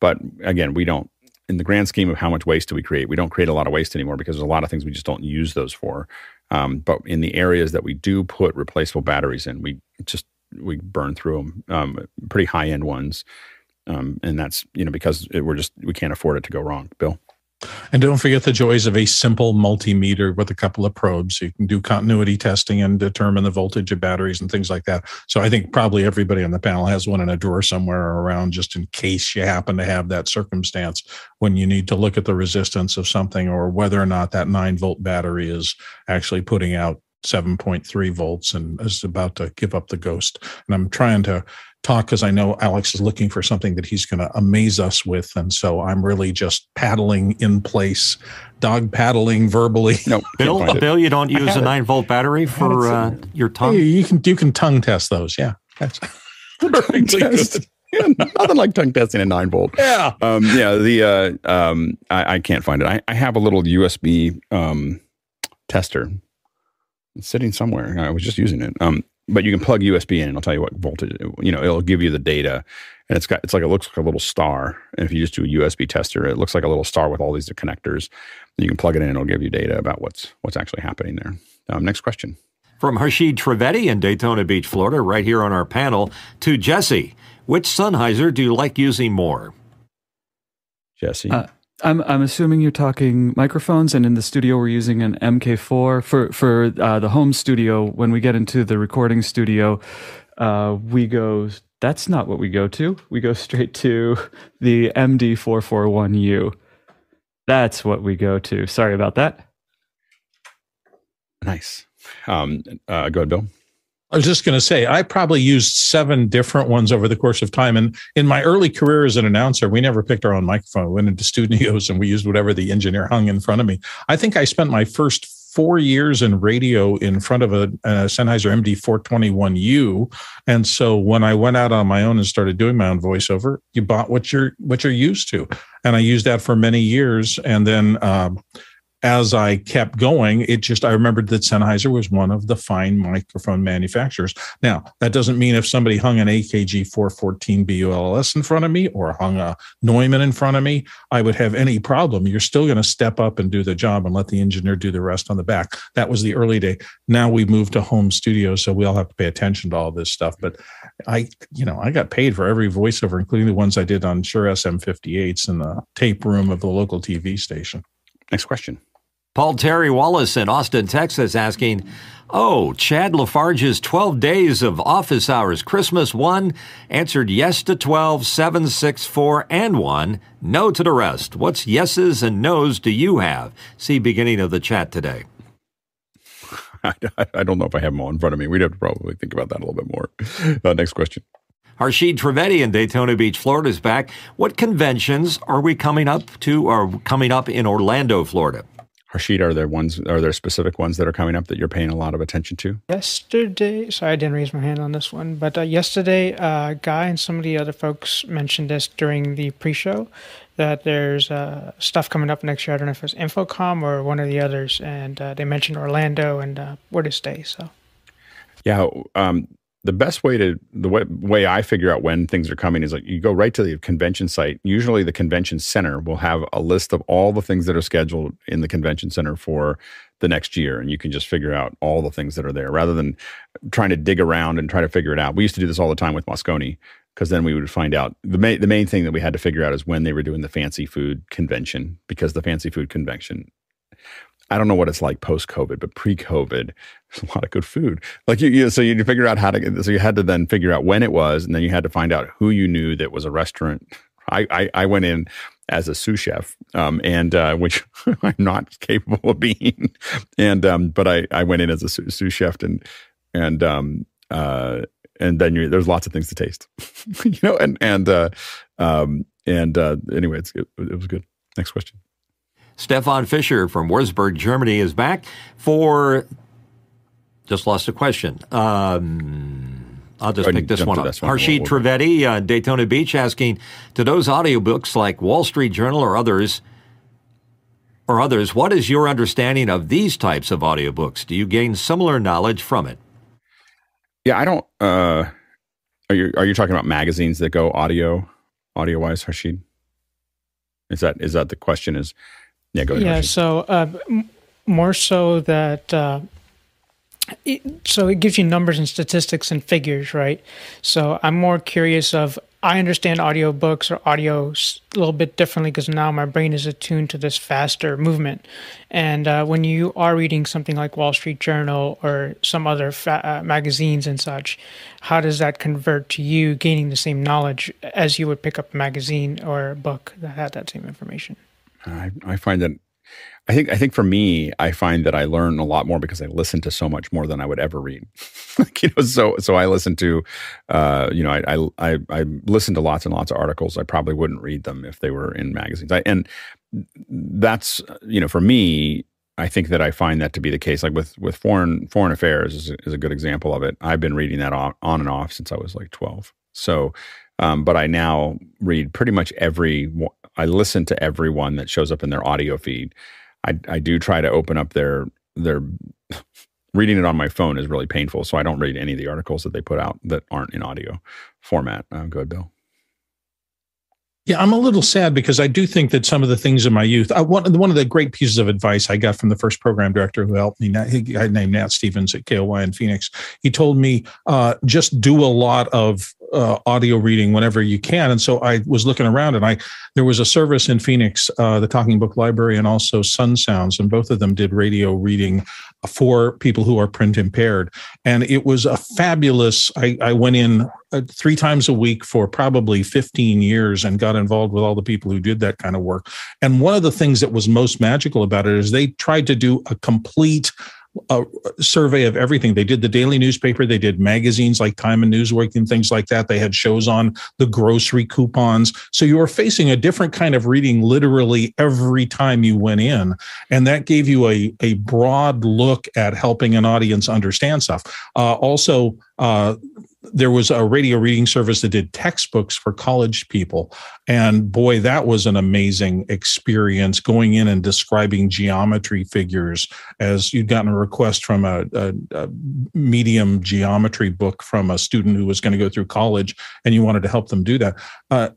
But again, we don't in the grand scheme of how much waste do we create, we don't create a lot of waste anymore because there's a lot of things we just don't use those for. Um, but in the areas that we do put replaceable batteries in, we just we burn through them, um, pretty high end ones, um, and that's you know because it, we're just we can't afford it to go wrong. Bill. And don't forget the joys of a simple multimeter with a couple of probes. You can do continuity testing and determine the voltage of batteries and things like that. So I think probably everybody on the panel has one in a drawer somewhere around just in case you happen to have that circumstance when you need to look at the resistance of something or whether or not that nine volt battery is actually putting out 7.3 volts and is about to give up the ghost. And I'm trying to talk because I know Alex is looking for something that he's going to amaze us with. And so I'm really just paddling in place, dog paddling verbally. No, Bill, Bill, you don't use a nine volt battery for uh, your tongue. Hey, you can you can tongue test those. Yeah, that's tongue test. Yeah, nothing like tongue testing a nine volt. Yeah, um, yeah. The uh, um, I, I, can't find it. I, I have a little USB um, tester it's sitting somewhere. I was just using it. Um, but you can plug USB in and it'll tell you what voltage, you know, it'll give you the data and it's got, it's like, it looks like a little star. And if you just do a USB tester, it looks like a little star with all these connectors. You can plug it in and it'll give you data about what's, what's actually happening there. Um, next question. From Harshid Trivedi in Daytona Beach, Florida, right here on our panel, to Jesse. Which Sennheiser do you like using more? Jesse. Uh, I'm I'm assuming you're talking microphones, and in the studio we're using an MK4 for for uh, the home studio. When we get into the recording studio, uh, we go. That's not what we go to. We go straight to the MD441U. That's what we go to. Sorry about that. Nice. Um, uh, go ahead, Bill. I was just going to say, I probably used seven different ones over the course of time. And in my early career as an announcer, we never picked our own microphone. We went into studios and we used whatever the engineer hung in front of me. I think I spent my first four years in radio in front of a, a Sennheiser MD421U. And so when I went out on my own and started doing my own voiceover, you bought what you're what you're used to, and I used that for many years. And then. Um, as I kept going, it just, I remembered that Sennheiser was one of the fine microphone manufacturers. Now, that doesn't mean if somebody hung an AKG 414 BULS in front of me or hung a Neumann in front of me, I would have any problem. You're still going to step up and do the job and let the engineer do the rest on the back. That was the early day. Now we moved to home studio, so we all have to pay attention to all this stuff. But I, you know, I got paid for every voiceover, including the ones I did on Shure SM58s in the tape room of the local TV station. Next question. Paul Terry Wallace in Austin, Texas, asking, Oh, Chad Lafarge's 12 days of office hours, Christmas 1, answered yes to 12, 7, 6, 4, and 1, no to the rest. What's yeses and nos do you have? See beginning of the chat today. I, I don't know if I have them all in front of me. We'd have to probably think about that a little bit more. Uh, next question. Harshid Trivedi in Daytona Beach, Florida is back. What conventions are we coming up to or coming up in Orlando, Florida? Harshid, are there ones? Are there specific ones that are coming up that you're paying a lot of attention to? Yesterday, sorry, I didn't raise my hand on this one, but uh, yesterday, uh, Guy and some of the other folks mentioned this during the pre-show that there's uh, stuff coming up next year. I don't know if it's InfoComm or one of the others, and uh, they mentioned Orlando and uh, where to stay. So, yeah, um, the best way to the way, way I figure out when things are coming is like you go right to the convention site. Usually, the convention center will have a list of all the things that are scheduled in the convention center for the next year, and you can just figure out all the things that are there rather than trying to dig around and try to figure it out. We used to do this all the time with Moscone because then we would find out the main the main thing that we had to figure out is when they were doing the fancy food convention because the fancy food convention I don't know what it's like post COVID, but pre COVID, there's a lot of good food. Like you, you, so you figure out how to, so you had to then figure out when it was, and then you had to find out who you knew that was a restaurant. I, I, I went in as a sous chef, um, and uh, which I'm not capable of being, and um, but I, I went in as a sous, chef, and and um, uh, and then you, there's lots of things to taste, you know, and and uh, um, and uh, anyway, it's, it, it was good. Next question. Stefan Fischer from Wurzburg, Germany is back for. Just lost a question. Um, I'll just pick this one up. One. Harshid Trivedi, uh, Daytona Beach, asking, "To those audiobooks like Wall Street Journal or others, or others, what is your understanding of these types of audiobooks? Do you gain similar knowledge from it?" Yeah, I don't. Uh, are you are you talking about magazines that go audio, audio wise, Harshid? Is that is that the question? Is yeah, go ahead. Yeah, so uh, more so that uh, it, so it gives you numbers and statistics and figures, right? So I'm more curious of I understand audiobooks or audio a little bit differently because now my brain is attuned to this faster movement. And uh, when you are reading something like Wall Street Journal or some other fa- uh, magazines and such, how does that convert to you gaining the same knowledge as you would pick up a magazine or a book that had that same information? I, I find that I think I think for me, I find that I learn a lot more because I listen to so much more than I would ever read. like, you know, so so I listen to, uh, you know, I, I I listen to lots and lots of articles. I probably wouldn't read them if they were in magazines. I, and that's you know, for me, I think that I find that to be the case. Like with with foreign foreign affairs is, is a good example of it. I've been reading that on, on and off since I was like twelve. So, um, but I now read pretty much every. I listen to everyone that shows up in their audio feed I, I do try to open up their their reading it on my phone is really painful. So I don't read any of the articles that they put out that aren't in audio format. Uh, go ahead, Bill. Yeah, I'm a little sad because I do think that some of the things in my youth, I, one, one of the great pieces of advice I got from the first program director who helped me, I named Nat Stevens at KOY in Phoenix. He told me uh, just do a lot of uh, audio reading whenever you can. And so I was looking around, and I there was a service in Phoenix, uh, the Talking Book Library, and also Sun Sounds, and both of them did radio reading for people who are print impaired. And it was a fabulous. I, I went in uh, three times a week for probably 15 years and got involved with all the people who did that kind of work. And one of the things that was most magical about it is they tried to do a complete a survey of everything. They did the daily newspaper, they did magazines like Time and Newsweek and things like that. They had shows on the grocery coupons. So you were facing a different kind of reading literally every time you went in. And that gave you a, a broad look at helping an audience understand stuff. Uh, also, uh, there was a radio reading service that did textbooks for college people. And boy, that was an amazing experience going in and describing geometry figures as you'd gotten a request from a, a, a medium geometry book from a student who was going to go through college and you wanted to help them do that. Uh,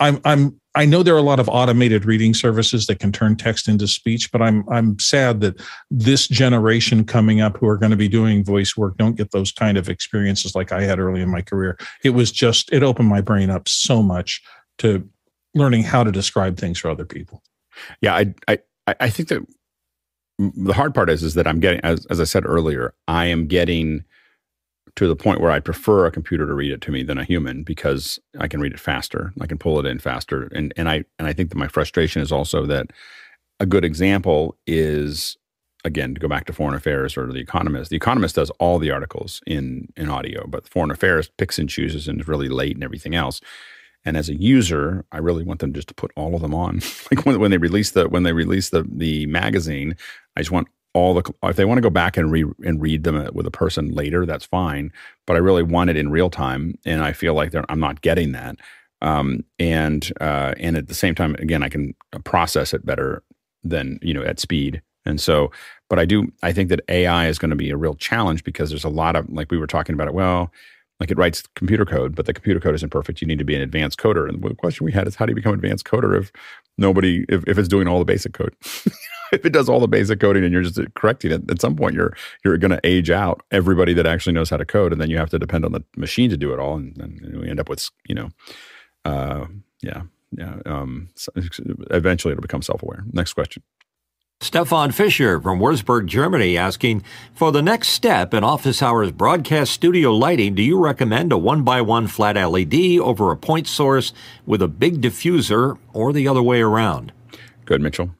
I'm I'm I know there are a lot of automated reading services that can turn text into speech, but I'm I'm sad that this generation coming up who are going to be doing voice work don't get those kind of experiences like I had early in my career. It was just it opened my brain up so much to learning how to describe things for other people. Yeah, I I I think that the hard part is is that I'm getting as as I said earlier, I am getting to the point where I prefer a computer to read it to me than a human because I can read it faster. I can pull it in faster. And and I and I think that my frustration is also that a good example is again to go back to foreign affairs or the economist. The economist does all the articles in in audio, but foreign affairs picks and chooses and is really late and everything else. And as a user, I really want them just to put all of them on. like when, when they release the when they release the the magazine, I just want all the if they want to go back and read and read them with a person later that's fine but i really want it in real time and i feel like i'm not getting that um, and uh, and at the same time again i can process it better than you know at speed and so but i do i think that ai is going to be a real challenge because there's a lot of like we were talking about it well like it writes computer code but the computer code isn't perfect you need to be an advanced coder and the question we had is how do you become an advanced coder if nobody if, if it's doing all the basic code if it does all the basic coding and you're just correcting it, at some point you're you're going to age out everybody that actually knows how to code, and then you have to depend on the machine to do it all, and then we end up with you know, uh, yeah, yeah. Um, so eventually, it'll become self aware. Next question. Stefan Fischer from Würzburg, Germany, asking For the next step in Office Hours broadcast studio lighting, do you recommend a one by one flat LED over a point source with a big diffuser or the other way around? Good, Mitchell.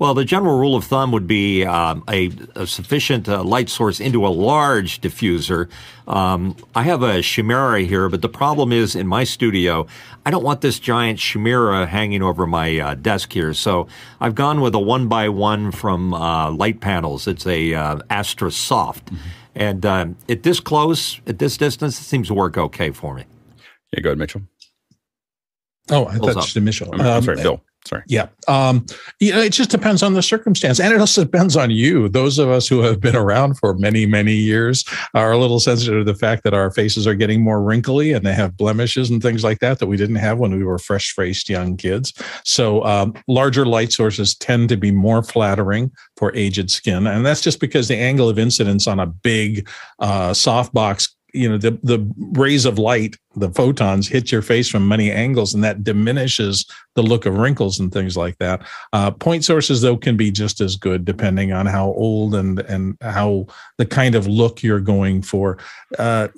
Well, the general rule of thumb would be um, a, a, sufficient uh, light source into a large diffuser. Um, I have a Chimera here, but the problem is in my studio, I don't want this giant Chimera hanging over my uh, desk here. So I've gone with a one by one from uh, Litepanels. It's a uh, Astra Soft. Mm-hmm. And uh, at this close, at this distance, it seems to work okay for me. Yeah, go ahead, Mitchell. Oh, I thought just Mitchell. I'm, um, sorry, Bill. Sorry. Yeah. Um, you know, it just depends on the circumstance. And it also depends on you. Those of us who have been around for many, many years are a little sensitive to the fact that our faces are getting more wrinkly and they have blemishes and things like that that we didn't have when we were fresh faced young kids. So, um, larger light sources tend to be more flattering for aged skin. And that's just because the angle of incidence on a big uh, softbox you know the the rays of light the photons hit your face from many angles and that diminishes the look of wrinkles and things like that. Uh, point sources though can be just as good depending on how old and and how the kind of look you're going for. Uh,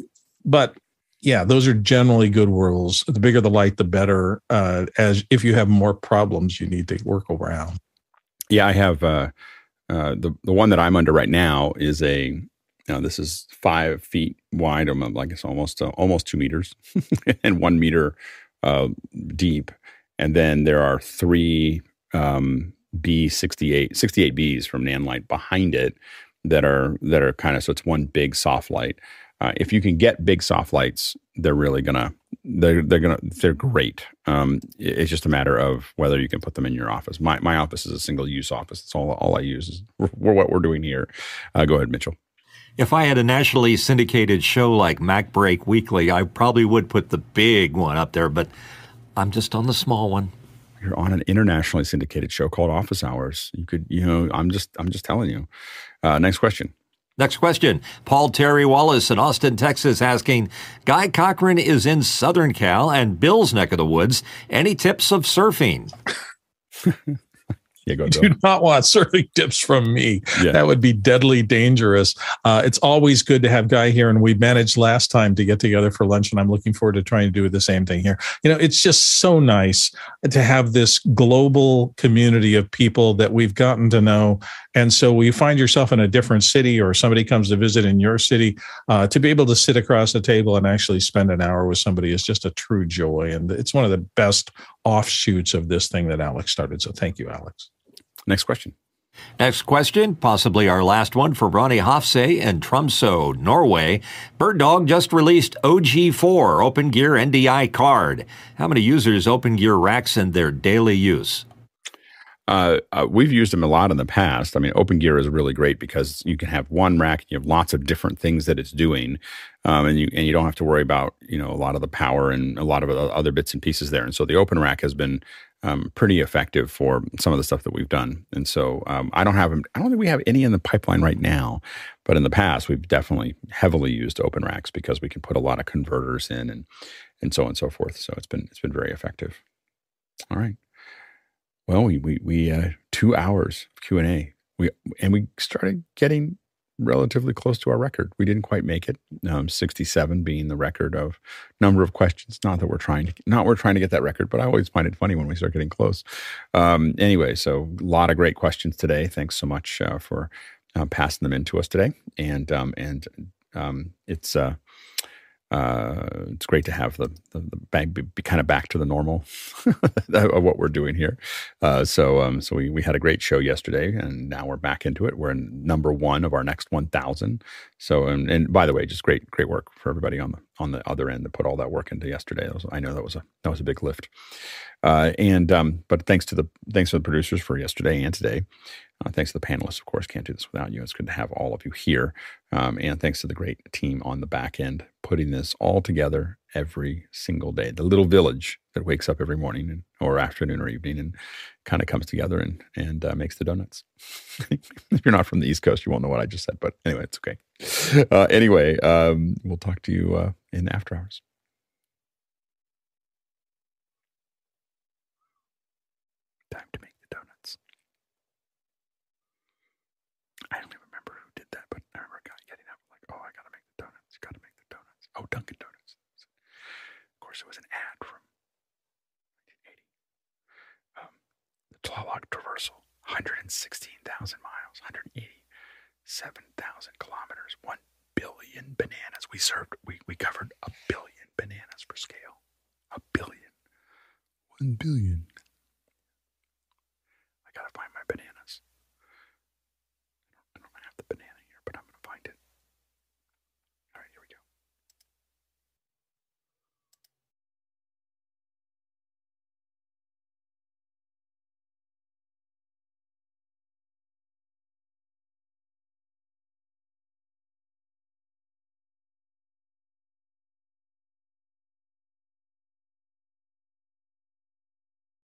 but yeah those are generally good rules. The bigger the light the better uh, as if you have more problems you need to work around. Yeah i have uh, uh, the the one that i'm under right now is a now this is five feet wide. I'm like it's almost uh, almost two meters and one meter uh, deep. And then there are three um, B 68 68 Bs from Nanlite behind it that are that are kind of so it's one big soft light. Uh, if you can get big soft lights, they're really gonna they're they're gonna they're great. Um, it's just a matter of whether you can put them in your office. My my office is a single use office. That's all all I use is what we're doing here. Uh, go ahead, Mitchell. If I had a nationally syndicated show like MacBreak Weekly, I probably would put the big one up there, but I'm just on the small one. You're on an internationally syndicated show called Office Hours. You could, you know, I'm just, I'm just telling you. Uh, next question. Next question. Paul Terry Wallace in Austin, Texas, asking Guy Cochran is in Southern Cal and Bill's neck of the woods. Any tips of surfing? Yeah, go. Do not want surfing tips from me. Yeah. That would be deadly dangerous. Uh, it's always good to have Guy here, and we managed last time to get together for lunch, and I'm looking forward to trying to do the same thing here. You know, it's just so nice to have this global community of people that we've gotten to know, and so we you find yourself in a different city, or somebody comes to visit in your city, uh, to be able to sit across the table and actually spend an hour with somebody is just a true joy, and it's one of the best offshoots of this thing that Alex started. So thank you, Alex. Next question. Next question, possibly our last one for Ronnie Hofse in Tromsø, Norway. BirdDog just released OG4 Open Gear NDI card. How many users Open Gear racks in their daily use? Uh, uh, we've used them a lot in the past. I mean, Open Gear is really great because you can have one rack and you have lots of different things that it's doing, um, and you and you don't have to worry about you know a lot of the power and a lot of other bits and pieces there. And so the Open Rack has been um, pretty effective for some of the stuff that we've done. And so um, I don't have I don't think we have any in the pipeline right now, but in the past we've definitely heavily used open racks because we can put a lot of converters in and and so on and so forth. So it's been it's been very effective. All right. Well, we we we uh, two hours of Q and A. We and we started getting relatively close to our record. We didn't quite make it. Um, 67 being the record of number of questions. Not that we're trying to, not we're trying to get that record, but I always find it funny when we start getting close. Um, anyway, so a lot of great questions today. Thanks so much uh, for uh, passing them in to us today. And um, and um, it's uh, uh, it's great to have the, the, the bank be, be, kind of back to the normal of what we're doing here. Uh, so um, so we, we had a great show yesterday, and now we're back into it. We're in number one of our next 1,000. So and, and by the way, just great great work for everybody on the on the other end that put all that work into yesterday. Was, I know that was a that was a big lift. Uh, and um, but thanks to the thanks to the producers for yesterday and today. Uh, thanks to the panelists, of course, can't do this without you. It's good to have all of you here. Um, and thanks to the great team on the back end putting this all together every single day. The little village that wakes up every morning and, or afternoon or evening and kind of comes together and, and uh, makes the donuts. if you're not from the East Coast, you won't know what I just said, but anyway, it's okay. Uh, anyway, um, we'll talk to you uh, in after hours. Time to make I don't even remember who did that, but I remember a guy getting up like, "Oh, I got to make the donuts. Got to make the donuts." Oh, Dunkin' Donuts. Of course, it was an ad from 1980. Um, the Tlaloc Traversal, 116,000 miles, 187,000 kilometers, one billion bananas. We served. We we covered a billion bananas per scale. A billion. One billion.